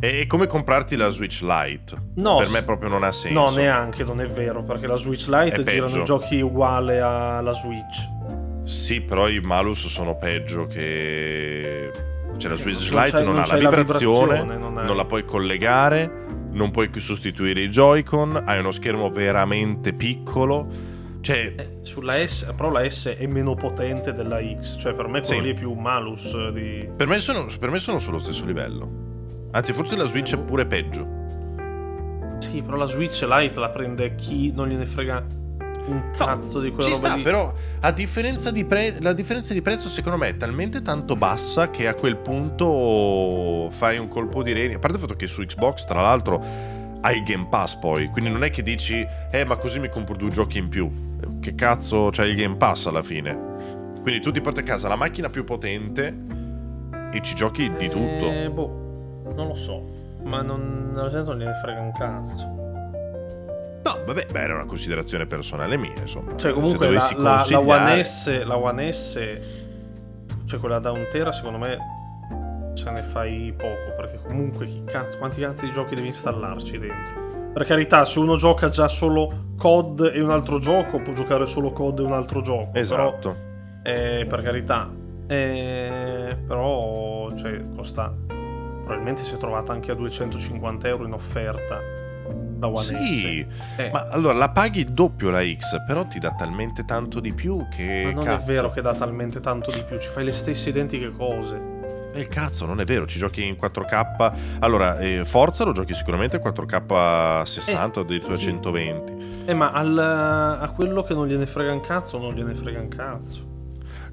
Speaker 1: È come comprarti la Switch Lite.
Speaker 2: No,
Speaker 1: per me proprio non ha senso.
Speaker 2: No, neanche, non è vero, perché la Switch Lite girano giochi uguale alla Switch.
Speaker 1: Sì, però i malus sono peggio che. Cioè, la Switch Lite non,
Speaker 2: non
Speaker 1: ha la
Speaker 2: c'hai la
Speaker 1: vibrazione,
Speaker 2: vibrazione, non
Speaker 1: non, la puoi collegare, non puoi più sostituire i Joy-Con, hai uno schermo veramente piccolo. Cioè,
Speaker 2: Eh, sulla S, però la S è meno potente della X, cioè per me quello
Speaker 1: Sì.
Speaker 2: lì è più malus di...
Speaker 1: per me, sono, per me sono sullo stesso livello. Anzi, forse la Switch è pure peggio.
Speaker 2: Sì, però la Switch Lite la prende chi non gliene frega un cazzo di quella
Speaker 1: Ci
Speaker 2: roba
Speaker 1: sta,
Speaker 2: lì.
Speaker 1: però a differenza di pre- la differenza di prezzo secondo me è talmente tanto bassa che a quel punto fai un colpo di reni. A parte il fatto che su Xbox, tra l'altro, hai il Game Pass poi, quindi non è che dici, eh, ma così mi compro due giochi in più. Che cazzo c'hai il Game Pass alla fine? Quindi tu ti porti a casa la macchina più potente e ci giochi di tutto.
Speaker 2: Eh, boh, non lo so. Ma non, nel senso non gliene frega un cazzo.
Speaker 1: No, vabbè, beh, era una considerazione personale mia, insomma.
Speaker 2: Cioè,
Speaker 1: Se
Speaker 2: comunque la,
Speaker 1: dovessi
Speaker 2: la- la
Speaker 1: consigliare-
Speaker 2: One S, la One S, cioè quella da un tera, secondo me ce ne fai poco. Perché comunque cazzo, quanti cazzo di giochi devi installarci dentro? Per carità, se uno gioca già solo COD e un altro gioco, può giocare solo COD e un altro gioco.
Speaker 1: Esatto.
Speaker 2: Però, eh, per carità. Eh, però, cioè, costa. Probabilmente si è trovata anche a 250 euro in offerta. La One
Speaker 1: Sì,
Speaker 2: S. Eh,
Speaker 1: ma allora la paghi il doppio la X, però ti dà talmente tanto di più che.
Speaker 2: Ma non
Speaker 1: cazzo.
Speaker 2: è vero che dà talmente tanto di più, ci fai le stesse identiche cose.
Speaker 1: E il cazzo, non è vero, ci giochi in 4K. Allora, eh, Forza lo giochi sicuramente in 4K 60 o addirittura
Speaker 2: sì.
Speaker 1: 120.
Speaker 2: Eh, ma al- a quello che non gliene frega un cazzo, non gliene frega un cazzo.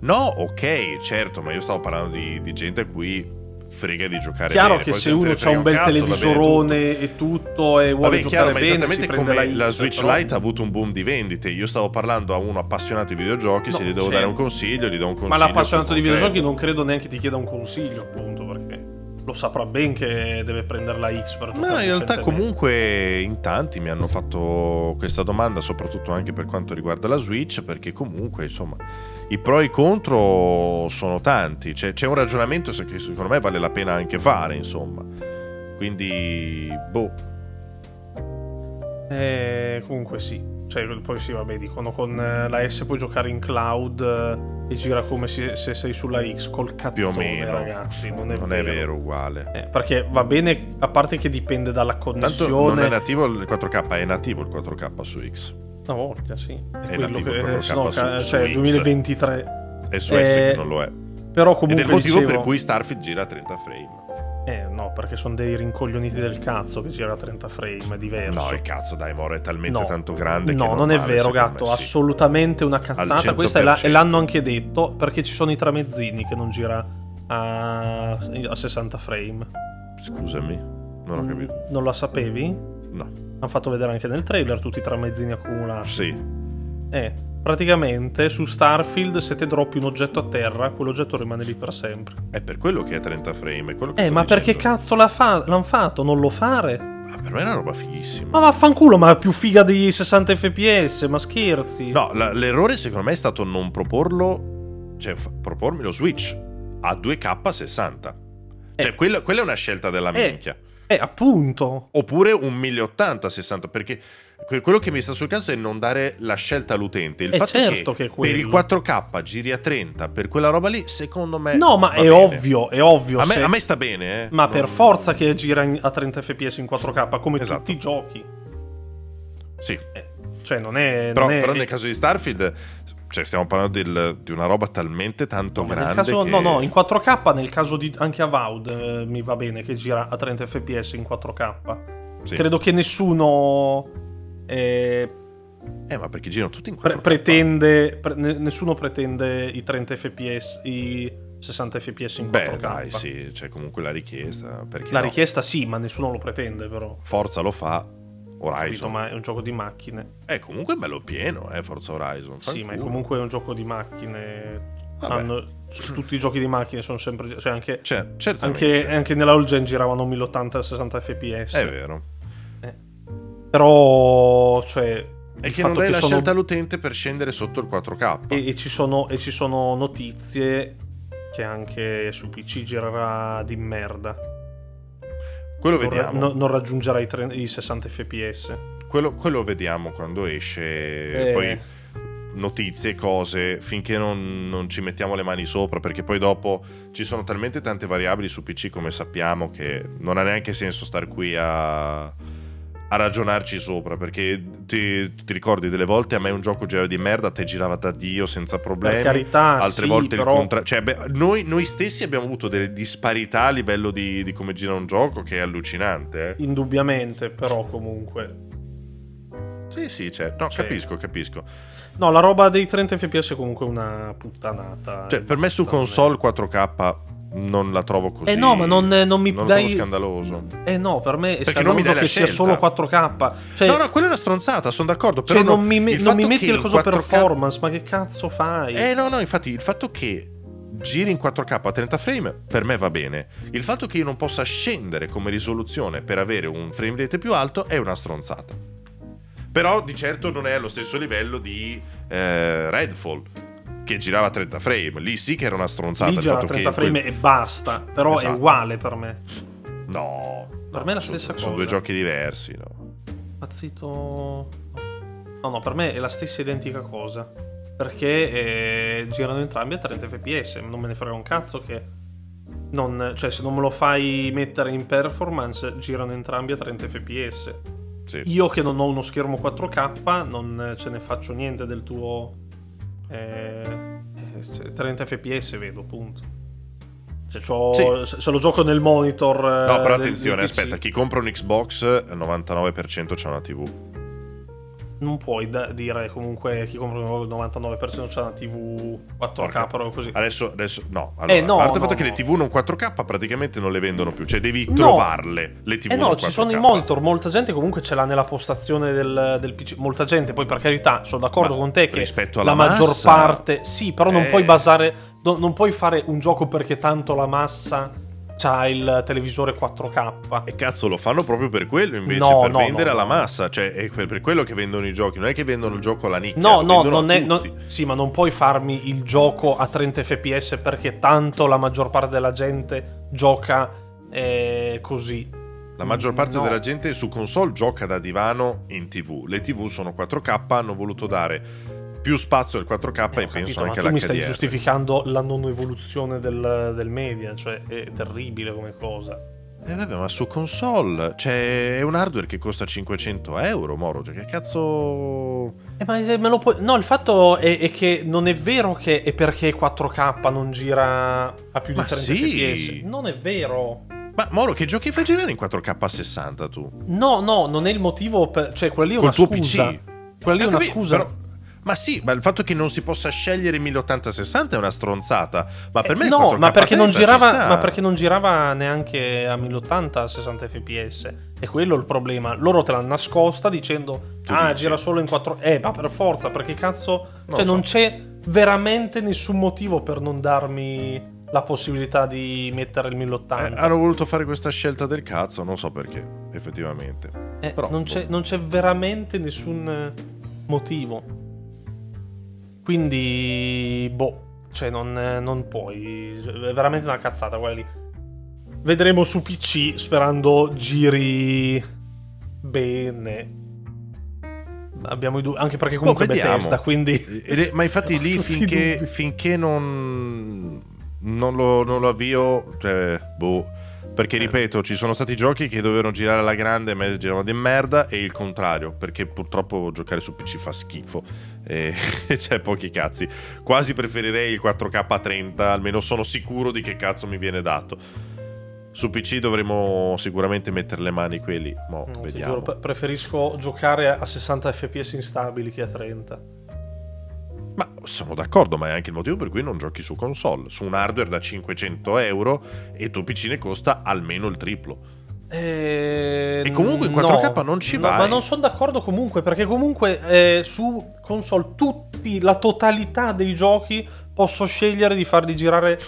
Speaker 1: No, ok, certo, ma io stavo parlando di, di gente a cui frega di giocare
Speaker 2: Chiaro
Speaker 1: bene.
Speaker 2: che
Speaker 1: Poi
Speaker 2: se uno ha un bel
Speaker 1: cazzo, bene tutto.
Speaker 2: televisorone e tutto e vuole
Speaker 1: Vabbè,
Speaker 2: giocare
Speaker 1: chiaro,
Speaker 2: bene, si prende la,
Speaker 1: la,
Speaker 2: X,
Speaker 1: Switch
Speaker 2: però-
Speaker 1: Lite ha avuto un boom di vendite. Io stavo parlando a uno appassionato di videogiochi.
Speaker 2: No,
Speaker 1: se gli devo dare un consiglio, gli do un consiglio.
Speaker 2: Ma l'appassionato di videogiochi non credo neanche ti chieda un consiglio, appunto, perché lo saprà ben che deve prendere la X per giocare
Speaker 1: Ma in realtà comunque in tanti mi hanno fatto questa domanda, soprattutto anche per quanto riguarda la Switch, perché comunque insomma i pro e i contro sono tanti, c'è, c'è un ragionamento che secondo me vale la pena anche fare, insomma. Quindi, boh,
Speaker 2: Eh, comunque sì. Cioè, poi sì, vabbè, dicono con eh, la S puoi giocare in cloud eh, e gira come se, se sei sulla X col cazzone,
Speaker 1: più o meno.
Speaker 2: ragazzi. Non è
Speaker 1: non
Speaker 2: vero.
Speaker 1: è vero uguale.
Speaker 2: Eh, perché va bene, a parte che dipende dalla
Speaker 1: Tanto non è
Speaker 2: connessione.
Speaker 1: nativo il 4K, è nativo il 4K su X.
Speaker 2: Una volta, sì. È,
Speaker 1: È
Speaker 2: quello che
Speaker 1: il 4K
Speaker 2: se no,
Speaker 1: su-
Speaker 2: cioè
Speaker 1: X.
Speaker 2: 2023.
Speaker 1: È su
Speaker 2: Eh,
Speaker 1: S che non lo è.
Speaker 2: Però
Speaker 1: Ed è
Speaker 2: comunque
Speaker 1: il motivo
Speaker 2: dicevo-
Speaker 1: per cui Starfield gira a 30 frame.
Speaker 2: Eh no, perché sono dei rincoglioniti del cazzo che gira a 30 frame, è diverso.
Speaker 1: No, il cazzo, dai, Moro, è talmente
Speaker 2: No.
Speaker 1: tanto grande che
Speaker 2: No, non è vero, gatto. Assolutamente una cazzata. Questa è la-
Speaker 1: 100%.
Speaker 2: e l'hanno anche detto perché ci sono i tramezzini che non gira a, a 60 frame.
Speaker 1: Scusami, non ho capito.
Speaker 2: Mm, Non la sapevi?
Speaker 1: No,
Speaker 2: Hanno fatto vedere anche nel trailer tutti i tramezzini accumulati.
Speaker 1: sì.
Speaker 2: Eh, praticamente su Starfield se te droppi un oggetto a terra, quell'oggetto rimane lì per sempre.
Speaker 1: È per quello che è 30 frame. È quello che
Speaker 2: Eh, ma perché
Speaker 1: dicendo.
Speaker 2: cazzo l'ha fa- l'hanno fatto? Non lo fare?
Speaker 1: Ah, per me è una roba fighissima.
Speaker 2: Ma vaffanculo, ma è più figa di 60 fps, ma scherzi?
Speaker 1: No, la- l'errore secondo me è stato non proporlo, cioè f- propormi lo Switch a 2K 60. Cioè,
Speaker 2: Eh.
Speaker 1: quella, quella è una scelta della
Speaker 2: Eh.
Speaker 1: minchia.
Speaker 2: Eh, appunto.
Speaker 1: Oppure un 1080 60, perché que- quello che mi sta sul cazzo è non dare la scelta all'utente. Il
Speaker 2: Eh,
Speaker 1: fatto
Speaker 2: certo
Speaker 1: che,
Speaker 2: che è
Speaker 1: per il
Speaker 2: quello.
Speaker 1: 4K giri a 30, per quella roba lì, secondo me...
Speaker 2: No, ma è
Speaker 1: bene.
Speaker 2: ovvio, è ovvio.
Speaker 1: A me,
Speaker 2: se-
Speaker 1: a me sta bene, eh.
Speaker 2: Ma per
Speaker 1: Non-
Speaker 2: forza che gira a 30 fps in 4K, come
Speaker 1: Esatto.
Speaker 2: tutti i giochi.
Speaker 1: Sì,
Speaker 2: Eh, cioè, non è...
Speaker 1: però,
Speaker 2: non è-
Speaker 1: però nel caso di Starfield, cioè stiamo parlando del- di una roba talmente tanto
Speaker 2: No,
Speaker 1: grande
Speaker 2: caso-
Speaker 1: che...
Speaker 2: no, no, in 4K nel caso di anche Avowed eh, mi va bene che gira a 30 fps in 4K.
Speaker 1: Sì.
Speaker 2: Credo che nessuno eh,
Speaker 1: Eh, ma perché girano tutti in 4K?
Speaker 2: pre- pretende pre- ne- nessuno pretende i 30 fps i 60 fps in 4K.
Speaker 1: Beh, dai, sì, c'è comunque la richiesta.
Speaker 2: La
Speaker 1: no?
Speaker 2: richiesta sì, ma nessuno lo pretende però.
Speaker 1: Forza lo fa,
Speaker 2: Capito?
Speaker 1: Horizon.
Speaker 2: Ma è un gioco di macchine.
Speaker 1: È comunque bello pieno, eh, Forza Horizon.
Speaker 2: Sì, ma è comunque un gioco di macchine.
Speaker 1: Vabbè.
Speaker 2: Hanno- tutti i giochi di macchine sono sempre. Cioè anche,
Speaker 1: Cioè, certamente.
Speaker 2: anche, anche nella All Gen giravano 1080 60 fps.
Speaker 1: È vero.
Speaker 2: Però, cioè.
Speaker 1: È
Speaker 2: il
Speaker 1: che non
Speaker 2: fatto
Speaker 1: dai la
Speaker 2: sono-
Speaker 1: scelta all'utente per scendere sotto il 4K.
Speaker 2: E, e ci sono, e ci sono notizie che anche su PC girerà di merda.
Speaker 1: Quello
Speaker 2: Non,
Speaker 1: vediamo.
Speaker 2: no- non raggiungerà i, tre- i 60 fps.
Speaker 1: Quello, quello vediamo quando esce.
Speaker 2: Eh.
Speaker 1: Poi notizie, cose, finché non, non ci mettiamo le mani sopra, perché poi dopo ci sono talmente tante variabili su PC come sappiamo che non ha neanche senso star qui a, a ragionarci sopra, perché ti, ti ricordi delle volte a me un gioco girava di merda, a te girava da Dio senza problemi.
Speaker 2: Per carità,
Speaker 1: Altre
Speaker 2: sì,
Speaker 1: volte
Speaker 2: però-
Speaker 1: il contrario. Cioè, beh, noi, noi stessi abbiamo avuto delle disparità a livello di, di come gira un gioco che è allucinante. Eh.
Speaker 2: Indubbiamente, però comunque.
Speaker 1: Sì, sì, cioè, no,
Speaker 2: Sì.
Speaker 1: capisco, capisco.
Speaker 2: No, la roba dei 30 fps è comunque una puttanata.
Speaker 1: Cioè, per me su console 4K non la trovo così.
Speaker 2: Eh no, ma non, non mi
Speaker 1: non
Speaker 2: dai.
Speaker 1: trovo scandaloso.
Speaker 2: Eh no, per me è
Speaker 1: Perché non mi
Speaker 2: scandaloso che sia
Speaker 1: scelta.
Speaker 2: solo 4K. Cioè,
Speaker 1: no, no, quella è una stronzata, sono d'accordo. Però
Speaker 2: cioè,
Speaker 1: no-
Speaker 2: non mi, me- non mi metti
Speaker 1: in
Speaker 2: coso
Speaker 1: 4K
Speaker 2: performance, ma che cazzo fai?
Speaker 1: Eh no, no, infatti il fatto che giri in 4K a 30 frame per me va bene. Il fatto che io non possa scendere come risoluzione per avere un frame rate più alto è una stronzata. Però di certo non è allo stesso livello di eh, Redfall che girava a 30 frame. Lì sì che era una stronzata.
Speaker 2: Lì gira a
Speaker 1: fatto
Speaker 2: 30
Speaker 1: che
Speaker 2: frame
Speaker 1: quel-
Speaker 2: e basta. Però è
Speaker 1: Esatto.
Speaker 2: uguale per me.
Speaker 1: No,
Speaker 2: Per
Speaker 1: no,
Speaker 2: me è la
Speaker 1: sono-
Speaker 2: stessa
Speaker 1: Sono
Speaker 2: cosa.
Speaker 1: due giochi diversi, no?
Speaker 2: Pazzito. No, no, per me è la stessa identica cosa. Perché eh, girano entrambi a 30 fps. Non me ne frega un cazzo che. Non, cioè, se non me lo fai mettere in performance, girano entrambi a 30 fps.
Speaker 1: Sì.
Speaker 2: Io che non ho uno schermo 4K, non ce ne faccio niente del tuo. Eh, eh, cioè, 30 fps vedo, punto. Se, c'ho-
Speaker 1: Sì.
Speaker 2: se- lo gioco nel monitor. eh,
Speaker 1: No, però
Speaker 2: del-
Speaker 1: attenzione, aspetta, chi compra un Xbox, il 99% c'ha una TV.
Speaker 2: Non puoi da- dire comunque chi compra il 99% c'ha una TV 4K
Speaker 1: Porca-
Speaker 2: o così.
Speaker 1: Adesso, adesso no. Allora,
Speaker 2: Eh, no,
Speaker 1: a parte il
Speaker 2: no,
Speaker 1: fatto che
Speaker 2: no.
Speaker 1: le TV non 4K praticamente non le vendono più, cioè devi trovarle le TV
Speaker 2: Eh no, ci sono i
Speaker 1: 4K.
Speaker 2: monitor, molta gente comunque ce l'ha nella postazione del, del PC. Molta gente, poi per carità, sono d'accordo
Speaker 1: Ma
Speaker 2: con te che
Speaker 1: rispetto alla
Speaker 2: la maggior
Speaker 1: massa-
Speaker 2: parte. Sì, però non
Speaker 1: Eh.
Speaker 2: puoi basare. no- non puoi fare un gioco perché tanto la massa c'ha il televisore 4K.
Speaker 1: E cazzo, lo fanno proprio per quello invece,
Speaker 2: No,
Speaker 1: per
Speaker 2: no,
Speaker 1: vendere
Speaker 2: no,
Speaker 1: alla massa, cioè è per, quello che vendono i giochi, non è che vendono il gioco alla nicchia,
Speaker 2: No, no, non è. non- sì, ma non puoi farmi il gioco a 30 fps perché tanto la maggior parte della gente gioca eh, così.
Speaker 1: La maggior parte
Speaker 2: No.
Speaker 1: della gente su console gioca da divano in TV. Le TV sono 4K, hanno voluto dare più spazio al 4K
Speaker 2: Eh,
Speaker 1: e penso
Speaker 2: capito,
Speaker 1: anche
Speaker 2: ma tu mi stai giustificando la non evoluzione del, del media, cioè è terribile come cosa.
Speaker 1: Eh vabbè, ma su console c'è è un hardware che costa 500 euro, Moro. Cioè, che cazzo...
Speaker 2: Eh, ma me lo puoi- No, il fatto è, è che non è vero che è perché 4K non gira a più di
Speaker 1: Ma
Speaker 2: 30
Speaker 1: sì.
Speaker 2: fps. Non è vero.
Speaker 1: Ma Moro, che giochi fai girare in 4K a 60 tu?
Speaker 2: No, no, non è il motivo per... Cioè, quella lì è una
Speaker 1: Col tuo
Speaker 2: scusa.
Speaker 1: PC?
Speaker 2: Quella lì è
Speaker 1: Eh,
Speaker 2: una
Speaker 1: capito,
Speaker 2: scusa.
Speaker 1: però- ma sì, ma il fatto che non si possa scegliere 1080-60 è una stronzata. Ma per
Speaker 2: Eh,
Speaker 1: me il
Speaker 2: no,
Speaker 1: 4K
Speaker 2: ma perché, non
Speaker 1: 30 ci
Speaker 2: girava, ma perché non girava neanche a 1080 a 60 fps. E quello è il problema. Loro te l'hanno nascosta dicendo:
Speaker 1: Tu
Speaker 2: Ah,
Speaker 1: dici.
Speaker 2: gira solo in 4. Eh, ma per forza, perché cazzo.
Speaker 1: Non
Speaker 2: cioè,
Speaker 1: lo
Speaker 2: non
Speaker 1: so.
Speaker 2: c'è veramente nessun motivo per non darmi la possibilità di mettere il
Speaker 1: Eh,
Speaker 2: 1080.
Speaker 1: hanno voluto fare questa scelta del cazzo, non so perché, effettivamente.
Speaker 2: Eh,
Speaker 1: però,
Speaker 2: non, c'è,
Speaker 1: boh.
Speaker 2: non c'è veramente nessun eh, motivo. Quindi, boh, cioè non, non puoi. È veramente una cazzata quella lì. Vedremo su PC sperando giri bene. Abbiamo i due, anche perché comunque
Speaker 1: Boh, vediamo.
Speaker 2: Bethesda, quindi...
Speaker 1: Ed è- ma infatti lì finché, finché non, non, lo, non lo avvio, cioè, boh. Perché
Speaker 2: Eh.
Speaker 1: ripeto, ci sono stati giochi che dovevano girare alla grande e me giravano di merda e il contrario, perché purtroppo giocare su PC fa schifo e c'è pochi cazzi. Quasi preferirei il 4K a 30, almeno sono sicuro di che cazzo mi viene dato. Su PC dovremo sicuramente mettere le mani quelli, mo
Speaker 2: No, ti
Speaker 1: vediamo.
Speaker 2: giuro, pre- preferisco giocare a 60 fps instabili che a 30.
Speaker 1: Ma sono d'accordo, ma è anche il motivo per cui non giochi su console. Su un hardware da 500 euro e tuo PC ne costa almeno il triplo.
Speaker 2: Eh,
Speaker 1: E comunque in
Speaker 2: no.
Speaker 1: 4K non ci
Speaker 2: No,
Speaker 1: vai.
Speaker 2: ma non sono d'accordo comunque, perché comunque eh, su console tutti, la totalità dei giochi posso scegliere di farli girare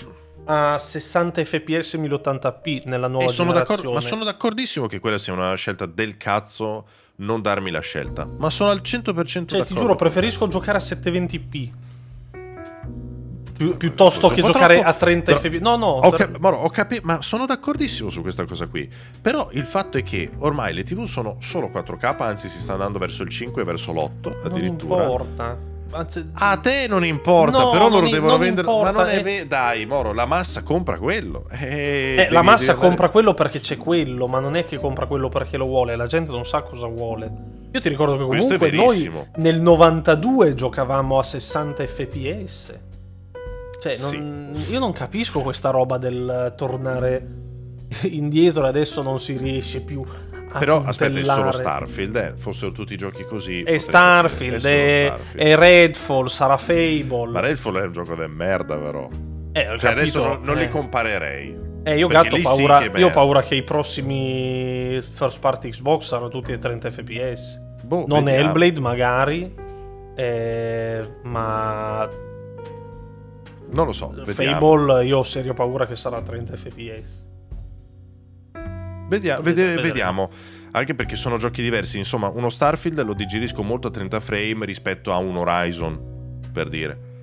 Speaker 2: a 60 fps 1080p nella nuova
Speaker 1: E sono ma sono d'accordissimo che quella sia una scelta del cazzo non darmi la scelta. Ma sono al 100%
Speaker 2: Cioè,
Speaker 1: d'accordo.
Speaker 2: ti giuro, preferisco giocare a 720p. Pi- piuttosto che giocare
Speaker 1: troppo,
Speaker 2: a 30
Speaker 1: però-
Speaker 2: fps. No, no.
Speaker 1: Ho, cap- Moro, ho capi- ma sono d'accordissimo su questa cosa qui. Però il fatto è che ormai le TV sono solo 4K, anzi si sta andando verso il 5 e verso l'8
Speaker 2: non
Speaker 1: addirittura.
Speaker 2: importa.
Speaker 1: A te non importa,
Speaker 2: No,
Speaker 1: però loro devono vendere.
Speaker 2: importa,
Speaker 1: ma non è
Speaker 2: eh.
Speaker 1: vero. Dai, Moro, la massa compra quello. Eh,
Speaker 2: Eh, la massa
Speaker 1: andare-
Speaker 2: compra quello perché c'è quello, ma non è che compra quello perché lo vuole, la gente non sa cosa vuole. Io ti ricordo che comunque noi nel 92 giocavamo a 60 fps. Cioè,
Speaker 1: Sì.
Speaker 2: non- io non capisco questa roba del tornare indietro e adesso non si riesce più
Speaker 1: Però aspetta, è solo. Starfield, eh. Fossero tutti i giochi così. Potrei
Speaker 2: Starfield, è,
Speaker 1: Starfield.
Speaker 2: è Redfall, sarà Fable.
Speaker 1: Ma Redfall è un gioco di merda, però.
Speaker 2: Eh,
Speaker 1: Cioè, adesso non, non li
Speaker 2: eh.
Speaker 1: comparerei.
Speaker 2: Eh, io gatto
Speaker 1: sì
Speaker 2: paura,
Speaker 1: è
Speaker 2: io ho paura che i prossimi first party Xbox saranno tutti a 30 fps.
Speaker 1: Boh,
Speaker 2: non
Speaker 1: vediamo.
Speaker 2: Hellblade magari, eh, ma
Speaker 1: Non lo so. Vediamo.
Speaker 2: Fable io ho serio paura che sarà a 30 fps.
Speaker 1: Vedia- vede- vediamo. Anche perché sono giochi diversi. Insomma, uno Starfield lo digerisco molto a 30 frame rispetto a un Horizon, per dire.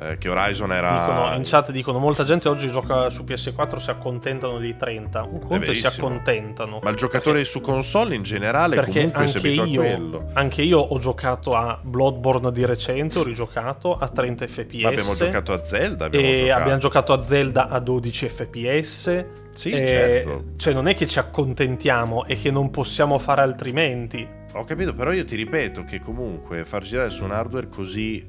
Speaker 1: Eh, che Horizon era.
Speaker 2: Dicono, in chat dicono molta gente oggi gioca su PS4 si accontentano dei 30. Un conto si accontentano.
Speaker 1: Ma il giocatore su console in generale
Speaker 2: perché
Speaker 1: comunque si abitua a
Speaker 2: io,
Speaker 1: quello.
Speaker 2: anche io ho giocato a Bloodborne di recente, ho rigiocato a 30 fps.
Speaker 1: Ma abbiamo giocato a Zelda. Abbiamo
Speaker 2: e
Speaker 1: giocato.
Speaker 2: abbiamo giocato a Zelda a 12 fps.
Speaker 1: Sì,
Speaker 2: E-
Speaker 1: certo.
Speaker 2: Cioè, non è che ci accontentiamo, è che non possiamo fare altrimenti.
Speaker 1: Ho capito, però io ti ripeto che comunque far girare su un hardware così,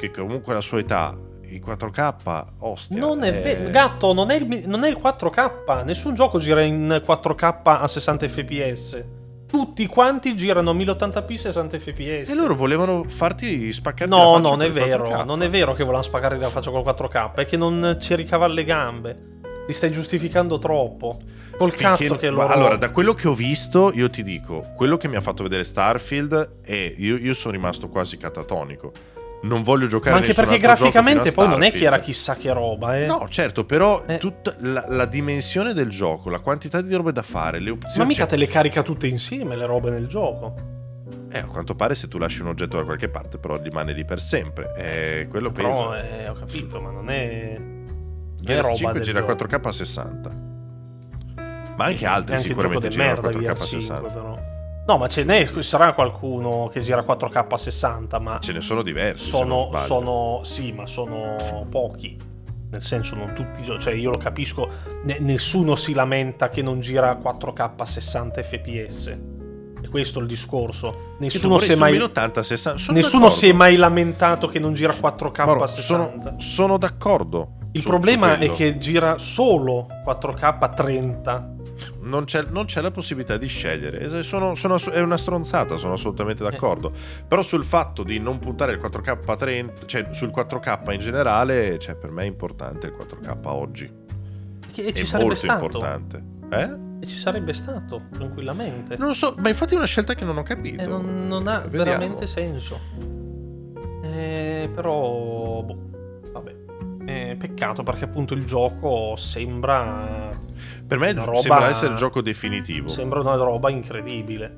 Speaker 1: che comunque alla sua età, i 4K, ostia.
Speaker 2: Non è
Speaker 1: eh,
Speaker 2: vero, gatto, non è, il, non è il 4K. Nessun gioco gira in 4K a 60 fps. Tutti quanti girano a 1080p 60 fps.
Speaker 1: E loro volevano farti spaccare
Speaker 2: No, non è vero. Non è vero che volevano spaccare la faccia col 4K. È che non ci ricava le gambe. Li stai giustificando troppo. Col cazzo che loro.
Speaker 1: Allora, da quello che ho visto, io ti dico, quello che mi ha fatto vedere Starfield è... Io, io sono rimasto quasi catatonico. Non voglio giocare
Speaker 2: Ma anche perché graficamente
Speaker 1: a
Speaker 2: poi non è che era chissà che roba, eh.
Speaker 1: No, certo, però
Speaker 2: Eh.
Speaker 1: tutta la, la dimensione del gioco, la quantità di robe da fare, le opzioni...
Speaker 2: Ma mica
Speaker 1: cioè,
Speaker 2: te le carica tutte insieme le robe nel gioco.
Speaker 1: Eh, a quanto pare se tu lasci un oggetto da qualche parte, però rimane lì per sempre. Eh, quello pesa.
Speaker 2: Però eh, ho capito, ma non è. Non è
Speaker 1: Gears
Speaker 2: roba
Speaker 1: 5
Speaker 2: del
Speaker 1: gira
Speaker 2: gioco.
Speaker 1: 4K a 60. Ma anche altri
Speaker 2: È anche
Speaker 1: sicuramente girano
Speaker 2: merda
Speaker 1: 4K a
Speaker 2: Gears 5,
Speaker 1: 60.
Speaker 2: però. No, ma ce n'è, sarà qualcuno che gira 4K a 60, ma
Speaker 1: Ce ne sono diversi.
Speaker 2: sono, sono sì, ma sono pochi. Nel senso, non tutti giochi, cioè io lo capisco, ne- nessuno si lamenta che non gira 4K a 60 fps. E questo è il discorso. Nessuno, si è, mai,
Speaker 1: un 1080 60. Sono
Speaker 2: nessuno si è mai lamentato che non gira 4K
Speaker 1: Moro,
Speaker 2: a
Speaker 1: sono,
Speaker 2: 60.
Speaker 1: sono d'accordo.
Speaker 2: Il
Speaker 1: su-
Speaker 2: problema
Speaker 1: su
Speaker 2: è che gira solo 4K 30.
Speaker 1: Non c'è, non c'è la possibilità di scegliere. Sono- sono è una stronzata, sono assolutamente
Speaker 2: Eh.
Speaker 1: d'accordo. Però sul fatto di non puntare il 4K 30, cioè sul 4K in generale, cioè, per me è importante il 4K oggi.
Speaker 2: Che- E ci
Speaker 1: è
Speaker 2: sarebbe
Speaker 1: molto
Speaker 2: stato.
Speaker 1: importante. Eh?
Speaker 2: E ci sarebbe stato, tranquillamente.
Speaker 1: Non lo so, ma infatti è una scelta che non ho capito.
Speaker 2: E non, non ha
Speaker 1: Vediamo.
Speaker 2: veramente senso. Eh, però, boh, vabbè. Eh, peccato perché appunto il gioco sembra
Speaker 1: Per me
Speaker 2: roba-
Speaker 1: sembra essere il gioco definitivo.
Speaker 2: Sembra una roba incredibile.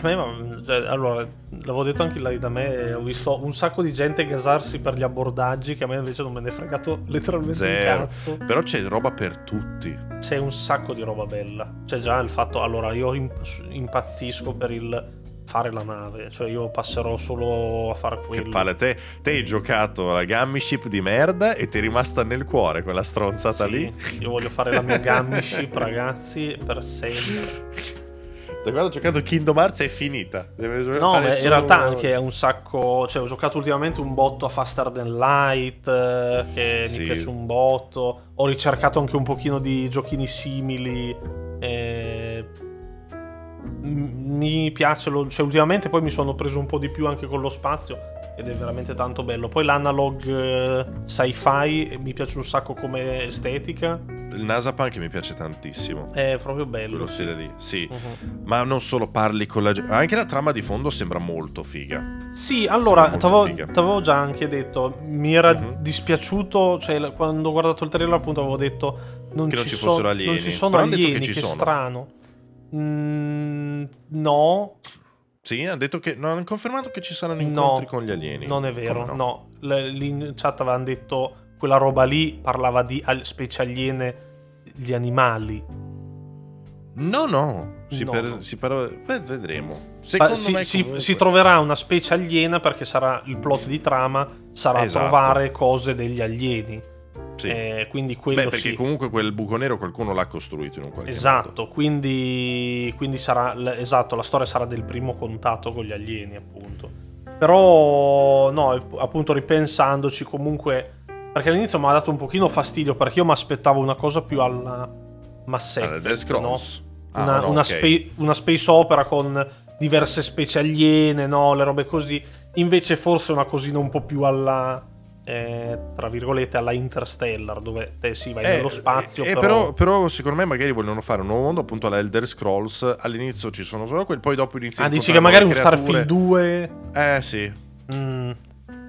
Speaker 2: A me, cioè, allora, l'avevo detto anche là da me, ho visto un sacco di gente gasarsi per gli abbordaggi che a me invece non me ne è fregato letteralmente
Speaker 1: Zero.
Speaker 2: un cazzo.
Speaker 1: Però c'è roba per tutti.
Speaker 2: C'è un sacco di roba bella. C'è già il fatto, allora, io imp- impazzisco per il fare la nave, cioè io passerò solo a fare
Speaker 1: Che
Speaker 2: quello.
Speaker 1: palle, te, te hai giocato alla Gummy Ship di merda e ti è rimasta nel cuore quella stronzata
Speaker 2: Sì,
Speaker 1: lì.
Speaker 2: Io voglio fare la mia Gummy Ship, ragazzi, per sempre.
Speaker 1: Cioè, quando ho giocato Kingdom Hearts è finita. Deve
Speaker 2: No, beh, in realtà anche è un sacco. Cioè, ho giocato ultimamente un botto a Faster Than Light. eh, Che
Speaker 1: Sì.
Speaker 2: mi piace un botto. Ho ricercato anche un pochino di giochini simili. eh, mi piace. Lo, cioè, ultimamente poi mi sono preso un po' di più anche con lo spazio. Ed è veramente tanto bello. Poi l'analog eh, sci-fi eh, mi piace un sacco come estetica.
Speaker 1: Il Nasapunk mi piace tantissimo.
Speaker 2: È proprio bello.
Speaker 1: Quello stile lì, sì.
Speaker 2: Mhm.
Speaker 1: Ma non solo parli con la gente. Anche la trama di fondo sembra molto figa.
Speaker 2: Sì, allora, t'avevo
Speaker 1: figa.
Speaker 2: t'avevo già anche detto, mi era
Speaker 1: Mhm.
Speaker 2: dispiaciuto, cioè quando ho guardato il trailer appunto avevo detto non,
Speaker 1: Che non
Speaker 2: ci,
Speaker 1: ci
Speaker 2: so-
Speaker 1: fossero alieni.
Speaker 2: non ci sono
Speaker 1: Però
Speaker 2: alieni,
Speaker 1: che
Speaker 2: che,
Speaker 1: ci sono.
Speaker 2: strano. Mm, no,
Speaker 1: Sì, hanno detto che. No, hanno confermato che ci saranno
Speaker 2: No,
Speaker 1: incontri con gli alieni.
Speaker 2: non è vero,
Speaker 1: Come
Speaker 2: no. Lì in chat avevano detto quella roba lì parlava di specie aliene, gli animali.
Speaker 1: No, no. Si,
Speaker 2: No,
Speaker 1: per-
Speaker 2: no.
Speaker 1: si parla- vedremo. Secondo
Speaker 2: si,
Speaker 1: me.
Speaker 2: si- si troverà una specie aliena perché sarà il plot di trama, sarà
Speaker 1: Esatto.
Speaker 2: trovare cose degli alieni.
Speaker 1: Sì.
Speaker 2: Eh, quindi quello
Speaker 1: Beh, perché
Speaker 2: sì.
Speaker 1: comunque quel buco nero qualcuno l'ha costruito in un qualche modo.
Speaker 2: Esatto, quindi, quindi sarà esatto, la storia sarà del primo contatto con gli alieni, appunto. Però, no, appunto ripensandoci comunque, perché all'inizio mi ha dato un pochino fastidio perché io mi aspettavo una cosa più alla Mass Effect,
Speaker 1: Scrolls.
Speaker 2: no?
Speaker 1: Ah,
Speaker 2: una,
Speaker 1: no,
Speaker 2: una
Speaker 1: ok.
Speaker 2: spa- una space opera con diverse specie aliene, no? Le robe così. Invece forse una cosina un po' più alla... eh, tra virgolette alla Interstellar dove te sì vai
Speaker 1: Eh,
Speaker 2: nello spazio
Speaker 1: eh,
Speaker 2: però...
Speaker 1: però... però secondo me magari vogliono fare un nuovo mondo appunto alla Elder Scrolls all'inizio ci sono solo quelli poi dopo inizia
Speaker 2: Ah, dici che magari un Starfield 2.
Speaker 1: eh sì
Speaker 2: mm,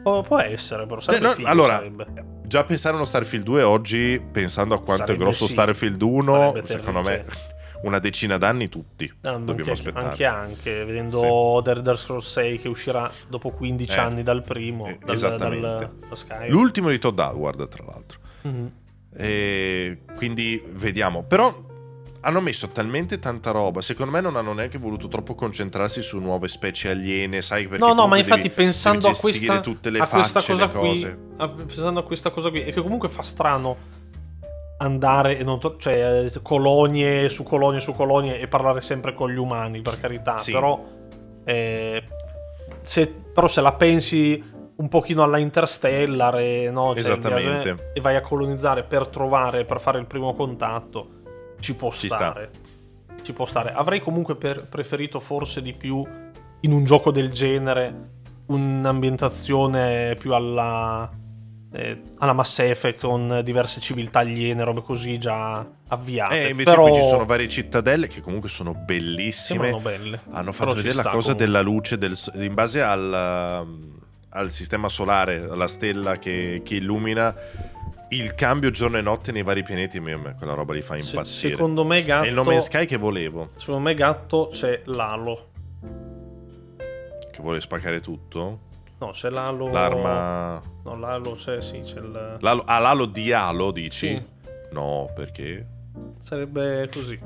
Speaker 2: può, può essere, però sarebbe
Speaker 1: Eh, no, allora
Speaker 2: sarebbe.
Speaker 1: già pensare a uno Starfield 2 oggi pensando a quanto
Speaker 2: Sarebbe
Speaker 1: è grosso
Speaker 2: sì.
Speaker 1: Starfield 1
Speaker 2: Sarebbe
Speaker 1: secondo
Speaker 2: terribile.
Speaker 1: me una decina d'anni tutti
Speaker 2: Ah,
Speaker 1: dobbiamo
Speaker 2: anche,
Speaker 1: aspettare
Speaker 2: anche anche vedendo The Elder Scrolls 6 che uscirà dopo 15
Speaker 1: Eh,
Speaker 2: anni dal primo
Speaker 1: eh,
Speaker 2: dal,
Speaker 1: esattamente.
Speaker 2: dal- da Skyrim.
Speaker 1: l'ultimo di Todd Howard tra l'altro
Speaker 2: Mhm.
Speaker 1: E quindi vediamo. Però hanno messo talmente tanta roba. Secondo me non hanno neanche voluto troppo concentrarsi su nuove specie aliene. Sai perché
Speaker 2: No, no, ma infatti
Speaker 1: devi-
Speaker 2: pensando
Speaker 1: devi
Speaker 2: a questa,
Speaker 1: tutte le
Speaker 2: a questa
Speaker 1: facce,
Speaker 2: cosa
Speaker 1: le
Speaker 2: qui, a- pensando a questa cosa qui, e che comunque fa strano andare e non to- cioè colonie su colonie su colonie e parlare sempre con gli umani, per carità,
Speaker 1: Sì.
Speaker 2: però eh, se, però se la pensi un pochino alla Interstellar e, no, cioè, e vai a colonizzare per trovare, per fare il primo contatto, ci può
Speaker 1: Ci
Speaker 2: stare. Ci può stare. Avrei comunque per- preferito forse di più in un gioco del genere un'ambientazione più alla, eh, alla Mass Effect con diverse civiltà aliene, robe così già avviate.
Speaker 1: E invece
Speaker 2: Però
Speaker 1: poi ci sono varie cittadelle che comunque sono bellissime.
Speaker 2: sembrano belle.
Speaker 1: Hanno
Speaker 2: Però
Speaker 1: fatto
Speaker 2: ci
Speaker 1: vedere la cosa
Speaker 2: comunque.
Speaker 1: della luce del in base al, um, al sistema solare, alla stella che, che illumina il cambio giorno e notte nei vari pianeti. A me- a me quella roba li fa impazzire.
Speaker 2: secondo me
Speaker 1: È
Speaker 2: gatto
Speaker 1: il nome Sky che volevo,
Speaker 2: secondo me gatto c'è l'alo.
Speaker 1: che vuole spaccare tutto.
Speaker 2: No, c'è l'alo
Speaker 1: L'arma.
Speaker 2: No, l'alo c'è, sì, c'è il
Speaker 1: L'alo, ah, l'alo di Halo, dici?
Speaker 2: Sì.
Speaker 1: No, perché?
Speaker 2: sarebbe così.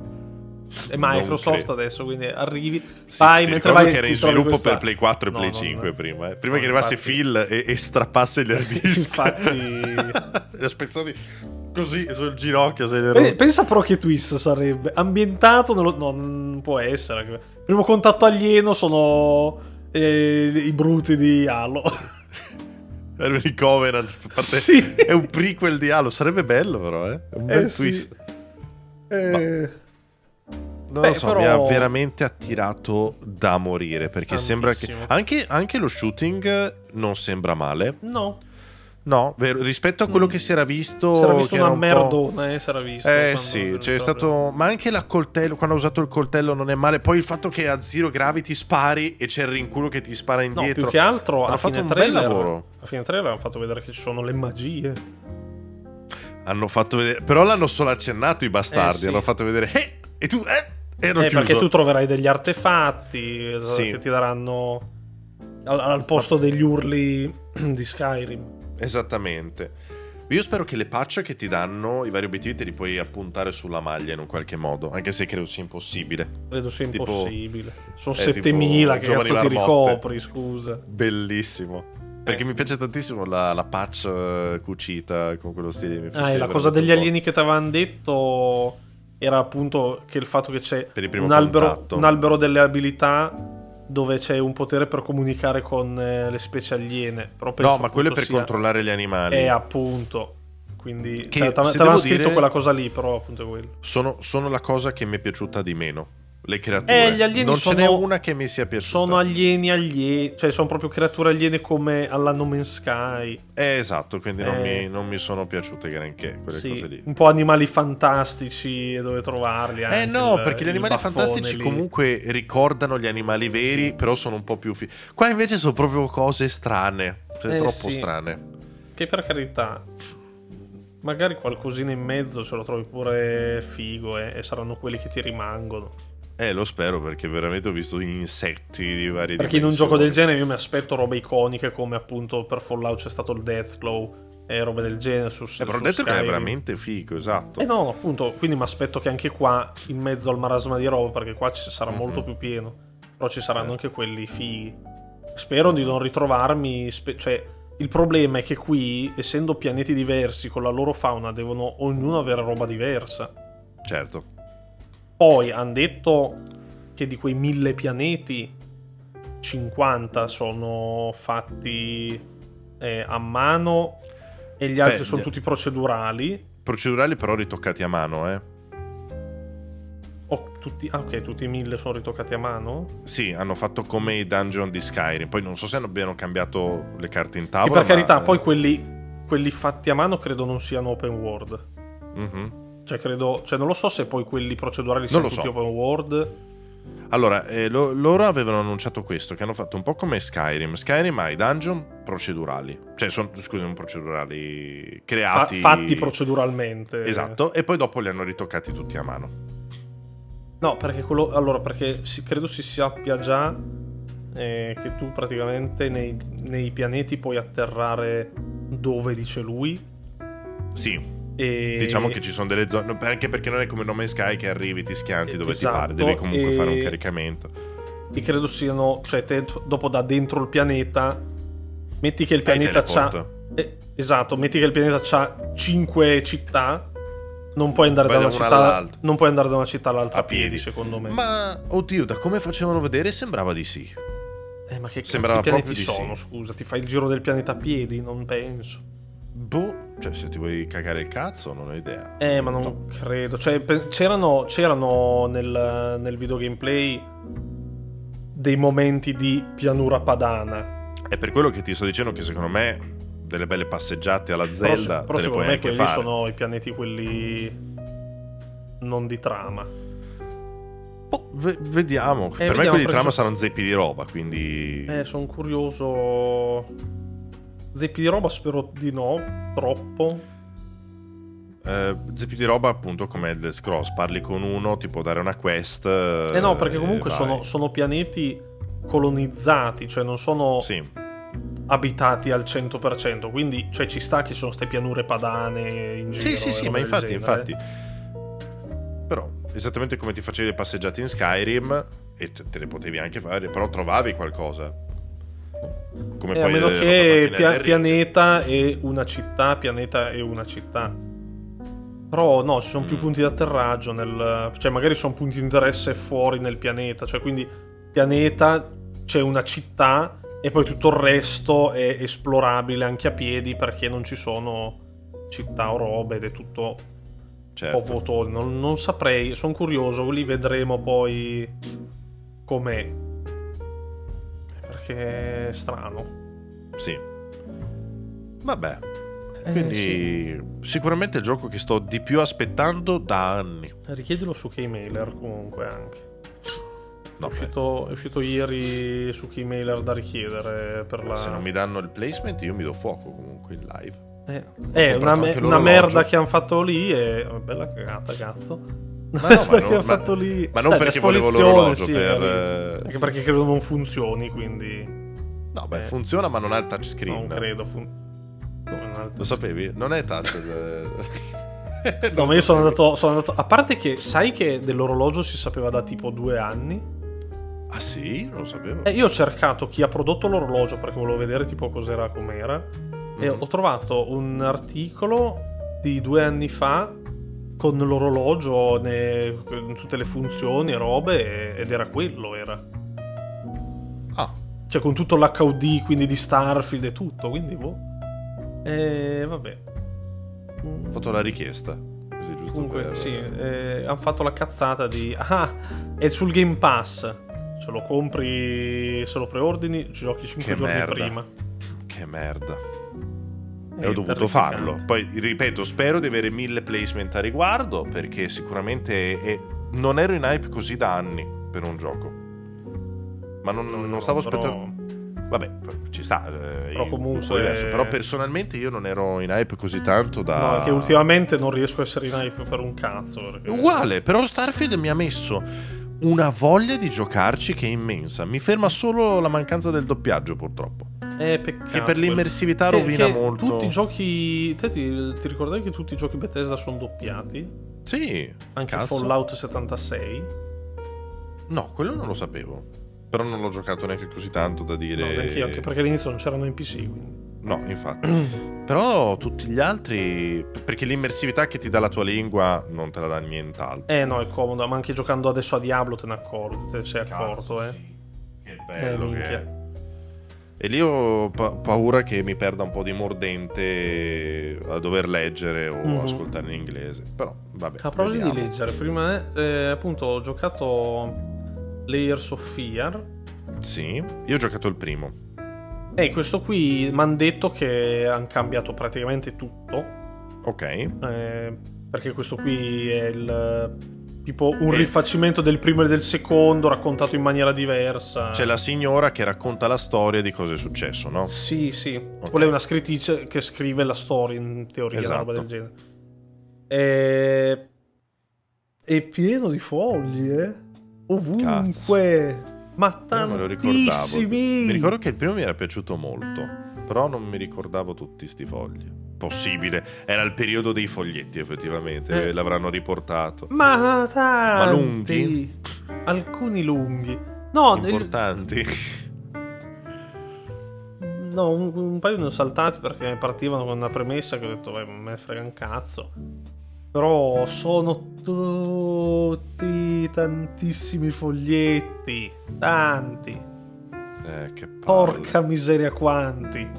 Speaker 2: È Microsoft adesso, quindi arrivi,
Speaker 1: Sì, mi
Speaker 2: mentre vai
Speaker 1: che era in sviluppo
Speaker 2: questa-
Speaker 1: per Play 4 e
Speaker 2: No,
Speaker 1: Play
Speaker 2: no,
Speaker 1: 5
Speaker 2: no.
Speaker 1: prima. eh. Prima che arrivasse
Speaker 2: infatti-
Speaker 1: Phil e, e strappasse gli hard disk.
Speaker 2: Infatti-
Speaker 1: Li ha spezzati così sul ginocchio. Se
Speaker 2: Pensa però che twist sarebbe ambientato nello... no, non può essere. Primo contatto alieno sono eh, i bruti di Halo.
Speaker 1: Alien Covenant parte-
Speaker 2: Sì.
Speaker 1: è un prequel di Halo, sarebbe bello però, eh? È un bel
Speaker 2: Eh, sì.
Speaker 1: twist.
Speaker 2: Eh,
Speaker 1: Non
Speaker 2: Beh,
Speaker 1: lo so,
Speaker 2: però-
Speaker 1: mi ha veramente attirato da morire perché sembra che
Speaker 2: Tantissimo.
Speaker 1: anche, anche lo shooting non sembra male.
Speaker 2: no,
Speaker 1: No, vero, rispetto a quello
Speaker 2: Mm.
Speaker 1: che si era visto
Speaker 2: si era visto una
Speaker 1: un
Speaker 2: merdona, eh, si era visto.
Speaker 1: Eh sì, c'è
Speaker 2: stato-.
Speaker 1: Ma anche la coltello. Quando ha usato il coltello non è male. Poi il fatto che a zero gravity spari e c'è il rinculo che ti spara
Speaker 2: No,
Speaker 1: indietro.
Speaker 2: più che altro
Speaker 1: Hanno
Speaker 2: a
Speaker 1: fatto
Speaker 2: fine
Speaker 1: un bel
Speaker 2: trailer,
Speaker 1: lavoro.
Speaker 2: A fine trailer hanno fatto vedere che ci sono le magie.
Speaker 1: Hanno fatto vedere. Però l'hanno solo accennato i bastardi.
Speaker 2: Eh, sì.
Speaker 1: Hanno fatto vedere. Eh! E tu. Eh!
Speaker 2: Eh,
Speaker 1: chiuso.
Speaker 2: perché tu troverai degli artefatti eh,
Speaker 1: Sì.
Speaker 2: che ti daranno al, al posto degli urli di Skyrim.
Speaker 1: Esattamente. Io spero che le patch che ti danno i vari obiettivi te li puoi appuntare sulla maglia in un qualche modo. Anche se credo sia impossibile.
Speaker 2: Credo sia
Speaker 1: Tipo-
Speaker 2: impossibile. Sono
Speaker 1: eh,
Speaker 2: 7000
Speaker 1: tipo
Speaker 2: che cazzo ti ricopri, scusa.
Speaker 1: Bellissimo. Perché
Speaker 2: Eh.
Speaker 1: mi piace tantissimo la, la patch eh, cucita con quello stile.
Speaker 2: Ah, e la cosa degli alieni che ti avevano detto era appunto che il fatto che c'è un albero, un albero delle abilità dove c'è un potere per comunicare con eh, le specie aliene. Però
Speaker 1: No, ma quello è per
Speaker 2: sia-
Speaker 1: controllare gli animali.
Speaker 2: Eh, appunto. Quindi
Speaker 1: Che,
Speaker 2: cioè, t'avevano
Speaker 1: devo
Speaker 2: scritto
Speaker 1: dire-
Speaker 2: quella cosa lì, però appunto è quello.
Speaker 1: Sono, sono la cosa che mi è piaciuta di meno. Le creature.
Speaker 2: Eh, gli alieni
Speaker 1: non ce n'è
Speaker 2: sono-
Speaker 1: una che mi sia piaciuta.
Speaker 2: Sono alieni alieni, cioè sono proprio creature aliene come alla No Man's Sky.
Speaker 1: Eh, esatto, quindi non,
Speaker 2: Eh.
Speaker 1: mi, non mi sono piaciute granché quelle
Speaker 2: Sì,
Speaker 1: cose lì.
Speaker 2: un po' animali fantastici e dove trovarli.
Speaker 1: Eh no,
Speaker 2: il-
Speaker 1: perché gli animali fantastici
Speaker 2: lì.
Speaker 1: comunque ricordano gli animali veri,
Speaker 2: Sì.
Speaker 1: però sono un po' più... Fi- Qua invece sono proprio cose strane, cioè
Speaker 2: Eh,
Speaker 1: troppo
Speaker 2: sì.
Speaker 1: strane.
Speaker 2: Che per carità, magari qualcosina in mezzo ce lo trovi pure figo eh, e saranno quelli che ti rimangono.
Speaker 1: Eh, lo spero perché veramente ho visto insetti di varie
Speaker 2: Perché in un gioco del genere io mi aspetto robe iconiche come appunto per Fallout c'è stato il Deathglow e robe del genere su,
Speaker 1: Eh, però detto che è veramente figo, esatto.
Speaker 2: Eh no, appunto, quindi mi aspetto che anche qua, in mezzo al marasma di roba, perché qua ci sarà
Speaker 1: Mhm.
Speaker 2: molto più pieno, però ci saranno
Speaker 1: Certo.
Speaker 2: anche quelli fighi. Spero di non ritrovarmi, spe- cioè, il problema è che qui, essendo pianeti diversi con la loro fauna, devono ognuno avere roba diversa.
Speaker 1: Certo.
Speaker 2: Poi hanno detto che di quei mille pianeti, 50 sono fatti eh, a mano e gli altri
Speaker 1: Beh,
Speaker 2: sono tutti procedurali.
Speaker 1: Procedurali però ritoccati a mano, eh.
Speaker 2: Tutti, ah, ok, tutti i mille sono ritoccati a mano?
Speaker 1: Sì, hanno fatto come i dungeon di Skyrim. Poi non so se abbiano cambiato le carte in
Speaker 2: E
Speaker 1: tavola.
Speaker 2: per carità,
Speaker 1: ma,
Speaker 2: poi
Speaker 1: eh,
Speaker 2: quelli, quelli fatti a mano credo non siano open world.
Speaker 1: mhm.
Speaker 2: Cioè, credo, cioè, non lo so se poi quelli procedurali
Speaker 1: lo
Speaker 2: tutti
Speaker 1: so.
Speaker 2: open world.
Speaker 1: Allora, eh, lo- loro avevano annunciato questo, che hanno fatto un po' come Skyrim. Skyrim ha i dungeon procedurali. Cioè, sono, scusi, non procedurali,
Speaker 2: fa-
Speaker 1: creati...
Speaker 2: fatti proceduralmente.
Speaker 1: Esatto, e poi dopo li hanno ritoccati tutti a mano.
Speaker 2: No, perché quello. Allora, perché si- credo si sappia già eh, che tu praticamente nei, nei pianeti puoi atterrare dove dice lui.
Speaker 1: Sì,
Speaker 2: E...
Speaker 1: diciamo che ci sono delle zone... Anche perché non è come No Man's Sky che arrivi, ti schianti dove
Speaker 2: Esatto,
Speaker 1: ti pare. Devi comunque
Speaker 2: e-
Speaker 1: fare un caricamento.
Speaker 2: E credo siano. Cioè, te dopo da dentro il pianeta. Metti che il pianeta c'ha. eh, esatto, metti che il pianeta c'ha 5 città. Non puoi andare
Speaker 1: Vai
Speaker 2: da
Speaker 1: da
Speaker 2: una
Speaker 1: una
Speaker 2: città.
Speaker 1: all'altra.
Speaker 2: Non puoi andare da una città all'altra
Speaker 1: A
Speaker 2: piedi,
Speaker 1: piedi.
Speaker 2: secondo me.
Speaker 1: Ma, oddio, da come facevano vedere sembrava di sì.
Speaker 2: eh, ma che cazzo
Speaker 1: sembrava
Speaker 2: di pianeti sono?
Speaker 1: sì.
Speaker 2: Scusa, ti fai il giro del pianeta a piedi? Non penso.
Speaker 1: Boh, cioè se ti vuoi cagare il cazzo non ho idea.
Speaker 2: Eh, ma non credo. Cioè, c'erano, c'erano nel, nel video gameplay dei momenti di pianura padana.
Speaker 1: È per quello che ti sto dicendo che secondo me delle belle passeggiate alla
Speaker 2: Però,
Speaker 1: Zelda
Speaker 2: però
Speaker 1: le
Speaker 2: secondo me quelli
Speaker 1: fare.
Speaker 2: sono i pianeti quelli non di trama.
Speaker 1: Boh, ve- vediamo. per me
Speaker 2: vediamo,
Speaker 1: quelli di trama
Speaker 2: so-
Speaker 1: saranno zeppi di roba, quindi...
Speaker 2: Eh, sono curioso. Zeppi di roba spero di no, troppo.
Speaker 1: Eh, zeppi di roba appunto come Elder Scrolls. Parli con uno, ti può dare una quest.
Speaker 2: Eh no, perché
Speaker 1: e
Speaker 2: comunque sono, sono pianeti colonizzati, cioè non sono
Speaker 1: Sì,
Speaker 2: abitati al 100%, quindi cioè, ci sta che sono ste pianure padane in giro.
Speaker 1: sì, sì, sì ma infatti, infatti... Però, esattamente come ti facevi le passeggiate in Skyrim, e te, te le potevi anche fare, però trovavi qualcosa. Come
Speaker 2: Eh, a
Speaker 1: poi
Speaker 2: meno
Speaker 1: hanno fatto
Speaker 2: che pia- pianeta e una città, pianeta e una città. Però no, ci sono più
Speaker 1: Mm.
Speaker 2: punti di atterraggio nel... Cioè magari sono punti di interesse fuori nel pianeta. Cioè quindi pianeta, c'è una città e poi tutto il resto è esplorabile anche a piedi perché non ci sono città o robe ed è tutto
Speaker 1: Certo.
Speaker 2: un po' vuoto. Non, non saprei, sono curioso, lì vedremo poi com'è. Perché è strano.
Speaker 1: Sì. Vabbè,
Speaker 2: Eh,
Speaker 1: quindi
Speaker 2: sì.
Speaker 1: sicuramente il gioco che sto di più aspettando da anni.
Speaker 2: Richiedilo su Keymailer comunque anche.
Speaker 1: No,
Speaker 2: è, uscito, è uscito ieri su Keymailer da richiedere per la...
Speaker 1: se non mi danno il placement io mi do fuoco comunque in live.
Speaker 2: Eh, è una,
Speaker 1: comprato
Speaker 2: me- una merda che hanno fatto lì e... oh, Bella cagata, gatto. Una
Speaker 1: Ma no, ma non- ma-
Speaker 2: fatto lì...
Speaker 1: ma non
Speaker 2: Dai,
Speaker 1: perché volevo l'orologio,
Speaker 2: sì,
Speaker 1: per, eh,
Speaker 2: Anche
Speaker 1: sì.
Speaker 2: perché credo non funzioni, quindi...
Speaker 1: No, beh,
Speaker 2: Eh.
Speaker 1: funziona ma non ha il touchscreen.
Speaker 2: Non credo fun- un altro-
Speaker 1: Lo sapevi? Non è touch. eh.
Speaker 2: No, ma io sono andato, sono andato... A parte che sai che dell'orologio si sapeva da tipo due anni?
Speaker 1: Ah sì? Non lo sapevo.
Speaker 2: Eh, io ho cercato chi ha prodotto l'orologio perché volevo vedere tipo cos'era com'era e
Speaker 1: Mhm.
Speaker 2: ho trovato un articolo di due anni fa con l'orologio, ne- tutte le funzioni e robe ed era quello, era.
Speaker 1: Ah,
Speaker 2: Cioè con tutto l'HUD quindi di Starfield e tutto, quindi boh. E vabbè.
Speaker 1: ho fatto la richiesta. Così giusto
Speaker 2: Comunque,
Speaker 1: per...
Speaker 2: sì, eh, hanno fatto la cazzata di... Ah, è sul Game Pass. Se lo compri, se lo preordini, giochi 5
Speaker 1: Che
Speaker 2: giorni
Speaker 1: merda.
Speaker 2: prima.
Speaker 1: Che merda. E ho dovuto farlo. Poi, ripeto, spero di avere mille placement a riguardo, perché sicuramente è- non ero in hype così da anni per un gioco. Ma non,
Speaker 2: No,
Speaker 1: non stavo
Speaker 2: però-
Speaker 1: aspettando... Vabbè, ci sta. eh,
Speaker 2: Però comunque-.
Speaker 1: Però personalmente io non ero in hype così tanto da...
Speaker 2: No, che ultimamente non riesco a essere in hype per un cazzo. Perché...
Speaker 1: Uguale, però Starfield mi ha messo una voglia di giocarci che è immensa. Mi ferma solo la mancanza del doppiaggio, purtroppo.
Speaker 2: È peccato.
Speaker 1: Che per l'immersività
Speaker 2: Che-
Speaker 1: rovina
Speaker 2: che
Speaker 1: molto.
Speaker 2: Tutti i giochi. Te ti, ti ricordavi che tutti i giochi Bethesda sono doppiati?
Speaker 1: Sì,
Speaker 2: Anche
Speaker 1: cazzo.
Speaker 2: Fallout 76?
Speaker 1: No, quello non lo sapevo. Però non l'ho giocato neanche così tanto da dire.
Speaker 2: No, neanche io, anche perché all'inizio non c'erano NPC. Quindi.
Speaker 1: No, infatti. Però tutti gli altri. Perché l'immersività che ti dà la tua lingua non te la dà nient'altro.
Speaker 2: Eh no, è comodo, ma anche giocando adesso a Diablo te ne accorgi, te ne sei accorto, eh.
Speaker 1: Che bello
Speaker 2: Eh,
Speaker 1: che
Speaker 2: minchia.
Speaker 1: è. E lì ho pa- paura che mi perda un po' di mordente a dover leggere o
Speaker 2: Mhm.
Speaker 1: ascoltare in inglese. Però, vabbè.
Speaker 2: A proposito di leggere, prima eh, appunto ho giocato Layers of Fear.
Speaker 1: Sì, io ho giocato il primo.
Speaker 2: E questo qui mi hanno detto che hanno cambiato praticamente tutto.
Speaker 1: Ok.
Speaker 2: eh, perché questo qui è il tipo un
Speaker 1: Eh.
Speaker 2: rifacimento del primo e del secondo, raccontato in maniera diversa.
Speaker 1: C'è la signora che racconta la storia di cosa è successo, no?
Speaker 2: Sì, sì. Tipo lei è una scrittrice che scrive la storia in teoria, una roba
Speaker 1: Esatto.
Speaker 2: del genere. E... È pieno di foglie. Ovunque. Ma
Speaker 1: Io me lo ricordavo.
Speaker 2: tantissimi.
Speaker 1: Mi ricordo che il primo mi era piaciuto molto, però non mi ricordavo tutti sti fogli. Possibile, era il periodo dei foglietti effettivamente,
Speaker 2: Eh.
Speaker 1: l'avranno riportato.
Speaker 2: Ma tanti.
Speaker 1: lunghi?
Speaker 2: Alcuni lunghi. No, il-
Speaker 1: Importanti.
Speaker 2: no un, un paio ne ho saltati perché partivano con una premessa che ho detto, beh, me frega un cazzo. Però sono tutti tantissimi foglietti. Tanti.
Speaker 1: Eh, che palle.
Speaker 2: Porca miseria quanti.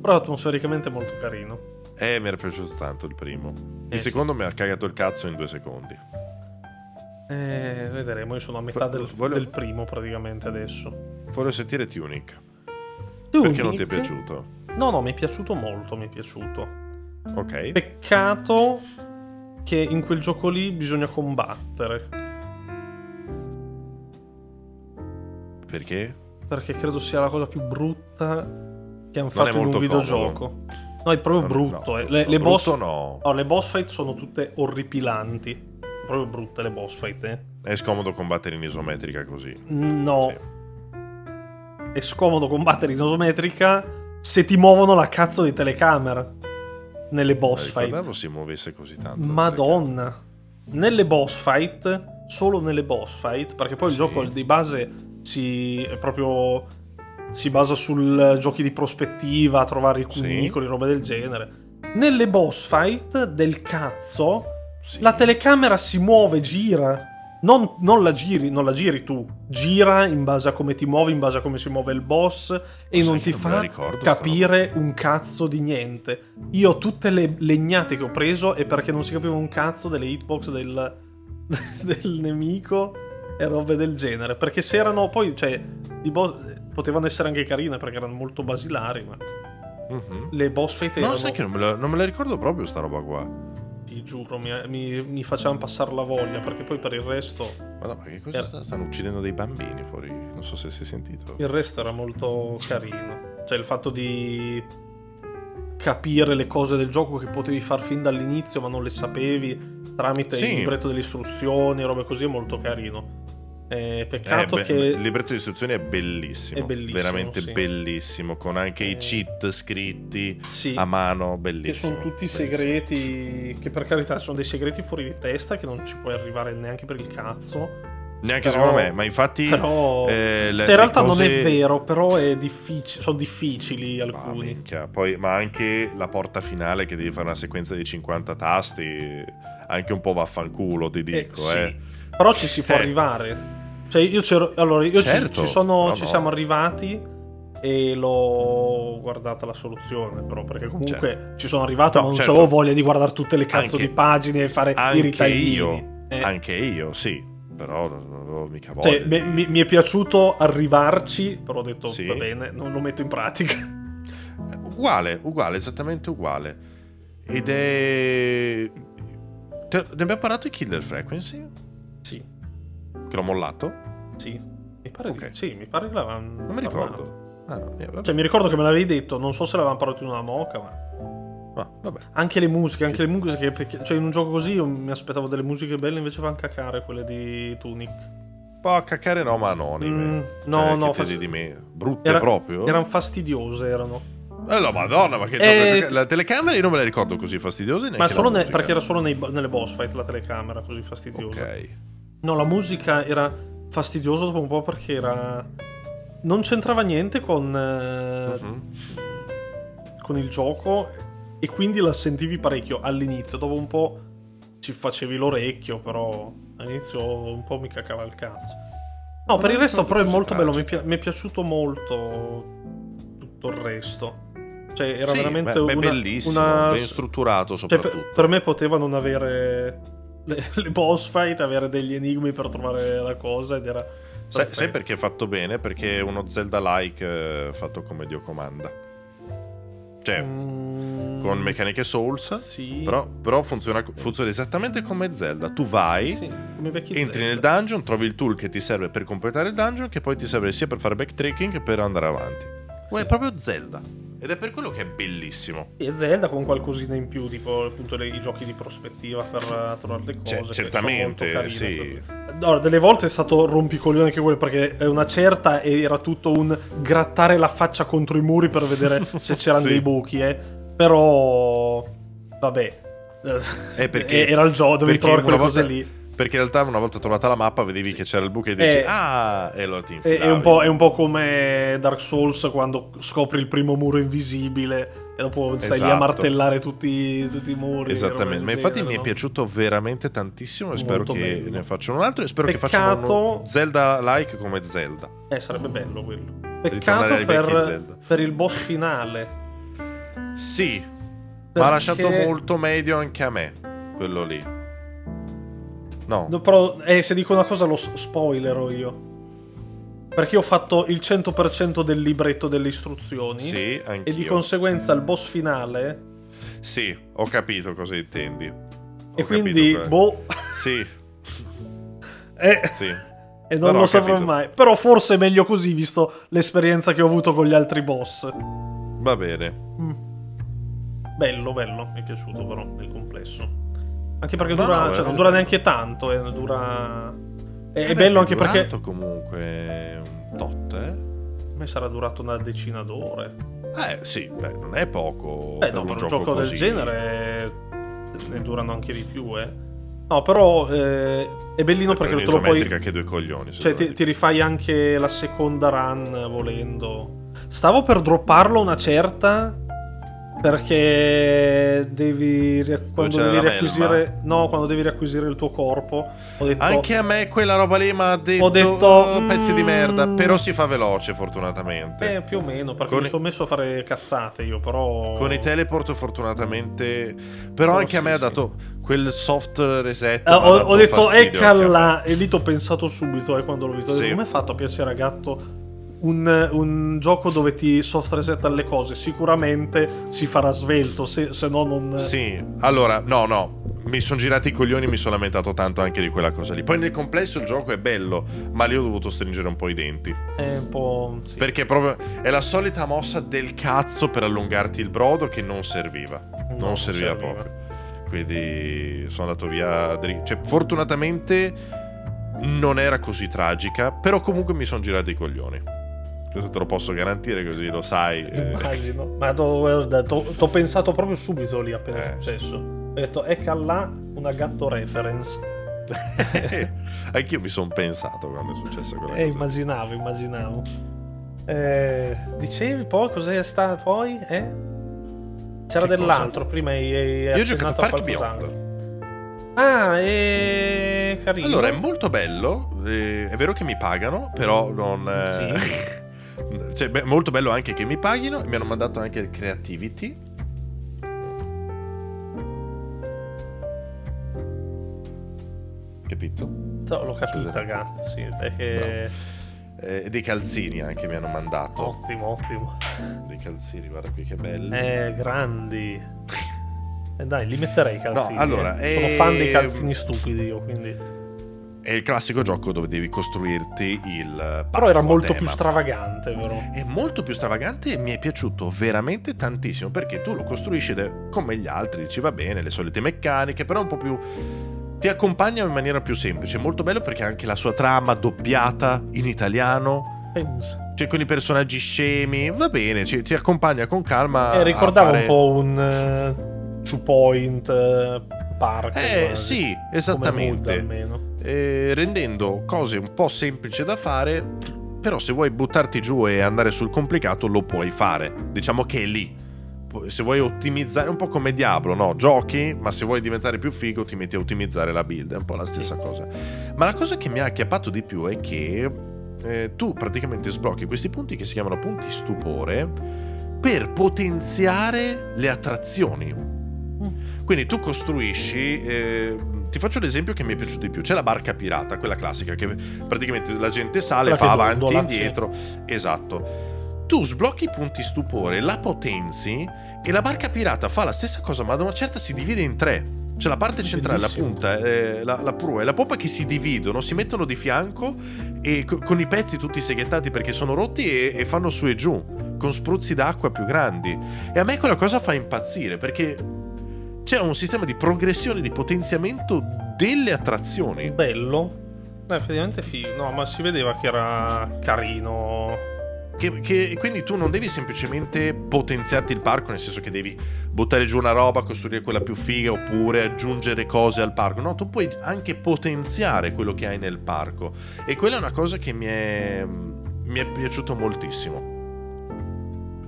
Speaker 2: Però atmosfericamente è molto carino.
Speaker 1: Eh, mi era piaciuto tanto il primo.
Speaker 2: Eh,
Speaker 1: Il
Speaker 2: sì.
Speaker 1: secondo mi ha cagato il cazzo in due secondi.
Speaker 2: Eh, vedremo, io sono a metà del,
Speaker 1: Voglio-
Speaker 2: del primo praticamente adesso.
Speaker 1: Voglio sentire Tunic. Perché non ti è
Speaker 2: Tunic?
Speaker 1: piaciuto?
Speaker 2: No, no, mi è piaciuto molto, mi è piaciuto.
Speaker 1: Ok.
Speaker 2: Peccato che in quel gioco lì bisogna combattere.
Speaker 1: Perché?
Speaker 2: Perché credo sia la cosa più brutta che hanno fatto in un videogioco. No, è proprio brutto. eh. Le, le
Speaker 1: No,
Speaker 2: boss...
Speaker 1: brutto no.
Speaker 2: le boss fight sono tutte orripilanti. Proprio brutte le boss fight, eh.
Speaker 1: È scomodo combattere in isometrica così.
Speaker 2: No.
Speaker 1: Sì.
Speaker 2: È scomodo combattere in isometrica se ti muovono la cazzo di telecamera. Nelle boss
Speaker 1: Non
Speaker 2: fight.
Speaker 1: ricordavo si muovesse così tanto.
Speaker 2: Madonna. Nelle boss fight, solo nelle boss fight, perché poi il
Speaker 1: Sì.
Speaker 2: gioco di base si è proprio si basa sul giochi di prospettiva, trovare i
Speaker 1: Sì.
Speaker 2: cunicoli, robe del genere. Nelle boss fight del cazzo,
Speaker 1: Sì.
Speaker 2: la telecamera si muove, gira. non, non la giri, non la giri tu, gira in base a come ti muovi, in base a come si muove il boss e non ti fa
Speaker 1: ricordo
Speaker 2: capire un cazzo di niente. Io tutte le legnate che ho preso è perché non si capiva un cazzo delle hitbox del, del nemico e robe del genere. Perché se erano poi, cioè, di boss, potevano essere anche carine perché erano molto basilari, ma
Speaker 1: Mhm.
Speaker 2: le boss fight
Speaker 1: No,
Speaker 2: erano,
Speaker 1: sai che non me, la, non me la ricordo proprio sta roba qua.
Speaker 2: ti giuro, mi, mi, mi facevano passare la voglia perché poi per il resto...
Speaker 1: Ma ma che cosa
Speaker 2: Era-
Speaker 1: sta- stanno uccidendo dei bambini fuori? Non so se si è sentito.
Speaker 2: Il resto era molto carino. Cioè il fatto di capire le cose del gioco che potevi far fin dall'inizio ma non le sapevi tramite
Speaker 1: Sì.
Speaker 2: il libretto delle istruzioni, robe così, è molto carino. Eh,
Speaker 1: Eh,
Speaker 2: peccato
Speaker 1: beh,
Speaker 2: che...
Speaker 1: Il libretto di istruzioni è bellissimo.
Speaker 2: È bellissimo,
Speaker 1: Veramente
Speaker 2: sì.
Speaker 1: bellissimo. Con anche
Speaker 2: Eh,
Speaker 1: i cheat scritti
Speaker 2: Sì,
Speaker 1: a mano.
Speaker 2: che
Speaker 1: Bellissimo.
Speaker 2: sono tutti
Speaker 1: bellissimo.
Speaker 2: segreti che per carità sono dei segreti fuori di testa che non ci puoi arrivare neanche per il cazzo.
Speaker 1: Neanche
Speaker 2: Però-
Speaker 1: secondo me, ma infatti.
Speaker 2: Però...
Speaker 1: eh, le-
Speaker 2: in realtà
Speaker 1: le
Speaker 2: non
Speaker 1: cose-
Speaker 2: è vero, però è difficile, sono difficili alcuni.
Speaker 1: minchia. Poi, ma anche la porta finale che devi fare una sequenza di 50 tasti. Anche un po' vaffanculo, ti
Speaker 2: Eh,
Speaker 1: dico,
Speaker 2: sì.
Speaker 1: eh.
Speaker 2: Però ci si può
Speaker 1: Eh.
Speaker 2: arrivare. Cioè, io c'ero. Allora, io ci-
Speaker 1: Certo,
Speaker 2: ci, sono,
Speaker 1: no,
Speaker 2: ci siamo arrivati e l'ho guardata la soluzione. Però, perché comunque
Speaker 1: Certo.
Speaker 2: ci sono arrivato,
Speaker 1: No,
Speaker 2: ma non
Speaker 1: certo.
Speaker 2: avevo voglia di guardare tutte le cazzo
Speaker 1: Anche-
Speaker 2: di pagine e fare i
Speaker 1: Anche
Speaker 2: ritaglini.
Speaker 1: io.
Speaker 2: Eh,
Speaker 1: Anche io, sì. Però non avevo mica voglia.
Speaker 2: cioè, mi, mi- mi è piaciuto arrivarci, però ho detto
Speaker 1: Sì.
Speaker 2: va bene, non lo metto in pratica.
Speaker 1: Uguale, uguale, esattamente uguale. Ed è. Ne abbiamo parlato di Killer Frequency?
Speaker 2: sì,
Speaker 1: Che l'ho mollato?
Speaker 2: sì. Mi pare,
Speaker 1: Ok.
Speaker 2: di, sì, mi pare che l'avevamo.
Speaker 1: Non mi ricordo. Ah, no, vabbè.
Speaker 2: Cioè, mi ricordo che me l'avevi detto, non so se l'avevamo parlato in una moca, ma.
Speaker 1: Ah, vabbè.
Speaker 2: Anche le musiche, anche le musiche, perché, cioè in un gioco così io mi aspettavo delle musiche belle, invece vanno cacare quelle di Tunic.
Speaker 1: Po' cacare no, ma anonime.
Speaker 2: Mm,
Speaker 1: Cioè,
Speaker 2: no, no,
Speaker 1: che
Speaker 2: fa-
Speaker 1: pesi di me. Brutte
Speaker 2: Era-
Speaker 1: proprio.
Speaker 2: Erano fastidiose, erano.
Speaker 1: Eh, la madonna, ma che
Speaker 2: Eh,
Speaker 1: gioco- La telecamera io non me la ricordo così fastidiose.
Speaker 2: Ma solo ne- perché era solo nei- nelle boss fight la telecamera così fastidiosa.
Speaker 1: Ok.
Speaker 2: No, la musica era fastidiosa dopo un po' perché era. Non c'entrava niente con.
Speaker 1: Mhm.
Speaker 2: con il gioco e quindi la sentivi parecchio all'inizio. Dopo un po' ci facevi l'orecchio, però all'inizio un po' mi cacava il cazzo. No, per il resto però è molto bello, mi, pi- mi è piaciuto molto tutto il resto. Cioè era
Speaker 1: Sì,
Speaker 2: veramente
Speaker 1: beh,
Speaker 2: una,
Speaker 1: bellissimo,
Speaker 2: una-
Speaker 1: ben strutturato
Speaker 2: cioè,
Speaker 1: soprattutto.
Speaker 2: per, per me poteva non avere le, le boss fight, avere degli enigmi per trovare la cosa ed era...
Speaker 1: Sai, sai perché è fatto bene? Perché è uno Zelda-like eh, fatto come Dio comanda. Cioè,
Speaker 2: Mm,
Speaker 1: con meccaniche Souls,
Speaker 2: Sì.
Speaker 1: però, però funziona, funziona esattamente come Zelda. Tu vai,
Speaker 2: Sì, sì,
Speaker 1: entri
Speaker 2: Zelda.
Speaker 1: nel dungeon, trovi il tool che ti serve per completare il dungeon, che poi ti serve sia per fare backtracking che per andare avanti. È proprio Zelda. Ed è per quello che è bellissimo.
Speaker 2: E Zelda con qualcosina in più, tipo appunto le- i giochi di prospettiva per eh, trovare le cose.
Speaker 1: Cioè, certamente,
Speaker 2: molto
Speaker 1: sì.
Speaker 2: carine. Allora, delle volte è stato rompicoglione anche quello, perché è una certa era tutto un grattare la faccia contro i muri per vedere se c'erano
Speaker 1: Sì.
Speaker 2: dei buchi, eh. Però... Vabbè.
Speaker 1: È perché-
Speaker 2: era il gioco, dovevi trovare quelle
Speaker 1: una
Speaker 2: cose
Speaker 1: volta-
Speaker 2: lì.
Speaker 1: Perché in realtà una volta trovata la mappa vedevi che c'era il buco e dici
Speaker 2: Eh,
Speaker 1: ah e allora ti
Speaker 2: È,
Speaker 1: infilavi.
Speaker 2: è un po', è un po' come Dark Souls quando scopri il primo muro invisibile e dopo stai lì a
Speaker 1: Esatto.
Speaker 2: martellare tutti, tutti i muri.
Speaker 1: Esattamente, ma infatti
Speaker 2: genere,
Speaker 1: mi è
Speaker 2: no?
Speaker 1: piaciuto veramente tantissimo e spero
Speaker 2: Molto
Speaker 1: che
Speaker 2: bello.
Speaker 1: ne facciano un altro e spero che
Speaker 2: Peccato-
Speaker 1: facciano uno Zelda-like come Zelda.
Speaker 2: Eh, sarebbe bello quello. Peccato per, per il boss finale.
Speaker 1: Sì, ma
Speaker 2: Perché-
Speaker 1: ha lasciato molto medio anche a me, quello lì. No,
Speaker 2: No, Però, eh, se dico una cosa lo spoilerò io. Perché ho fatto il 100% del libretto delle istruzioni.
Speaker 1: sì, anch'io.
Speaker 2: E di conseguenza il boss finale.
Speaker 1: Sì, ho capito cosa intendi. Ho
Speaker 2: e quindi,
Speaker 1: que-
Speaker 2: boh.
Speaker 1: Sì,
Speaker 2: eh,
Speaker 1: sì.
Speaker 2: E non
Speaker 1: Però
Speaker 2: lo saprò mai. Però forse è meglio così, visto l'esperienza che ho avuto con gli altri boss.
Speaker 1: Va bene.
Speaker 2: Mm. Bello, bello. Mi è piaciuto però nel complesso. Anche perché
Speaker 1: No,
Speaker 2: dura,
Speaker 1: no,
Speaker 2: cioè,
Speaker 1: è-
Speaker 2: non dura neanche tanto. Eh, dura... È,
Speaker 1: Eh
Speaker 2: è bello anche
Speaker 1: durato
Speaker 2: perché.
Speaker 1: comunque un tot, eh.
Speaker 2: A me sarà durato una decina d'ore.
Speaker 1: Eh sì, beh, non è poco.
Speaker 2: Beh,
Speaker 1: per
Speaker 2: no,
Speaker 1: un
Speaker 2: per un gioco del
Speaker 1: così.
Speaker 2: genere ne durano anche di più, eh. No, però eh, è bellino
Speaker 1: Per
Speaker 2: perché te lo puoi.
Speaker 1: che due coglioni.
Speaker 2: Cioè, ti, ti rifai anche la seconda run volendo. Stavo per dropparlo una certa. Perché devi quando devi riacquisire no quando devi riacquisire il tuo corpo detto
Speaker 1: Anche a me quella roba lì mi ha detto,
Speaker 2: Ho detto,
Speaker 1: "Oh, pezzi di merda, però si fa veloce fortunatamente.
Speaker 2: eh, più o meno perché
Speaker 1: Con
Speaker 2: mi sono messo a fare cazzate io però
Speaker 1: Con i teleport fortunatamente però
Speaker 2: Oh,
Speaker 1: anche a
Speaker 2: sì,
Speaker 1: me ha
Speaker 2: sì.
Speaker 1: dato quel soft reset.
Speaker 2: Eh, ho, ho detto
Speaker 1: a
Speaker 2: là e lì ti ho pensato subito eh, quando l'ho visto
Speaker 1: Sì.
Speaker 2: come è fatto a piacere a gatto un, un gioco dove ti soft resetta le cose sicuramente si farà svelto se, se no non
Speaker 1: Sì, allora, no, no, mi sono girati i coglioni mi sono lamentato tanto anche di quella cosa lì. Poi nel complesso il gioco è bello, ma lì ho dovuto stringere un po' i denti.
Speaker 2: è un po' sì.
Speaker 1: Perché proprio è la solita mossa del cazzo per allungarti il brodo che non serviva.
Speaker 2: No,
Speaker 1: non serviva,
Speaker 2: serviva.
Speaker 1: proprio. Quindi sono andato via. Cioè, fortunatamente non era così tragica, però comunque mi sono girati i coglioni. Questo te lo posso garantire, così lo sai. eh.
Speaker 2: Immagino. Ma ti ho pensato proprio subito lì appena è
Speaker 1: Eh.
Speaker 2: successo. Ho detto, ecco là una gatto reference.
Speaker 1: Anch'io mi sono pensato quando è successa quella
Speaker 2: Eh,
Speaker 1: cosa.
Speaker 2: immaginavo, immaginavo. Eh, dicevi poi cos'è stato poi? Eh? C'era
Speaker 1: Che
Speaker 2: dell'altro, prima hai, hai
Speaker 1: Io ho giocato a Park. Beyond.
Speaker 2: Ah, è carino.
Speaker 1: Allora, è molto bello. eh, è vero che mi pagano, però non. eh, cioè, beh, molto bello anche che mi paghino. Mi hanno mandato anche il Creativity. Capito?
Speaker 2: No, l'ho capita,
Speaker 1: Scusa.
Speaker 2: gatto, sì, perché...
Speaker 1: Eh, dei calzini anche mi hanno mandato.
Speaker 2: Ottimo, ottimo.
Speaker 1: Dei calzini, guarda qui che belli.
Speaker 2: Eh, grandi. Eh, dai, li metterei i calzini.
Speaker 1: No, allora,
Speaker 2: eh. Sono fan dei calzini stupidi io, quindi...
Speaker 1: È il classico gioco dove devi costruirti il.
Speaker 2: Però
Speaker 1: parco
Speaker 2: era molto
Speaker 1: tema.
Speaker 2: più stravagante, però.
Speaker 1: È molto più stravagante e mi è piaciuto veramente tantissimo perché tu lo costruisci come gli altri, dici va bene, le solite meccaniche, però un po' più ti accompagna in maniera più semplice. È molto bello perché anche la sua trama doppiata in italiano,
Speaker 2: Pensa.
Speaker 1: cioè con i personaggi scemi, va bene, ci- ti accompagna con calma.
Speaker 2: Eh, ricordava
Speaker 1: fare-
Speaker 2: un po' un eh, Two Point eh, Park.
Speaker 1: Eh
Speaker 2: quasi,
Speaker 1: sì,
Speaker 2: come mood,
Speaker 1: esattamente.
Speaker 2: almeno.
Speaker 1: Eh, rendendo cose un po' semplici da fare, però se vuoi buttarti giù e andare sul complicato lo puoi fare. Diciamo che è lì. Se vuoi ottimizzare, un po' come Diablo, no? Giochi, ma se vuoi diventare più figo ti metti a ottimizzare la build, è un po' la stessa cosa. Ma la cosa che mi ha acchiappato di più è che eh, tu praticamente sblocchi questi punti che si chiamano punti stupore per potenziare le attrazioni. Quindi tu costruisci, eh, ti faccio l'esempio che mi è piaciuto di più, c'è la barca pirata, quella classica, che praticamente la gente sale, fa avanti e indietro, esatto. Tu sblocchi i punti stupore, la potenzi e la barca pirata fa la stessa cosa, ma ad una certa si divide in tre. C'è la parte centrale, la punta, eh, la, la prua e la poppa che si dividono, si mettono di fianco e co- con i pezzi tutti seghettati perché sono rotti e, e fanno su e giù, con spruzzi d'acqua più grandi. E a me quella cosa fa impazzire perché c'è un sistema di progressione, di potenziamento delle attrazioni.
Speaker 2: Bello. Eh, effettivamente figo. No, ma si vedeva che era carino.
Speaker 1: Che, che- quindi tu non devi semplicemente potenziarti il parco, nel senso che devi buttare giù una roba, costruire quella più figa oppure aggiungere cose al parco. No, tu puoi anche potenziare quello che hai nel parco. E quella è una cosa che mi è, mi è piaciuto moltissimo.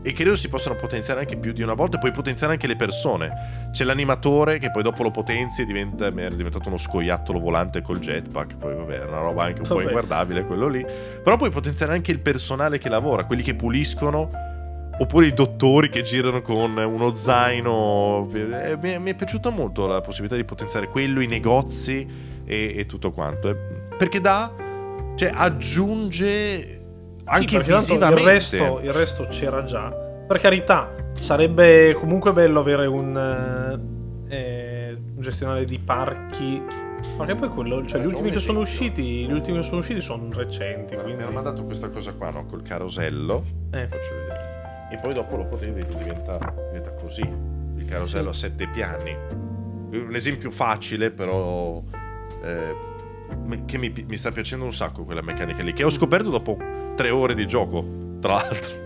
Speaker 1: E credo si possano potenziare anche più di una volta. Puoi potenziare anche le persone. C'è l'animatore che poi dopo lo potenzi e diventa, era diventato uno scoiattolo volante col jetpack. Poi vabbè, è una roba anche un po'
Speaker 2: Vabbè.
Speaker 1: inguardabile quello lì. Però puoi potenziare anche il personale che lavora, quelli che puliscono, oppure i dottori che girano con uno zaino. Eh, mi, è, mi è piaciuta molto la possibilità di potenziare quello, i negozi e, e tutto quanto. Eh, Perché dà, cioè aggiunge anche
Speaker 2: Sì, il resto, il resto c'era già. Per carità, sarebbe comunque bello avere un, eh, eh, un gestionale di parchi. Perché poi quello, cioè
Speaker 1: Eh,
Speaker 2: gli ultimi
Speaker 1: un
Speaker 2: che sono usciti, gli ultimi che sono usciti sono recenti. Quindi...
Speaker 1: Mi hanno mandato questa cosa qua, no? Col carosello.
Speaker 2: Eh.
Speaker 1: Faccio vedere. E poi dopo lo potevi diventa, diventa così. Il carosello a sette piani. Un esempio facile, però. eh, che mi, mi sta piacendo un sacco quella meccanica lì. Che ho scoperto dopo tre ore di gioco, tra l'altro.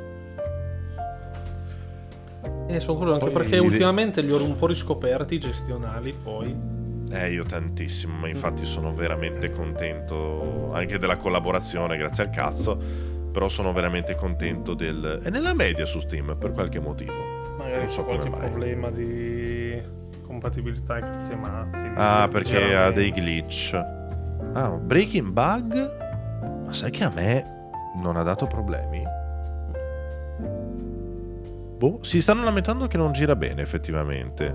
Speaker 2: Eh, sono curioso anche
Speaker 1: Poi
Speaker 2: perché ultimamente li ho un po' riscoperti gestionali. Poi
Speaker 1: Eh, io tantissimo, ma infatti sono veramente contento anche della collaborazione, grazie al cazzo. Però sono veramente contento del. È nella media su Steam per qualche motivo.
Speaker 2: Magari
Speaker 1: Non so
Speaker 2: qualche problema di compatibilità e cazzi mazzi.
Speaker 1: Ah, perché ha dei glitch. Ah, Breaking Bug? Ma sai che a me non ha dato problemi? Boh, si stanno lamentando che non gira bene, effettivamente.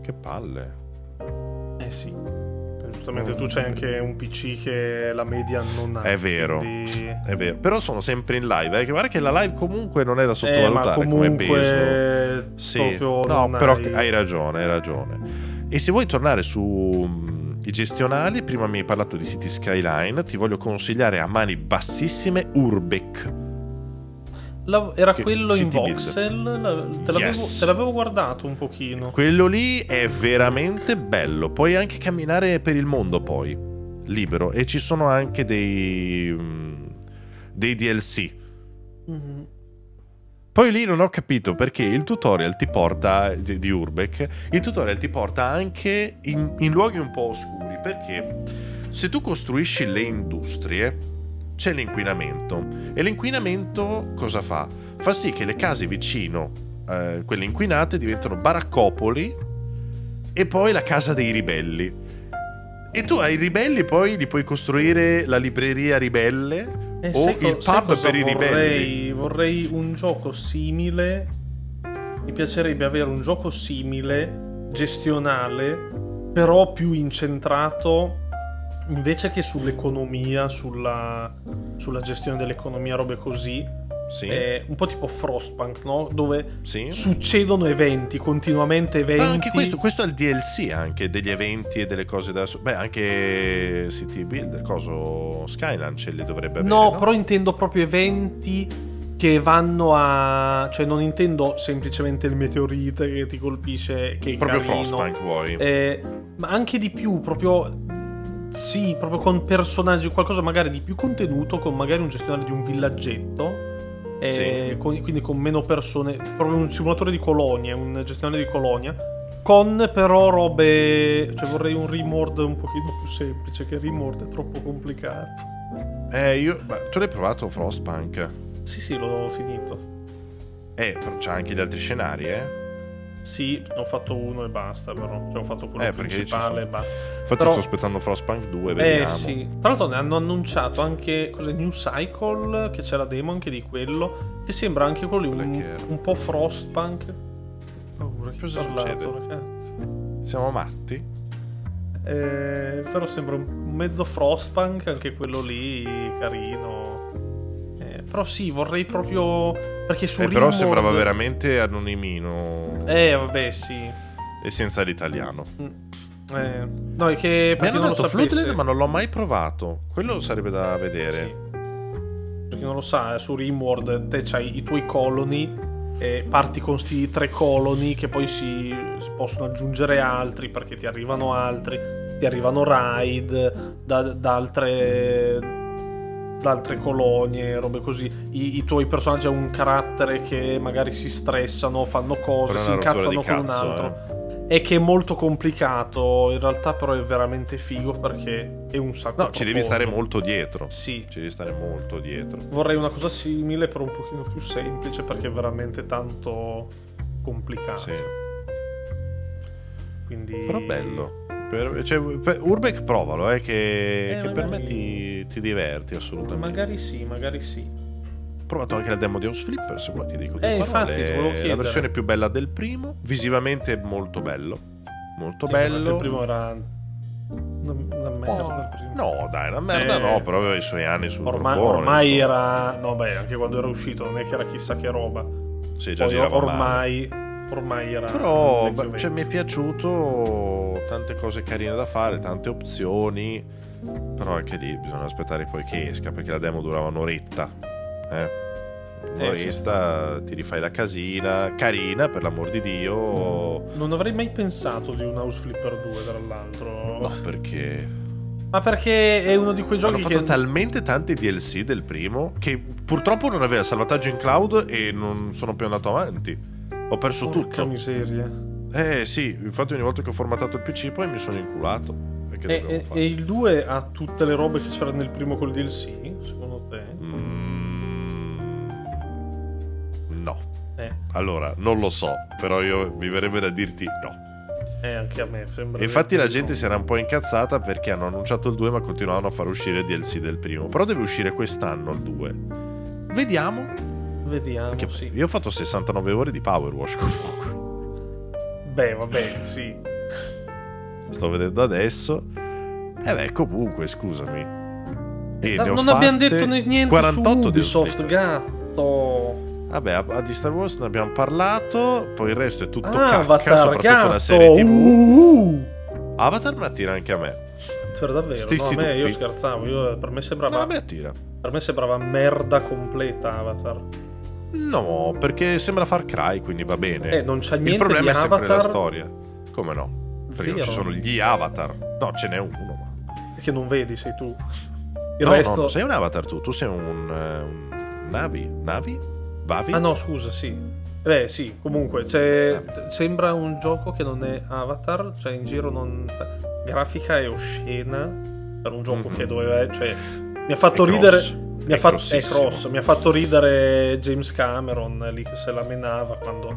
Speaker 1: Che palle.
Speaker 2: Eh sì. Giustamente tu c'hai anche un PC che la media non ha.
Speaker 1: È vero.
Speaker 2: quindi-
Speaker 1: È vero, però sono sempre in live. Eh? che Guarda che la live comunque non è da
Speaker 2: Eh,
Speaker 1: sottovalutare come peso.
Speaker 2: comunque
Speaker 1: Sì, no, però
Speaker 2: hai-
Speaker 1: hai ragione, hai ragione. E se vuoi tornare sui gestionali, prima mi hai parlato di City Skyline, ti voglio consigliare a mani bassissime Urbeck.
Speaker 2: La- era
Speaker 1: Che-
Speaker 2: quello in
Speaker 1: City Build.
Speaker 2: voxel? La- te, l'avevo,
Speaker 1: Yes.
Speaker 2: te l'avevo guardato un pochino.
Speaker 1: Quello lì è veramente bello. Puoi anche camminare per il mondo poi, libero. E ci sono anche dei, mm, dei DLC.
Speaker 2: Mhm.
Speaker 1: Poi lì non ho capito perché il tutorial ti porta di, di Urbeck, il tutorial ti porta anche in, in luoghi un po' oscuri perché se tu costruisci le industrie c'è l'inquinamento e l'inquinamento cosa fa? Fa sì che le case vicino, eh, quelle inquinate, diventano baraccopoli e poi la casa dei ribelli. E tu ai ribelli poi gli puoi costruire la libreria ribelle
Speaker 2: E
Speaker 1: o
Speaker 2: co-
Speaker 1: il pub per i ribelli.
Speaker 2: vorrei, vorrei un gioco simile. Mi piacerebbe avere un gioco simile, gestionale, però più incentrato invece che sull'economia, sulla, sulla gestione dell'economia, robe così.
Speaker 1: Sì,
Speaker 2: È un po' tipo Frostpunk, no? Dove
Speaker 1: sì.
Speaker 2: succedono eventi, continuamente eventi.
Speaker 1: Ma anche questo, questo è il DLC anche degli eventi e delle cose da... Beh, anche City Builder, coso Skyline ce li dovrebbe avere.
Speaker 2: No,
Speaker 1: No,
Speaker 2: però intendo proprio eventi che vanno a... Cioè non intendo semplicemente il meteorite che ti colpisce, che
Speaker 1: Proprio
Speaker 2: carino.
Speaker 1: Frostpunk vuoi.
Speaker 2: Eh, ma anche di più, proprio... Sì, proprio con personaggi, qualcosa magari di più contenuto, con magari un gestionale di un villaggetto. Eh,
Speaker 1: Sì.
Speaker 2: con- quindi con meno persone, proprio un simulatore di colonie, un gestionale di colonia. Con però robe. Cioè vorrei un Rimord un pochino più semplice, che Rimord è troppo complicato.
Speaker 1: Eh, io... ma tu l'hai provato Frostpunk?
Speaker 2: Sì, sì, l'ho finito.
Speaker 1: Eh, però c'ha anche gli altri scenari, eh?
Speaker 2: Sì, ho fatto uno e basta, però. Cioè, ho fatto quello
Speaker 1: Eh,
Speaker 2: principale e basta.
Speaker 1: Infatti
Speaker 2: Però-
Speaker 1: sto aspettando Frostpunk 2,
Speaker 2: Eh
Speaker 1: vediamo.
Speaker 2: sì. Tra l'altro ne hanno annunciato anche cos'è, New Cycle, che c'è la demo anche di quello. Che sembra anche quello lì un, un po' Frostpunk. Paura, che
Speaker 1: Cosa succede?
Speaker 2: ragazzi.
Speaker 1: Siamo matti?
Speaker 2: Eh, però sembra un mezzo Frostpunk, anche quello lì carino. Però sì, vorrei proprio. Perché su
Speaker 1: Eh, però sembrava veramente anonimino
Speaker 2: Eh, vabbè, sì.
Speaker 1: e senza l'italiano.
Speaker 2: Eh, no, è che
Speaker 1: Mi hanno
Speaker 2: non lo
Speaker 1: dato Floodland, ma non l'ho mai provato. Quello sarebbe da vedere.
Speaker 2: Sì. Per chi non lo sa, su Rimworld te c'hai i tuoi coloni e parti con sti tre coloni che poi si, si possono aggiungere altri perché ti arrivano altri, ti arrivano raid da, da altre da altre colonie, robe così. I, i tuoi personaggi hanno un carattere che magari si stressano, fanno cose, si incazzano con un
Speaker 1: cazzo, eh.
Speaker 2: altro. E che è molto complicato, in realtà però è veramente figo perché è un sacco
Speaker 1: No, ci devi stare
Speaker 2: profondo.
Speaker 1: molto dietro.
Speaker 2: Sì,
Speaker 1: Ci devi stare molto dietro.
Speaker 2: Vorrei una cosa simile, però un pochino più semplice perché è veramente tanto complicato.
Speaker 1: Sì.
Speaker 2: Quindi...
Speaker 1: Però bello. Per- cioè, per- Urbeck provalo, eh, che,
Speaker 2: Eh,
Speaker 1: che per me
Speaker 2: magari-
Speaker 1: ti, ti diverti assolutamente.
Speaker 2: Magari sì, magari sì.
Speaker 1: Ho provato anche la demo di House Flipper, se vuoi ti dico
Speaker 2: Eh, infatti, ti volevo
Speaker 1: È la
Speaker 2: chiedere.
Speaker 1: versione più bella del primo, visivamente molto bello. Molto
Speaker 2: Sì,
Speaker 1: bello.
Speaker 2: Il primo era una, una merda. primo.
Speaker 1: No, dai, una merda
Speaker 2: Eh,
Speaker 1: no, però aveva i suoi anni sul
Speaker 2: Ormai,
Speaker 1: borbone,
Speaker 2: ormai
Speaker 1: insomma.
Speaker 2: era... No, beh, anche quando era uscito non è che era chissà che roba.
Speaker 1: Sì, già
Speaker 2: Poi
Speaker 1: girava male.
Speaker 2: Ormai... Era...
Speaker 1: Però beh, cioè, mi è piaciuto, tante cose carine da fare, tante opzioni, però anche lì bisogna aspettare poi che esca, perché la demo durava un'oretta. Eh? Un'oretta, ti rifai la casina, carina per l'amor di Dio.
Speaker 2: Non avrei mai pensato di un House Flipper 2, tra l'altro.
Speaker 1: No, perché
Speaker 2: Ma perché è uno di quei
Speaker 1: hanno
Speaker 2: giochi
Speaker 1: fatto
Speaker 2: che...
Speaker 1: talmente tanti DLC del primo che purtroppo non aveva salvataggio in cloud e non sono più andato avanti. Ho perso
Speaker 2: Porca
Speaker 1: tutto.
Speaker 2: miseria.
Speaker 1: Eh sì, infatti ogni volta che ho formattato il PC poi mi sono inculato.
Speaker 2: E, e- e il 2 ha tutte le robe che c'erano nel primo col DLC, secondo te?
Speaker 1: Mm, no.
Speaker 2: Eh.
Speaker 1: allora, non lo so, però io mi verrebbe da dirti no.
Speaker 2: Eh, anche a me sembra.
Speaker 1: Infatti la gente si era un po' incazzata perché hanno annunciato il 2 ma continuavano a far uscire il DLC del primo. Però deve uscire quest'anno il 2. Vediamo.
Speaker 2: Vediamo,
Speaker 1: Perché
Speaker 2: sì.
Speaker 1: Io ho fatto 69 ore di Power Wash comunque.
Speaker 2: Beh, vabbè, sì.
Speaker 1: Sto vedendo adesso. E beh, comunque, scusami. E ho
Speaker 2: non abbiamo detto niente
Speaker 1: 48
Speaker 2: su
Speaker 1: di
Speaker 2: Ubisoft, gatto.
Speaker 1: Vabbè, a, a di Star Wars ne abbiamo parlato, poi il resto è tutto
Speaker 2: Ah,
Speaker 1: cacca,
Speaker 2: Avatar,
Speaker 1: soprattutto
Speaker 2: gatto.
Speaker 1: la serie TV.
Speaker 2: Uh,
Speaker 1: Avatar me la tira anche a me.
Speaker 2: per davvero,
Speaker 1: Stessi
Speaker 2: no, a me io scherzavo, io- per, me sembrava,
Speaker 1: No, a me attira.
Speaker 2: per me sembrava merda completa Avatar.
Speaker 1: No, perché sembra Far Cry, quindi va bene.
Speaker 2: Eh, non c'è
Speaker 1: il
Speaker 2: niente
Speaker 1: problema
Speaker 2: di
Speaker 1: è sempre la
Speaker 2: Avatar
Speaker 1: storia. Come no? Perché non ci
Speaker 2: Zero.
Speaker 1: sono gli Avatar. No, ce n'è uno. ma-
Speaker 2: che non vedi, sei tu. Il
Speaker 1: no,
Speaker 2: resto...
Speaker 1: no, non sei un Avatar tu, tu sei un, eh, un Navi. Navi? Vavi?
Speaker 2: Ah no, scusa, sì. Beh, sì, comunque, c'è... sembra un gioco che non è Avatar, cioè in giro non... Grafica è oscena per un gioco
Speaker 1: Mhm.
Speaker 2: che doveva... Cioè, mi ha fatto ridere...
Speaker 1: cross.
Speaker 2: Mi ha fatto... Cross, mi ha fatto ridere James Cameron lì che se la menava quando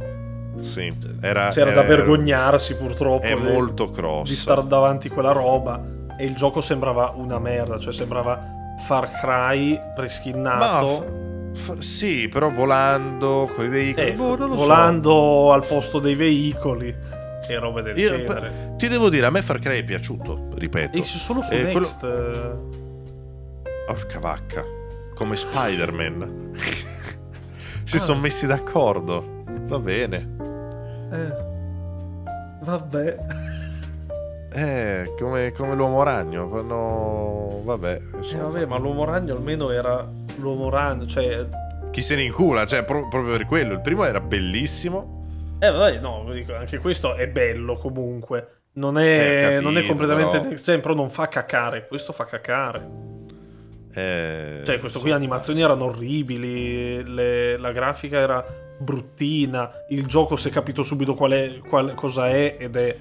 Speaker 1: Sì, era,
Speaker 2: c'era
Speaker 1: era-
Speaker 2: da vergognarsi purtroppo
Speaker 1: È
Speaker 2: di-
Speaker 1: molto cross.
Speaker 2: di star davanti a quella roba e il gioco sembrava una merda, cioè sembrava Far Cry
Speaker 1: Ma
Speaker 2: riskinnato.
Speaker 1: f- f- sì, però volando con i veicoli.
Speaker 2: Eh,
Speaker 1: boh, lo so.
Speaker 2: volando al posto dei veicoli e robe del
Speaker 1: Io-
Speaker 2: genere.
Speaker 1: Ti devo dire, a me Far Cry è piaciuto, ripeto.
Speaker 2: E solo su
Speaker 1: Eh, quello-
Speaker 2: Next. eh,
Speaker 1: Porca vacca. Come Spider-Man. si
Speaker 2: Ah.
Speaker 1: sono messi d'accordo. Va bene.
Speaker 2: Vabbè.
Speaker 1: Eh, come, come l'uomo ragno. Fanno... Vabbè.
Speaker 2: Eh, vabbè, ma l'uomo ragno almeno era l'uomo ragno, cioè...
Speaker 1: Chi se ne incula, cioè, pro- proprio per quello. Il primo era bellissimo.
Speaker 2: Eh, vabbè, no, anche questo è bello comunque. Non è,
Speaker 1: Eh, capito,
Speaker 2: non è completamente
Speaker 1: però-
Speaker 2: next gen, però non fa cacare. Questo fa cacare.
Speaker 1: Eh,
Speaker 2: Cioè, questo qui le animazioni erano orribili, le- la grafica era bruttina, il gioco si è capito subito qual è, qual- cosa è ed è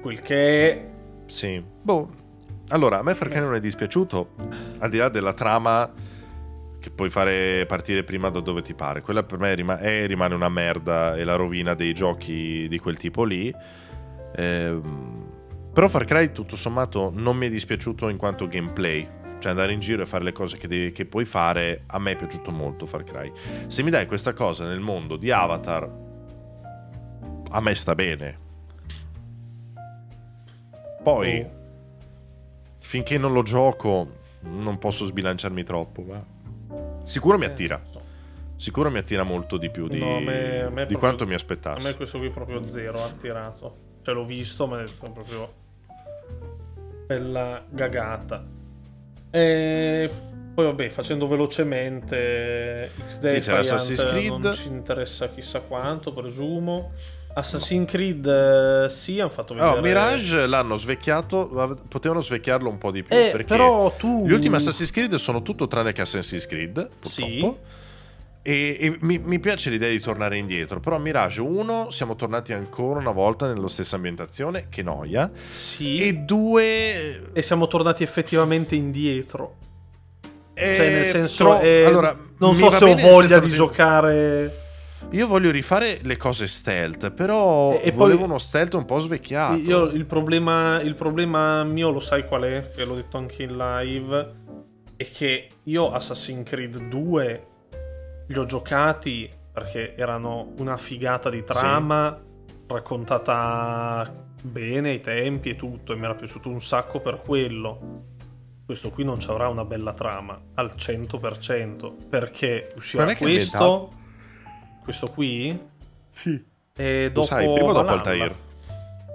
Speaker 2: quel che è.
Speaker 1: Sì. Boh. Allora, a me Far Cry non è dispiaciuto, al di là della trama che puoi fare partire prima da dove ti pare. Quella per me rima- è- rimane una merda e la rovina dei giochi di quel tipo lì. Ehm, però Far Cry tutto sommato non mi è dispiaciuto in quanto gameplay. Cioè andare in giro e fare le cose che, devi- che puoi fare, a me è piaciuto molto Far Cry. Se mi dai questa cosa nel mondo di Avatar, a me sta bene. Poi,
Speaker 2: Oh.
Speaker 1: finché non lo gioco, non posso sbilanciarmi troppo, ma sicuro mi
Speaker 2: Eh,
Speaker 1: attira. Sicuro mi attira molto di più di,
Speaker 2: No, a me- a me
Speaker 1: di
Speaker 2: proprio-
Speaker 1: quanto mi
Speaker 2: A
Speaker 1: aspettassi.
Speaker 2: me questo qui proprio zero ha attirato. Cioè, l'ho visto, ma è proprio. Bella gagata. E poi, vabbè, facendo velocemente, X-Day
Speaker 1: Sì, c'era Assassin's Creed.
Speaker 2: non ci interessa chissà quanto, presumo. Assassin's Creed, eh, sì, hanno fatto vedere.
Speaker 1: Oh, Mirage l'hanno svecchiato, potevano svecchiarlo un po' di più.
Speaker 2: Eh,
Speaker 1: perché
Speaker 2: però tu.
Speaker 1: gli ultimi Assassin's Creed sono tutto tranne che Assassin's Creed, purtroppo. E, e mi, mi piace l'idea di tornare indietro. Però Mirage 1 siamo tornati ancora una volta nella stessa ambientazione, che noia.
Speaker 2: Sì.
Speaker 1: E
Speaker 2: E...
Speaker 1: 2.
Speaker 2: siamo tornati effettivamente indietro.
Speaker 1: eh,
Speaker 2: Cioè, nel senso,
Speaker 1: tro-
Speaker 2: eh,
Speaker 1: allora,
Speaker 2: non so se ho voglia di giocare.
Speaker 1: Io voglio rifare le cose stealth, però
Speaker 2: E- e
Speaker 1: volevo
Speaker 2: poi-
Speaker 1: uno stealth un po' svecchiato.
Speaker 2: Io il problema, il problema mio lo sai qual è? Che l'ho detto anche in live. È che io Assassin's Creed 2 li ho giocati perché erano una figata di trama raccontata bene ai tempi e tutto. E mi era piaciuto un sacco per quello. Questo qui non ci avrà una bella trama al 100% perché uscirà questo. Questo qui.
Speaker 1: Sì.
Speaker 2: E
Speaker 1: Lo
Speaker 2: dopo
Speaker 1: sai, prima o dopo
Speaker 2: Valhalla.
Speaker 1: Altair?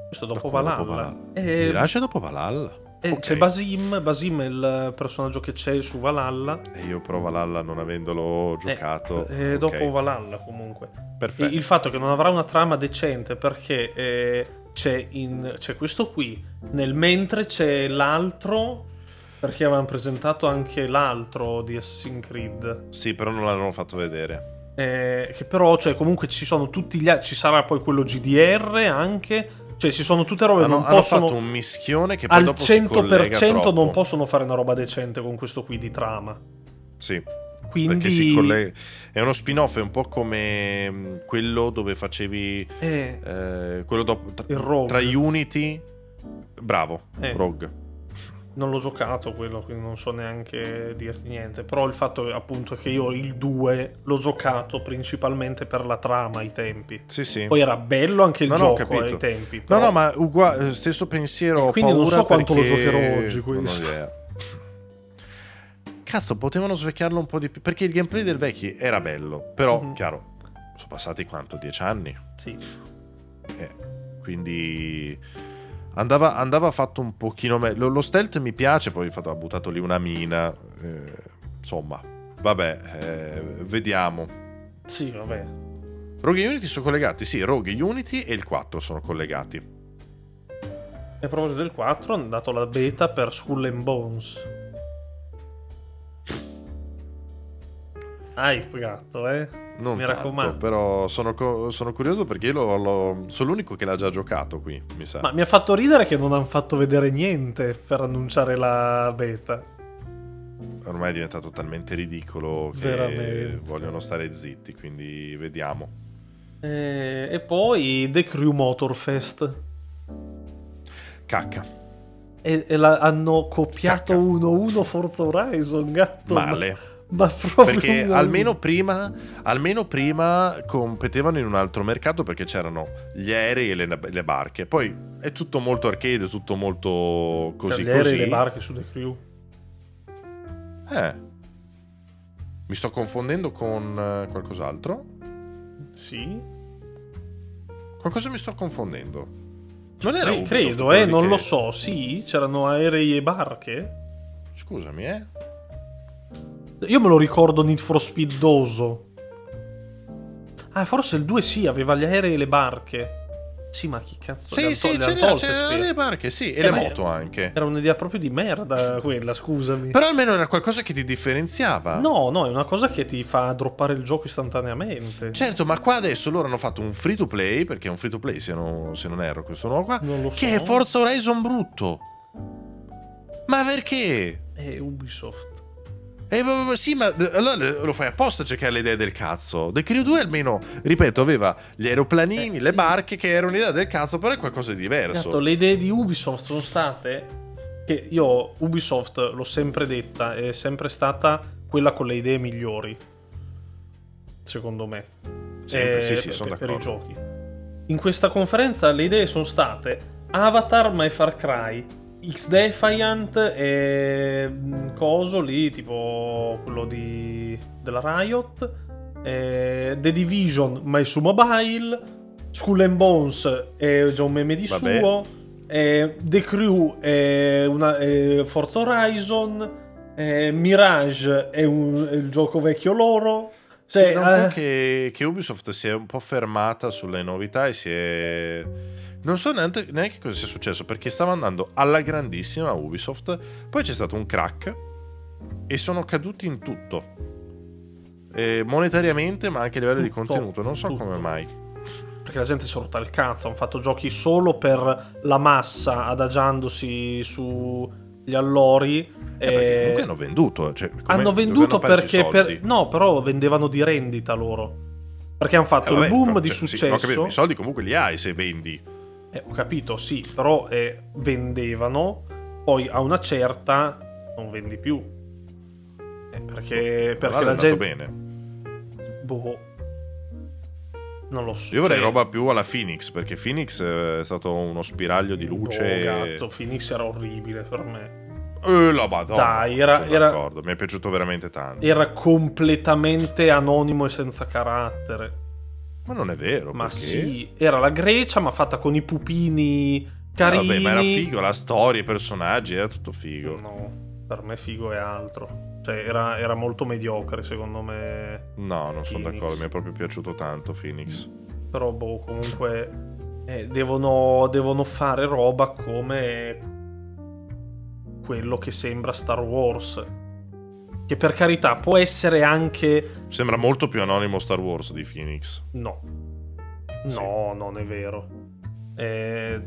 Speaker 2: Questo dopo
Speaker 1: Come
Speaker 2: Valhalla. E-
Speaker 1: Mirage è dopo Valhalla.
Speaker 2: E
Speaker 1: Ok.
Speaker 2: C'è Basim, Basim è il personaggio che c'è su Valhalla.
Speaker 1: E io però Valhalla non avendolo giocato.
Speaker 2: E
Speaker 1: ok,
Speaker 2: dopo Valhalla comunque.
Speaker 1: Perfetto.
Speaker 2: E il fatto che non avrà una trama decente perché eh, c'è, in- c'è questo qui, nel mentre c'è l'altro, perché avevano presentato anche l'altro di Assassin's Creed.
Speaker 1: Sì, però non l'hanno fatto vedere.
Speaker 2: Eh, che però, cioè, comunque ci sono tutti gli altri. Ci sarà poi quello GDR anche. Cioè, ci sono tutte robe che non possono.
Speaker 1: fatto un mischione che poi
Speaker 2: al
Speaker 1: dopo si collega
Speaker 2: 100% non possono fare una roba decente con questo qui di trama.
Speaker 1: Sì.
Speaker 2: Quindi
Speaker 1: collega... è uno spin-off, è un po' come mm, quello dove facevi
Speaker 2: eh,
Speaker 1: eh, quello dopo tra, tra Unity. Bravo,
Speaker 2: Eh.
Speaker 1: Rogue.
Speaker 2: Non l'ho giocato quello, quindi non so neanche dirti niente. Però il fatto appunto che io il 2 l'ho giocato principalmente per la trama ai tempi.
Speaker 1: Sì, sì.
Speaker 2: Poi era bello anche il
Speaker 1: No, no,
Speaker 2: gioco
Speaker 1: capito.
Speaker 2: ai tempi.
Speaker 1: No,
Speaker 2: però-
Speaker 1: no, ma ugua- stesso pensiero.
Speaker 2: E quindi non so quanto lo
Speaker 1: perché-
Speaker 2: giocherò oggi,
Speaker 1: Non ho
Speaker 2: questo.
Speaker 1: idea. Cazzo, potevano svecchiarlo un po' di più. Perché il gameplay del vecchio era bello. Però,
Speaker 2: Mhm.
Speaker 1: chiaro, sono passati quanto? Dieci anni?
Speaker 2: Sì.
Speaker 1: Eh, quindi andava, andava fatto un pochino meglio. Lo, stealth mi piace, poi infatti ha buttato lì una mina. eh, insomma, vabbè, eh, vediamo.
Speaker 2: Sì, vabbè.
Speaker 1: Rogue e Unity sono collegati? Sì, Rogue, Unity e il 4 sono collegati.
Speaker 2: E a proposito del 4, hanno dato la beta per Skull and Bones. Hai gatto, eh?
Speaker 1: Non
Speaker 2: Mi
Speaker 1: tanto,
Speaker 2: raccomando.
Speaker 1: però sono, co- sono curioso perché io lo- lo- sono l'unico che l'ha già giocato qui, mi sa.
Speaker 2: Ma mi ha fatto ridere che non hanno fatto vedere niente per annunciare la beta.
Speaker 1: Ormai è diventato talmente ridicolo che
Speaker 2: Veramente.
Speaker 1: vogliono stare zitti, quindi vediamo.
Speaker 2: E, e poi The Crew Motorfest.
Speaker 1: Cacca,
Speaker 2: E, e la- hanno copiato
Speaker 1: Cacca.
Speaker 2: 1-1 Forza Horizon, gatto. ma-
Speaker 1: male.
Speaker 2: Ma, proprio
Speaker 1: Perché almeno prima, almeno prima competevano in un altro mercato perché c'erano gli aerei e le, le barche. Poi è tutto molto arcade, tutto molto
Speaker 2: Cioè,
Speaker 1: così
Speaker 2: gli aerei e le barche su The Crew.
Speaker 1: Eh. Mi sto confondendo con eh, qualcos'altro?
Speaker 2: Sì.
Speaker 1: Qualcosa mi sto confondendo. Non era Ubisoft
Speaker 2: credo, eh, non
Speaker 1: che-
Speaker 2: lo so. Sì, c'erano aerei e barche.
Speaker 1: Scusami, eh.
Speaker 2: Io me lo ricordo Need for Speed Doso. Ah, forse il 2 sì, aveva gli aerei e le barche. Sì, ma chi cazzo le
Speaker 1: Sì,
Speaker 2: han
Speaker 1: sì,
Speaker 2: le han
Speaker 1: c'era,
Speaker 2: tolte,
Speaker 1: c'era
Speaker 2: spero.
Speaker 1: le barche, sì, e
Speaker 2: Eh,
Speaker 1: le
Speaker 2: ma-
Speaker 1: moto anche.
Speaker 2: Era un'idea proprio di merda quella, scusami.
Speaker 1: Però almeno era qualcosa che ti differenziava.
Speaker 2: No, no, è una cosa che ti fa droppare il gioco istantaneamente.
Speaker 1: Certo, ma qua adesso loro hanno fatto un free to play, perché è un free to play se, no- se non erro questo nuovo qua,
Speaker 2: Non lo so.
Speaker 1: che è Forza Horizon brutto. Ma perché?
Speaker 2: È Ubisoft.
Speaker 1: Eh, sì, ma eh, allora lo fai apposta a cercare le idee del cazzo. The Crew 2 almeno, ripeto, aveva gli aeroplanini,
Speaker 2: Eh,
Speaker 1: le
Speaker 2: sì.
Speaker 1: barche che erano un'idea del cazzo, però è qualcosa di diverso.
Speaker 2: Esatto, le idee di Ubisoft sono state che io Ubisoft l'ho sempre detta, è sempre stata quella con le idee migliori. Secondo me.
Speaker 1: Sempre,
Speaker 2: Eh,
Speaker 1: sì, sì,
Speaker 2: per-
Speaker 1: sono
Speaker 2: per, i
Speaker 1: d'accordo.
Speaker 2: giochi. In questa conferenza le idee sono state Avatar ma e Far Cry, X Defiant e mm, coso lì, tipo quello di della Riot, eh, The Division ma è su mobile, Skull and Bones è già un meme di
Speaker 1: Vabbè.
Speaker 2: suo, eh, The Crew è, una, è Forza Horizon, Mirage è, un- è il gioco vecchio loro.
Speaker 1: Sì,
Speaker 2: Cioè,
Speaker 1: da un po'
Speaker 2: eh,
Speaker 1: che, che Ubisoft si è un po' fermata sulle novità e si è... Non so neanche, neanche cosa sia successo perché stava andando alla grandissima Ubisoft, poi c'è stato un crack e sono caduti in tutto. Eh, monetariamente ma anche a livello di
Speaker 2: Tutto,
Speaker 1: contenuto, non so
Speaker 2: tutto.
Speaker 1: come mai.
Speaker 2: Perché la gente si è rotta il cazzo, hanno fatto giochi solo per la massa, adagiandosi sugli allori.
Speaker 1: Eh, perché
Speaker 2: e-
Speaker 1: comunque hanno venduto. Cioè,
Speaker 2: hanno venduto perché... per-? No, però vendevano di rendita loro. Perché hanno fatto
Speaker 1: Eh, vabbè,
Speaker 2: il boom
Speaker 1: no,
Speaker 2: di
Speaker 1: cioè, sì,
Speaker 2: successo.
Speaker 1: ho capito, I soldi comunque li hai se vendi.
Speaker 2: Eh, ho capito, sì, però eh, vendevano, poi a una certa non vendi più. Eh, perché perché
Speaker 1: Allora è
Speaker 2: la gente...
Speaker 1: bene.
Speaker 2: Boh. Non lo so.
Speaker 1: Io vorrei
Speaker 2: cioè-
Speaker 1: roba più alla Phoenix perché Phoenix è stato uno spiraglio di luce.
Speaker 2: Boh, gatto, Phoenix era orribile per me.
Speaker 1: Eh, la madonna.
Speaker 2: Dai, era- era-
Speaker 1: d'accordo, Mi è piaciuto veramente tanto.
Speaker 2: Era completamente anonimo e senza carattere.
Speaker 1: Ma non è vero.
Speaker 2: Ma
Speaker 1: perché?
Speaker 2: sì, era la Grecia, ma fatta con i pupini
Speaker 1: Eh,
Speaker 2: carini.
Speaker 1: vabbè, ma era figo, la storia, i personaggi, era tutto figo.
Speaker 2: No, per me figo è altro. Cioè, era, era molto mediocre, secondo me.
Speaker 1: No, non sono d'accordo, mi è proprio piaciuto tanto Phoenix.
Speaker 2: Però, boh, comunque. eh, devono, devono fare roba come quello che sembra Star Wars. Che per carità può essere anche.
Speaker 1: Sembra molto più anonimo Star Wars di Phoenix.
Speaker 2: No, no, non è vero. Eh,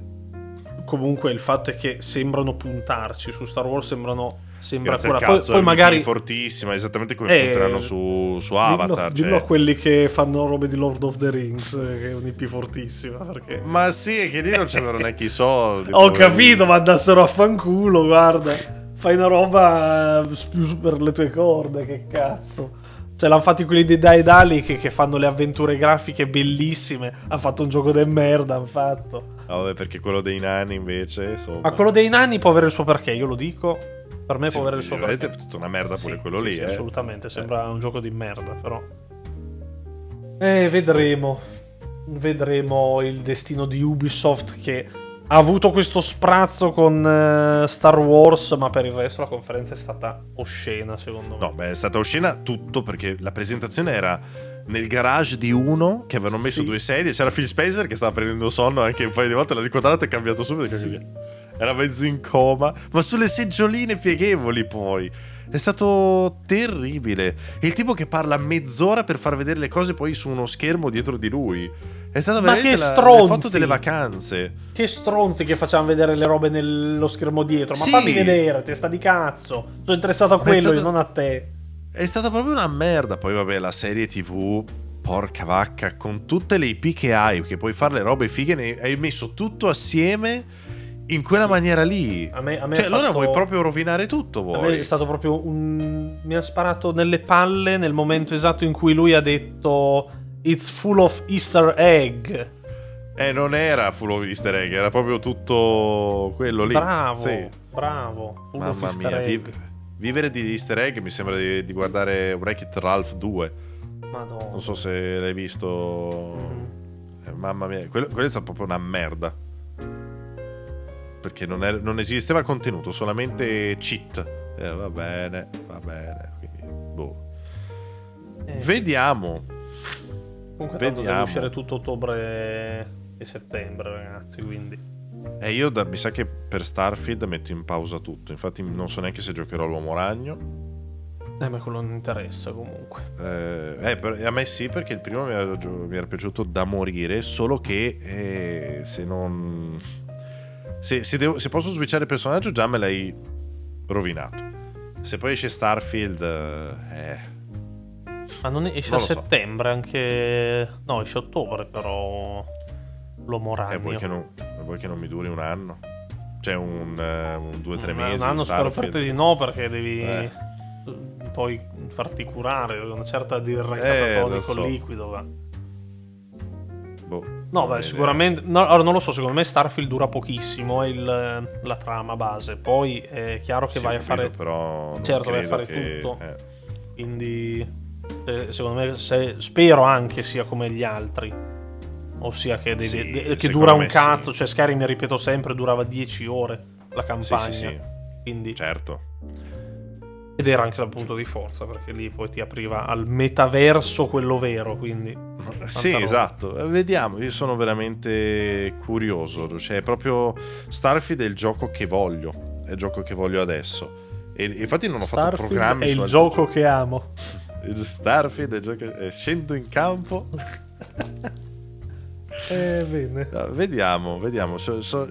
Speaker 2: comunque il fatto è che sembrano puntarci su Star Wars, sembrano sembra cura. Poi, poi
Speaker 1: è
Speaker 2: magari
Speaker 1: fortissima, esattamente come
Speaker 2: Eh,
Speaker 1: punteranno su, su Avatar.
Speaker 2: dillo,
Speaker 1: cioè.
Speaker 2: dillo a quelli che fanno robe di Lord of the Rings, eh, che è un'IP fortissima. Perché...
Speaker 1: Ma sì, che lì non c'erano neanche i soldi.
Speaker 2: Ho
Speaker 1: poi.
Speaker 2: capito, ma andassero a fanculo, guarda. Fai una roba eh, per le tue corde, che cazzo. Cioè, l'hanno fatti quelli di Dai Dali che, che fanno le avventure grafiche bellissime. Hanno fatto un gioco de merda, hanno fatto.
Speaker 1: Ah, vabbè, perché quello dei nani invece. Insomma.
Speaker 2: Ma quello dei nani può avere il suo perché, io lo dico. Per me
Speaker 1: Sì,
Speaker 2: può avere il suo perché.
Speaker 1: è tutta una merda pure
Speaker 2: Sì,
Speaker 1: quello
Speaker 2: sì,
Speaker 1: lì.
Speaker 2: sì,
Speaker 1: eh.
Speaker 2: assolutamente, sembra un gioco di merda, però. Eh, vedremo. Vedremo il destino di Ubisoft che ha avuto questo sprazzo con eh, Star Wars, ma per il resto la conferenza è stata oscena, secondo me.
Speaker 1: No, beh, è stata oscena tutto perché la presentazione era nel garage di uno che avevano messo
Speaker 2: Sì.
Speaker 1: due sedie. C'era Phil Spencer che stava prendendo sonno anche un paio di volte. L'ha ricordato e cambiato subito.
Speaker 2: Sì.
Speaker 1: così. Era mezzo in coma, ma sulle seggioline pieghevoli poi. È stato terribile. Il tipo che parla mezz'ora per far vedere le cose poi su uno schermo dietro di lui. È stata
Speaker 2: Ma
Speaker 1: veramente la, le foto delle vacanze.
Speaker 2: Che stronzi che facciamo vedere le robe nello schermo dietro. Ma
Speaker 1: Sì.
Speaker 2: fammi vedere, testa di cazzo. Sono interessato a quello
Speaker 1: stato-
Speaker 2: e non a te.
Speaker 1: È stata proprio una merda. Poi, vabbè, la serie TV, porca vacca, con tutte le IP che hai, che puoi fare le robe fighe, ne hai messo tutto assieme in quella
Speaker 2: Sì.
Speaker 1: maniera lì.
Speaker 2: A me, a me
Speaker 1: Cioè, allora
Speaker 2: fatto-
Speaker 1: vuoi proprio rovinare tutto, vuoi?
Speaker 2: è stato proprio un. Mi ha sparato nelle palle nel momento esatto in cui lui ha detto. It's full of Easter egg.
Speaker 1: Eh, non era full of easter egg, era proprio tutto quello lì.
Speaker 2: Bravo,
Speaker 1: Sì.
Speaker 2: bravo. Full
Speaker 1: Mamma mia,
Speaker 2: egg.
Speaker 1: vi- vivere di easter egg mi sembra di, di guardare Wreck-It Ralph 2.
Speaker 2: Madonna.
Speaker 1: Non so se l'hai visto.
Speaker 2: Mm.
Speaker 1: Eh, mamma mia, quello, quello è stato proprio una merda. Perché non, era- non esisteva contenuto, solamente cheat. Eh, va bene, va bene. Quindi, boh.
Speaker 2: Eh,
Speaker 1: Vediamo.
Speaker 2: Comunque tanto deve
Speaker 1: vediamo.
Speaker 2: uscire tutto ottobre e settembre, ragazzi, quindi.
Speaker 1: E io da- mi sa che per Starfield metto in pausa tutto. Infatti, non so neanche se giocherò l'uomo ragno.
Speaker 2: Eh, ma quello non interessa comunque.
Speaker 1: Eh, eh, per- a me sì, perché il primo mi era, mi era piaciuto da morire. Solo che eh, se non. Se, se devo- se posso switchare il personaggio, già me l'hai rovinato. Se poi esce Starfield, eh,
Speaker 2: Ma non esce
Speaker 1: Non
Speaker 2: a
Speaker 1: lo so.
Speaker 2: settembre anche. No, esce a ottobre, però. L'uomo
Speaker 1: eh,
Speaker 2: ragno.
Speaker 1: vuoi, che non, vuoi che non mi duri un anno? Cioè, un, eh, un due o tre mesi.
Speaker 2: Un anno spero per te di no, perché devi
Speaker 1: Eh.
Speaker 2: poi farti curare. Una certa di
Speaker 1: Eh,
Speaker 2: catatonico
Speaker 1: lo so.
Speaker 2: liquido. Va.
Speaker 1: Boh,
Speaker 2: No, beh, sicuramente. No, allora, non lo so, secondo me Starfield dura pochissimo. È il- la trama base. Poi è chiaro che
Speaker 1: idea.
Speaker 2: vai
Speaker 1: Sì,
Speaker 2: a fare.
Speaker 1: Però
Speaker 2: Certo, vai a fare
Speaker 1: che-
Speaker 2: tutto.
Speaker 1: eh.
Speaker 2: Quindi. secondo me, se- spero anche sia come gli altri. Ossia che, devi-
Speaker 1: Sì,
Speaker 2: de- che dura un cazzo.
Speaker 1: sì.
Speaker 2: Cioè, Skyrim, ripeto sempre, durava 10 ore la
Speaker 1: Sì,
Speaker 2: campagna.
Speaker 1: sì, sì,
Speaker 2: Quindi.
Speaker 1: certo.
Speaker 2: Ed era anche dal punto di forza, perché lì poi ti apriva al metaverso quello vero, quindi...
Speaker 1: Sì,
Speaker 2: roba.
Speaker 1: esatto. Eh, Vediamo, io sono veramente curioso. Cioè, proprio Starfield è il gioco che voglio. È il gioco che voglio adesso. E infatti non ho fatto
Speaker 2: Starfield
Speaker 1: programmi
Speaker 2: è il gioco
Speaker 1: giochi.
Speaker 2: che amo.
Speaker 1: Il Starfield è il gioco che... Scendo in campo.
Speaker 2: Eh, bene.
Speaker 1: No, vediamo, vediamo. So- so-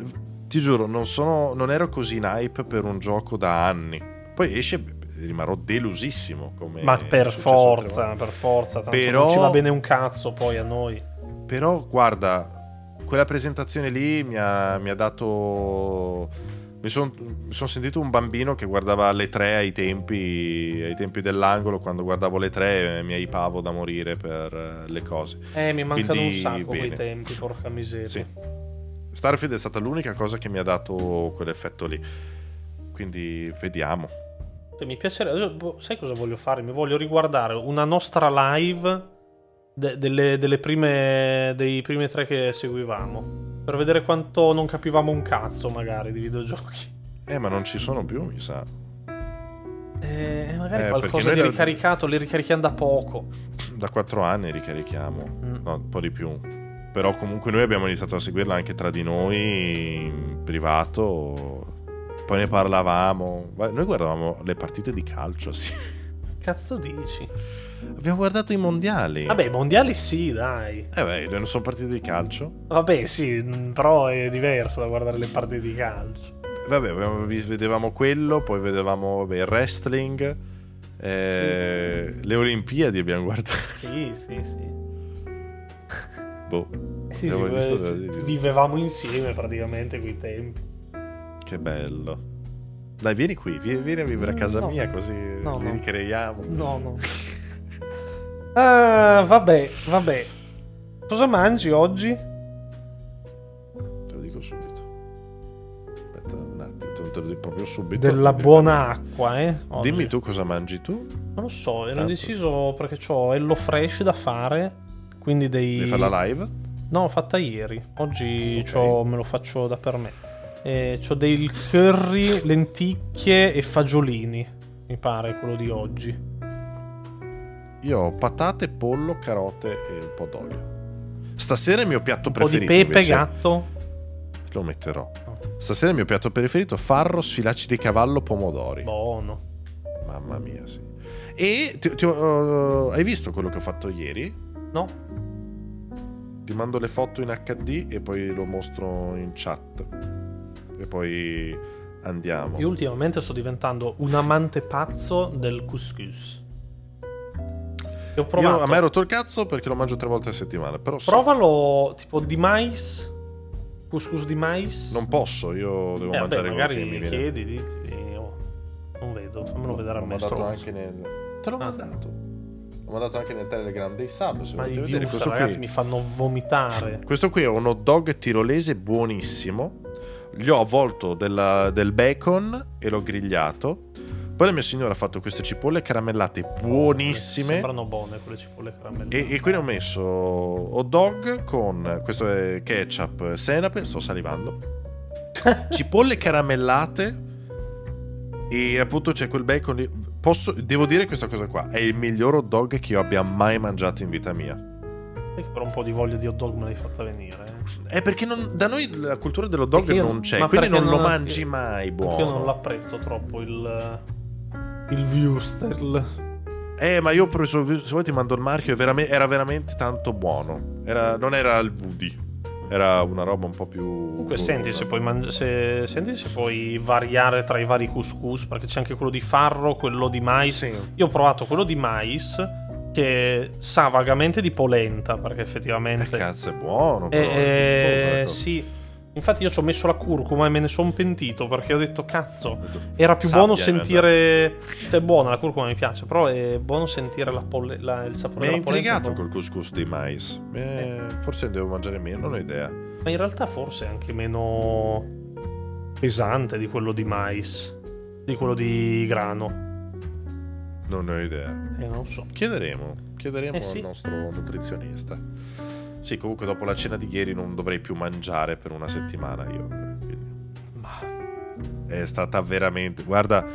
Speaker 1: ti giuro, non, sono, non ero così in hype per un gioco da anni. Poi esce, rimarrò delusissimo. Come
Speaker 2: Ma per forza, per forza, tanto
Speaker 1: Però-
Speaker 2: non ci va bene un cazzo poi a noi.
Speaker 1: Però guarda, quella presentazione lì mi ha, mi ha dato... Mi sono son sentito un bambino che guardava le tre ai tempi, ai tempi dell'angolo, quando guardavo le tre mi hypavo da morire per eh, le cose.
Speaker 2: Eh, mi mancano
Speaker 1: Quindi,
Speaker 2: un sacco quei
Speaker 1: bene.
Speaker 2: tempi, porca miseria.
Speaker 1: Sì. Starfield è stata l'unica cosa che mi ha dato quell'effetto lì. Quindi vediamo.
Speaker 2: Cioè, mi piacerebbe... boh, Sai cosa voglio fare? Mi voglio riguardare una nostra live de- delle, delle prime, dei primi tre che seguivamo. Per vedere quanto non capivamo un cazzo, magari, di videogiochi.
Speaker 1: Eh, ma non ci sono più, mi sa.
Speaker 2: Eh, magari
Speaker 1: Eh,
Speaker 2: qualcosa di ricaricato, li ricarichiamo da poco.
Speaker 1: Da quattro anni ricarichiamo.
Speaker 2: Mm.
Speaker 1: No, un po' di più. Però comunque noi abbiamo iniziato a seguirla anche tra di noi in privato. Poi ne parlavamo. Noi guardavamo le partite di calcio, sì.
Speaker 2: Cazzo dici?
Speaker 1: Abbiamo guardato i mondiali.
Speaker 2: Vabbè, i mondiali sì, dai.
Speaker 1: Eh beh, non sono partite di calcio.
Speaker 2: Vabbè, sì, mh, però è diverso da guardare le partite di calcio.
Speaker 1: Vabbè, vedevamo quello, poi vedevamo vabbè, il wrestling, eh, le Olimpiadi abbiamo guardato.
Speaker 2: Sì, sì, sì.
Speaker 1: Boh,
Speaker 2: sì, vive- vivevamo insieme praticamente quei tempi.
Speaker 1: Che bello. Dai, vieni qui, vieni, vieni a vivere a casa
Speaker 2: No.
Speaker 1: mia così
Speaker 2: No,
Speaker 1: li
Speaker 2: no.
Speaker 1: ricreiamo.
Speaker 2: No, no. Ah, vabbè, vabbè. Cosa mangi oggi?
Speaker 1: Te lo dico subito. Aspetta un attimo, te lo dico proprio subito.
Speaker 2: Della buona acqua, eh? oggi.
Speaker 1: Dimmi tu cosa mangi tu?
Speaker 2: Non lo so, ero
Speaker 1: Ah,
Speaker 2: indeciso perché ho Hello Fresh da fare. Quindi dei.
Speaker 1: Devi fare la live?
Speaker 2: No, l'ho fatta ieri. Oggi
Speaker 1: Ok.
Speaker 2: c'ho- me lo faccio da per me. Eh, c'ho dei curry, lenticchie e fagiolini. Mi pare quello di oggi.
Speaker 1: Io ho patate, pollo, carote e un po' d'olio. Stasera il mio piatto
Speaker 2: Un po' di
Speaker 1: preferito.
Speaker 2: pepe,
Speaker 1: invece.
Speaker 2: gatto.
Speaker 1: Lo metterò. Stasera il mio piatto preferito farro, sfilacci di cavallo, pomodori.
Speaker 2: Buono.
Speaker 1: Mamma mia, sì. E ti- ti ho- hai visto quello che ho fatto ieri?
Speaker 2: No?
Speaker 1: Ti mando le foto in HD e poi lo mostro in chat. E poi andiamo.
Speaker 2: Io ultimamente sto diventando un amante pazzo del couscous. Ho
Speaker 1: Io
Speaker 2: provato.
Speaker 1: a me ero rotto il cazzo perché lo mangio tre volte a settimana. Però
Speaker 2: Provalo tipo di mais. Couscous di mais.
Speaker 1: non posso, io devo
Speaker 2: eh, vabbè,
Speaker 1: mangiare quello
Speaker 2: magari
Speaker 1: che mi viene.
Speaker 2: chiedi, oh, non vedo, fammelo vedere a
Speaker 1: L'ho
Speaker 2: me.
Speaker 1: mandato anche nel. Te l'ho
Speaker 2: Ah.
Speaker 1: mandato. L'ho mandato anche nel Telegram dei sub. Se
Speaker 2: Ma i
Speaker 1: volete vedere
Speaker 2: views,
Speaker 1: questo
Speaker 2: ragazzi,
Speaker 1: qui.
Speaker 2: mi fanno vomitare.
Speaker 1: Questo qui è un hot dog tirolese buonissimo. Gli ho avvolto della- del bacon e l'ho grigliato. Poi la mia signora ha fatto queste cipolle caramellate buonissime.
Speaker 2: Sembrano buone quelle cipolle caramellate.
Speaker 1: E, e qui ne ho messo hot dog con questo è ketchup, senape, sto salivando. Cipolle caramellate e appunto c'è quel bacon lì. Posso, devo dire questa cosa qua, è il miglior hot dog che io abbia mai mangiato in vita mia.
Speaker 2: Sai che per un po' di voglia di hot dog me l'hai fatta venire. eh.
Speaker 1: È perché non- da noi la cultura dell'hot dog
Speaker 2: io-
Speaker 1: non c'è,
Speaker 2: ma
Speaker 1: quindi
Speaker 2: perché
Speaker 1: non lo
Speaker 2: non-
Speaker 1: mangi mai
Speaker 2: Perché io non
Speaker 1: buono.
Speaker 2: l'apprezzo troppo il. Il Wustel.
Speaker 1: Eh, ma io ho preso, se vuoi ti mando il marchio, era veramente tanto buono. Era- non era il Woody, era una roba un po' più...
Speaker 2: Comunque, senti se, puoi mangi- se, senti se puoi variare tra i vari couscous. Perché c'è anche quello di farro, quello di mais.
Speaker 1: Sì.
Speaker 2: Io ho provato quello di mais. Che sa vagamente di polenta. Perché
Speaker 1: Eh,
Speaker 2: effettivamente.
Speaker 1: cazzo, è buono,
Speaker 2: Eh,
Speaker 1: però, è la
Speaker 2: eh,
Speaker 1: cosa.
Speaker 2: sì. Infatti io ci ho messo la curcuma e me ne sono pentito perché ho detto cazzo, era più
Speaker 1: Sabbia,
Speaker 2: buono
Speaker 1: eh,
Speaker 2: sentire... Cioè, è buona la curcuma mi piace, però è buono sentire la polle- la- il sapore
Speaker 1: Mi
Speaker 2: della polenta.
Speaker 1: intrigato
Speaker 2: un po'.
Speaker 1: col couscous di mais. Eh, Forse devo mangiare meno, non ho idea.
Speaker 2: Ma in realtà forse è anche meno pesante di quello di mais, di quello di grano.
Speaker 1: Non ho idea.
Speaker 2: Eh, non so.
Speaker 1: Chiederemo, chiederemo
Speaker 2: Eh, sì.
Speaker 1: al nostro nutrizionista. Sì, comunque dopo la cena di ieri non dovrei più mangiare per una settimana io. quindi
Speaker 2: Ma
Speaker 1: È stata veramente... Guarda,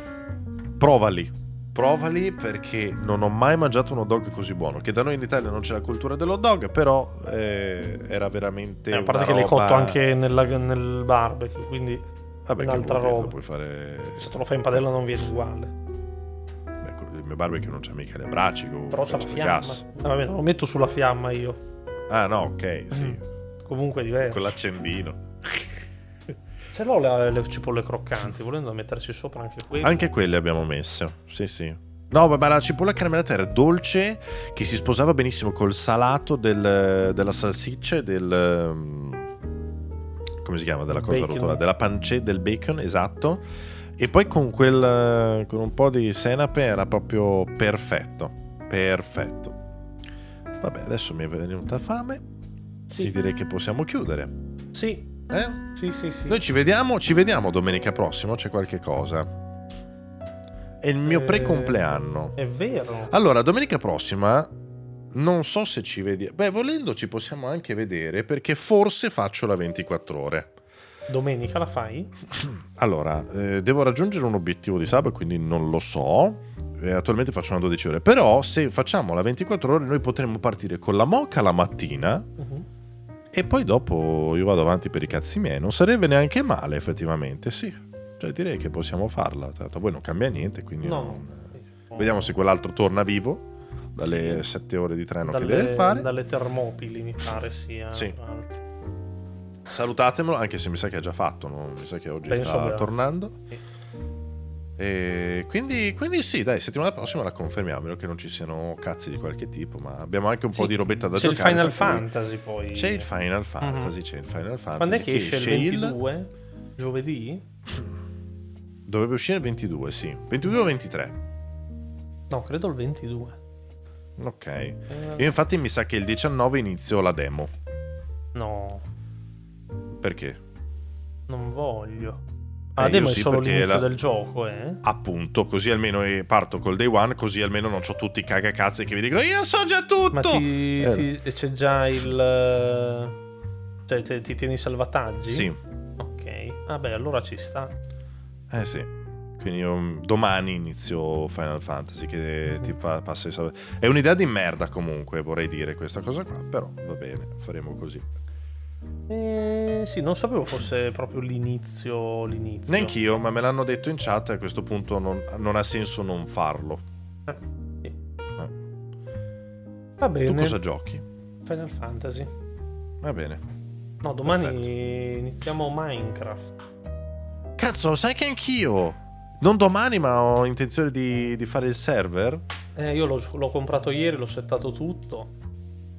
Speaker 1: provali. Provali perché non ho mai mangiato un hot dog così buono. Che da noi in Italia non c'è la cultura dell'hot dog, però eh, era veramente...
Speaker 2: eh, a parte che l'hai
Speaker 1: roba-
Speaker 2: cotto anche nella- nel barbecue, quindi
Speaker 1: Vabbè,
Speaker 2: un'altra roba.
Speaker 1: Puoi fare...
Speaker 2: se te lo fai in padella non viene uguale.
Speaker 1: Il mio barbecue non c'ha mica le bracci. con
Speaker 2: Però c'ha la fiamma.
Speaker 1: gas.
Speaker 2: Eh, vabbè, non lo metto sulla fiamma io.
Speaker 1: Ah, no, ok, sì.
Speaker 2: Mm. Comunque è diverso.
Speaker 1: Quell'accendino.
Speaker 2: Ce l'ho le, le cipolle croccanti, volendo metterci sopra anche quelle.
Speaker 1: Anche quelle abbiamo messe. Sì, sì. No, ma la cipolla caramellata era dolce, che si sposava benissimo col salato del- della salsiccia e del... um, come si chiama? Della cosa
Speaker 2: Bacon.
Speaker 1: rotola? Della pancetta, del bacon, esatto. E poi con quel... con un po' di senape era proprio perfetto. Perfetto. Vabbè, adesso mi è venuta fame. E
Speaker 2: Sì,
Speaker 1: direi che possiamo chiudere.
Speaker 2: sì,
Speaker 1: Eh?
Speaker 2: sì, sì, sì.
Speaker 1: Noi ci vediamo, ci vediamo domenica prossima, c'è qualche cosa. È il mio
Speaker 2: Eh,
Speaker 1: pre-compleanno.
Speaker 2: È vero.
Speaker 1: Allora, domenica prossima non so se ci vediamo. Beh, volendo ci possiamo anche vedere perché forse faccio la 24 ore.
Speaker 2: Domenica la fai?
Speaker 1: Allora, eh, devo raggiungere un obiettivo di sabato, quindi non lo so. Eh, attualmente faccio una 12 ore. Però se facciamo la 24 ore noi potremmo partire con la moca la mattina
Speaker 2: Mhm.
Speaker 1: e poi dopo io vado avanti per i cazzi miei. Non sarebbe neanche male effettivamente, sì. Cioè direi che possiamo farla. Tanto a voi non cambia niente, quindi
Speaker 2: No,
Speaker 1: non-
Speaker 2: no.
Speaker 1: Vediamo se quell'altro torna vivo dalle
Speaker 2: Sì.
Speaker 1: 7 ore di treno
Speaker 2: dalle,
Speaker 1: che deve fare.
Speaker 2: dalle Termopili, mi pare sia.
Speaker 1: Sì.
Speaker 2: tra l'altro.
Speaker 1: Salutatemelo, anche se mi sa che ha già fatto, no? mi sa che oggi
Speaker 2: Penso
Speaker 1: sta
Speaker 2: abbia-
Speaker 1: tornando. E quindi, quindi sì, dai, settimana prossima la confermiamo, a meno che non ci siano cazzi di qualche tipo, ma abbiamo anche un po'
Speaker 2: Sì.
Speaker 1: di robetta da
Speaker 2: C'è il
Speaker 1: giocare.
Speaker 2: Final
Speaker 1: per cui-
Speaker 2: Fantasy poi.
Speaker 1: C'è il Final Fantasy, c'è il Final Fantasy.
Speaker 2: Quando è che esce il
Speaker 1: esce
Speaker 2: 22? Giovedì?
Speaker 1: Dovrebbe uscire il 22, sì. 22 o 23.
Speaker 2: No, credo il 22.
Speaker 1: Ok.
Speaker 2: Eh,
Speaker 1: Io infatti mi sa che il 19 inizio la demo.
Speaker 2: No,
Speaker 1: Perché?
Speaker 2: non voglio.
Speaker 1: Eh,
Speaker 2: Ah, demo
Speaker 1: io
Speaker 2: è
Speaker 1: sì,
Speaker 2: solo l'inizio
Speaker 1: la-
Speaker 2: del gioco, eh?
Speaker 1: Appunto, così almeno eh, parto col day one, così almeno non ho tutti i cagacazzi che vi dicono io so già tutto.
Speaker 2: Ma ti,
Speaker 1: Eh.
Speaker 2: ti- e c'è già il... eh, Cioè, te- ti tieni i salvataggi?
Speaker 1: Sì,
Speaker 2: Ok. Vabbè, allora ci sta.
Speaker 1: eh sì. Quindi io mm, domani inizio Final Fantasy che ti fa, passa i salve. È un'idea di merda comunque, vorrei dire questa cosa qua, però va bene, faremo così.
Speaker 2: Eh, sì, non sapevo fosse proprio l'inizio. l'inizio.
Speaker 1: Neanch'io, ma me l'hanno detto in chat e a questo punto non, non ha senso non farlo.
Speaker 2: Eh, sì.
Speaker 1: Eh.
Speaker 2: Va
Speaker 1: Tu
Speaker 2: bene.
Speaker 1: cosa giochi?
Speaker 2: Final Fantasy.
Speaker 1: Va bene.
Speaker 2: No, domani
Speaker 1: Perfetto.
Speaker 2: iniziamo Minecraft.
Speaker 1: Cazzo, sai che anch'io. Non domani, ma ho intenzione di, di fare il server.
Speaker 2: Eh, io l'ho, l'ho comprato ieri, l'ho settato tutto.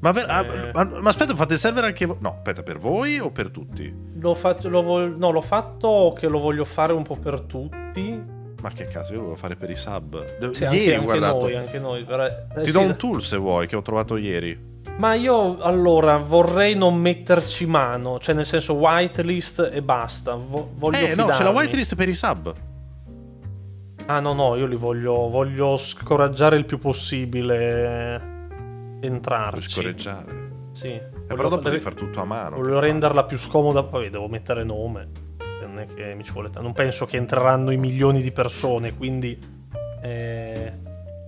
Speaker 1: Ma, ver- ah,
Speaker 2: Eh.
Speaker 1: ma, ma aspetta, fate il server anche voi? No, aspetta, per voi o per tutti?
Speaker 2: L'ho fatto, vol- no, l'ho fatto che lo voglio fare un po' per tutti.
Speaker 1: Ma che cazzo, io lo volevo fare per i sub.
Speaker 2: Sì,
Speaker 1: ieri
Speaker 2: anche,
Speaker 1: guardato.
Speaker 2: anche noi, anche noi. per- eh,
Speaker 1: Ti
Speaker 2: sì,
Speaker 1: do un tool se vuoi, che ho trovato ieri.
Speaker 2: Ma io allora vorrei non metterci mano, cioè nel senso whitelist e basta. Vo- voglio
Speaker 1: eh, no, c'è la
Speaker 2: fidarmi.
Speaker 1: whitelist per i sub.
Speaker 2: Ah no, no, io li voglio, voglio scoraggiare il più possibile
Speaker 1: Per
Speaker 2: entrarci.
Speaker 1: scorreggiare.
Speaker 2: Sì.
Speaker 1: Eh,
Speaker 2: Voglio
Speaker 1: però dopo devi fare tutto a mano.
Speaker 2: Voglio renderla più scomoda, poi devo mettere nome. Non è che mi ci vuole ta- Non penso che entreranno i milioni di persone, quindi eh,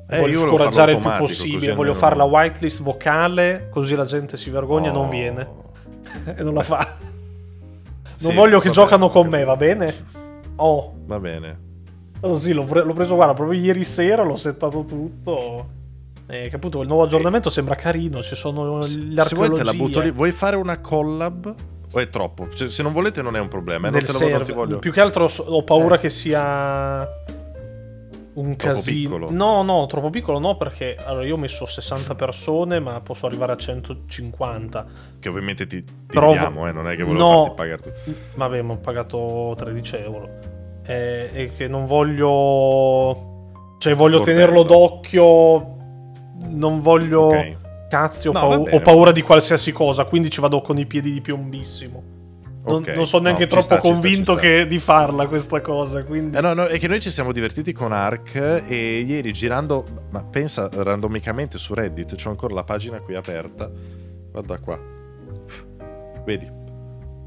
Speaker 1: Eh,
Speaker 2: voglio
Speaker 1: io volevo
Speaker 2: scoraggiare il più
Speaker 1: così
Speaker 2: possibile. Voglio fare la whitelist vocale, così la gente si vergogna e non
Speaker 1: Oh.
Speaker 2: viene e non la fa. Non
Speaker 1: Sì,
Speaker 2: voglio che giocano
Speaker 1: bene,
Speaker 2: con me, va bene? Oh,
Speaker 1: Va bene.
Speaker 2: allora sì, l'ho, pre- l'ho preso, guarda, proprio ieri sera l'ho settato tutto. Eh, che appunto il nuovo aggiornamento sembra carino, ci sono le
Speaker 1: Se vuoi te la butto lì. Vuoi fare una collab? O è troppo? Cioè, se non volete non è un problema. eh, Non, lo, non ti voglio...
Speaker 2: Più che altro ho paura
Speaker 1: Eh.
Speaker 2: che sia un
Speaker 1: Troppo
Speaker 2: casino.
Speaker 1: piccolo?
Speaker 2: No, no, troppo piccolo no, perché allora io ho messo 60 persone, ma posso arrivare a 150.
Speaker 1: Che ovviamente ti, ti
Speaker 2: Però-
Speaker 1: eh, non è che volevo
Speaker 2: No.
Speaker 1: farti pagare tu.
Speaker 2: Vabbè, ma ho pagato 13 euro. Eh, e che non voglio. Cioè, voglio
Speaker 1: Bordello.
Speaker 2: tenerlo d'occhio. Non voglio.
Speaker 1: Ok.
Speaker 2: Cazzi, ho,
Speaker 1: No,
Speaker 2: pau-
Speaker 1: va bene.
Speaker 2: ho paura di qualsiasi cosa, quindi ci vado con i piedi di piombissimo. Non,
Speaker 1: Ok.
Speaker 2: non sono neanche
Speaker 1: No,
Speaker 2: troppo
Speaker 1: sta, ci sta,
Speaker 2: convinto
Speaker 1: ci sta.
Speaker 2: che di farla questa cosa. Quindi...
Speaker 1: Eh no, no, è che noi ci siamo divertiti con Ark e ieri girando, ma pensa randomicamente su Reddit, c'ho ancora la pagina qui aperta. Guarda qua. Vedi?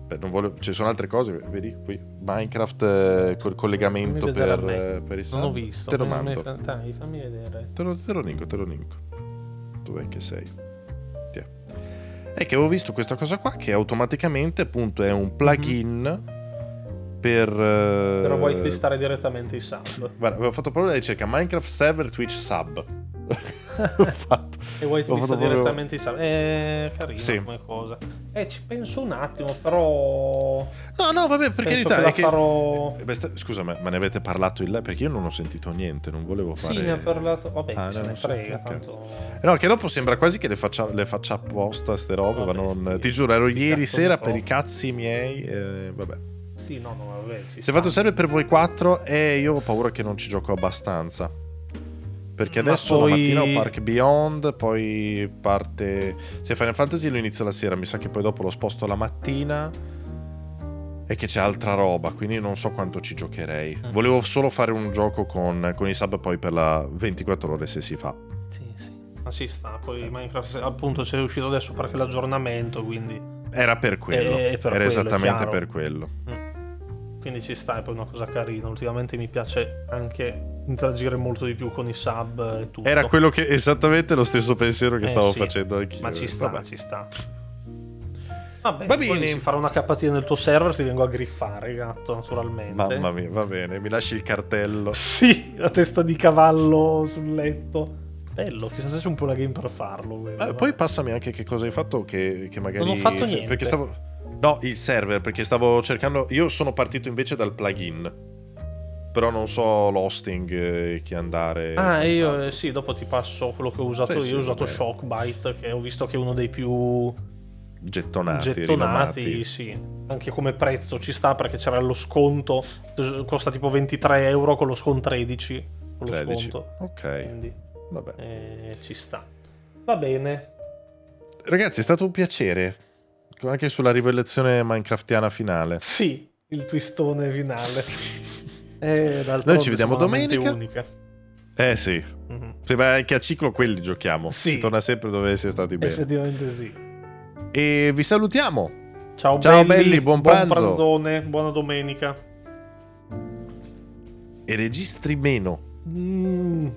Speaker 1: Beh, non voglio- ci sono altre cose, vedi qui. Minecraft eh, col collegamento per,
Speaker 2: me.
Speaker 1: eh, per i
Speaker 2: Non ho visto.
Speaker 1: Te lo mando.
Speaker 2: Dai, fammi vedere.
Speaker 1: Te lo, te lo linko, te lo linko. Dov'è che sei? Tiè. È che avevo visto questa cosa qua che automaticamente appunto è un plugin per... eh,
Speaker 2: Però vuoi listare direttamente i sub.
Speaker 1: Guarda, avevo fatto proprio la ricerca Minecraft server Twitch sub. Ho fatto.
Speaker 2: E vuoi
Speaker 1: fatto proprio-
Speaker 2: direttamente i sub. È carino
Speaker 1: Sì.
Speaker 2: come cosa. Eh, ci penso un attimo, però.
Speaker 1: No, no, vabbè, per
Speaker 2: penso
Speaker 1: carità.
Speaker 2: che farò.
Speaker 1: Eh, beh, sta- Scusa, ma, ne avete parlato in là? Perché io non ho sentito niente, non volevo fare...
Speaker 2: Sì, ne ha parlato. Vabbè,
Speaker 1: Ah,
Speaker 2: se ne
Speaker 1: so,
Speaker 2: frega. Tanto.
Speaker 1: Eh No, che dopo sembra quasi che le faccia, le faccia apposta ste robe,
Speaker 2: Vabbè,
Speaker 1: ma non...
Speaker 2: sti-
Speaker 1: Ti giuro, ero ieri sera per i cazzi miei, eh, vabbè.
Speaker 2: Sì, no, no, vabbè.
Speaker 1: Se fatto il server per voi quattro, e io ho paura che non ci gioco abbastanza. Perché adesso
Speaker 2: poi-
Speaker 1: la mattina ho Park Beyond, poi parte... Se Final Fantasy lo inizio la sera, mi sa che poi dopo lo sposto la mattina e che c'è altra roba, quindi non so quanto ci giocherei.
Speaker 2: Mm.
Speaker 1: Volevo solo fare un gioco con, con i sub poi per la 24 ore se si fa.
Speaker 2: Sì, sì. Ma ci sta. Poi Minecraft, appunto, c'è uscito adesso perché l'aggiornamento, quindi.
Speaker 1: Era per quello,
Speaker 2: Eh, per
Speaker 1: era
Speaker 2: quello,
Speaker 1: esattamente
Speaker 2: chiaro.
Speaker 1: per quello.
Speaker 2: Mm. Quindi ci sta, è poi una cosa carina. Ultimamente mi piace anche interagire molto di più con i sub e tutto.
Speaker 1: Era quello che esattamente lo stesso pensiero che
Speaker 2: Eh,
Speaker 1: stavo
Speaker 2: sì.
Speaker 1: facendo anch'io.
Speaker 2: Ma ci sta,
Speaker 1: Vabbè.
Speaker 2: ci sta. Vabbè,
Speaker 1: Va
Speaker 2: poi
Speaker 1: bene.
Speaker 2: si farà una capatina nel tuo server, ti vengo a griffare, gatto, naturalmente.
Speaker 1: Mamma mia, va bene, mi lasci il cartello.
Speaker 2: Sì, la testa di cavallo sul letto. Bello, chissà se c'è un po' la game per farlo. quello.
Speaker 1: Eh, poi passami anche che cosa hai fatto che, che magari...
Speaker 2: Non ho fatto
Speaker 1: cioè,
Speaker 2: niente.
Speaker 1: Perché stavo... No, il server, perché stavo cercando... Io sono partito invece dal plugin. Però non so l'hosting, eh, chi andare...
Speaker 2: Ah, io eh, sì, dopo ti passo quello che ho usato
Speaker 1: Sì,
Speaker 2: io.
Speaker 1: sì,
Speaker 2: ho usato
Speaker 1: vabbè.
Speaker 2: Shockbite, che ho visto che è uno dei più
Speaker 1: Gettonati,
Speaker 2: gettonati.
Speaker 1: rinomati.
Speaker 2: Sì, anche come prezzo ci sta perché c'era lo sconto. Costa tipo 23 euro con lo sconto 13. Con lo
Speaker 1: 13.
Speaker 2: sconto.
Speaker 1: Ok,
Speaker 2: Quindi
Speaker 1: vabbè.
Speaker 2: eh, ci sta. Va bene.
Speaker 1: Ragazzi, è stato un piacere. Anche sulla rivelazione minecraftiana finale.
Speaker 2: Sì, il twistone finale. Eh,
Speaker 1: Noi ci vediamo domenica.
Speaker 2: Unica.
Speaker 1: Eh sì,
Speaker 2: Mhm.
Speaker 1: se vai anche a ciclo quelli giochiamo.
Speaker 2: Sì.
Speaker 1: Si torna sempre dove si è stati bene.
Speaker 2: Effettivamente sì.
Speaker 1: E vi salutiamo.
Speaker 2: Ciao,
Speaker 1: Ciao, belli, buon pranzo.
Speaker 2: pranzone, buona domenica.
Speaker 1: E registri meno.
Speaker 2: Mm.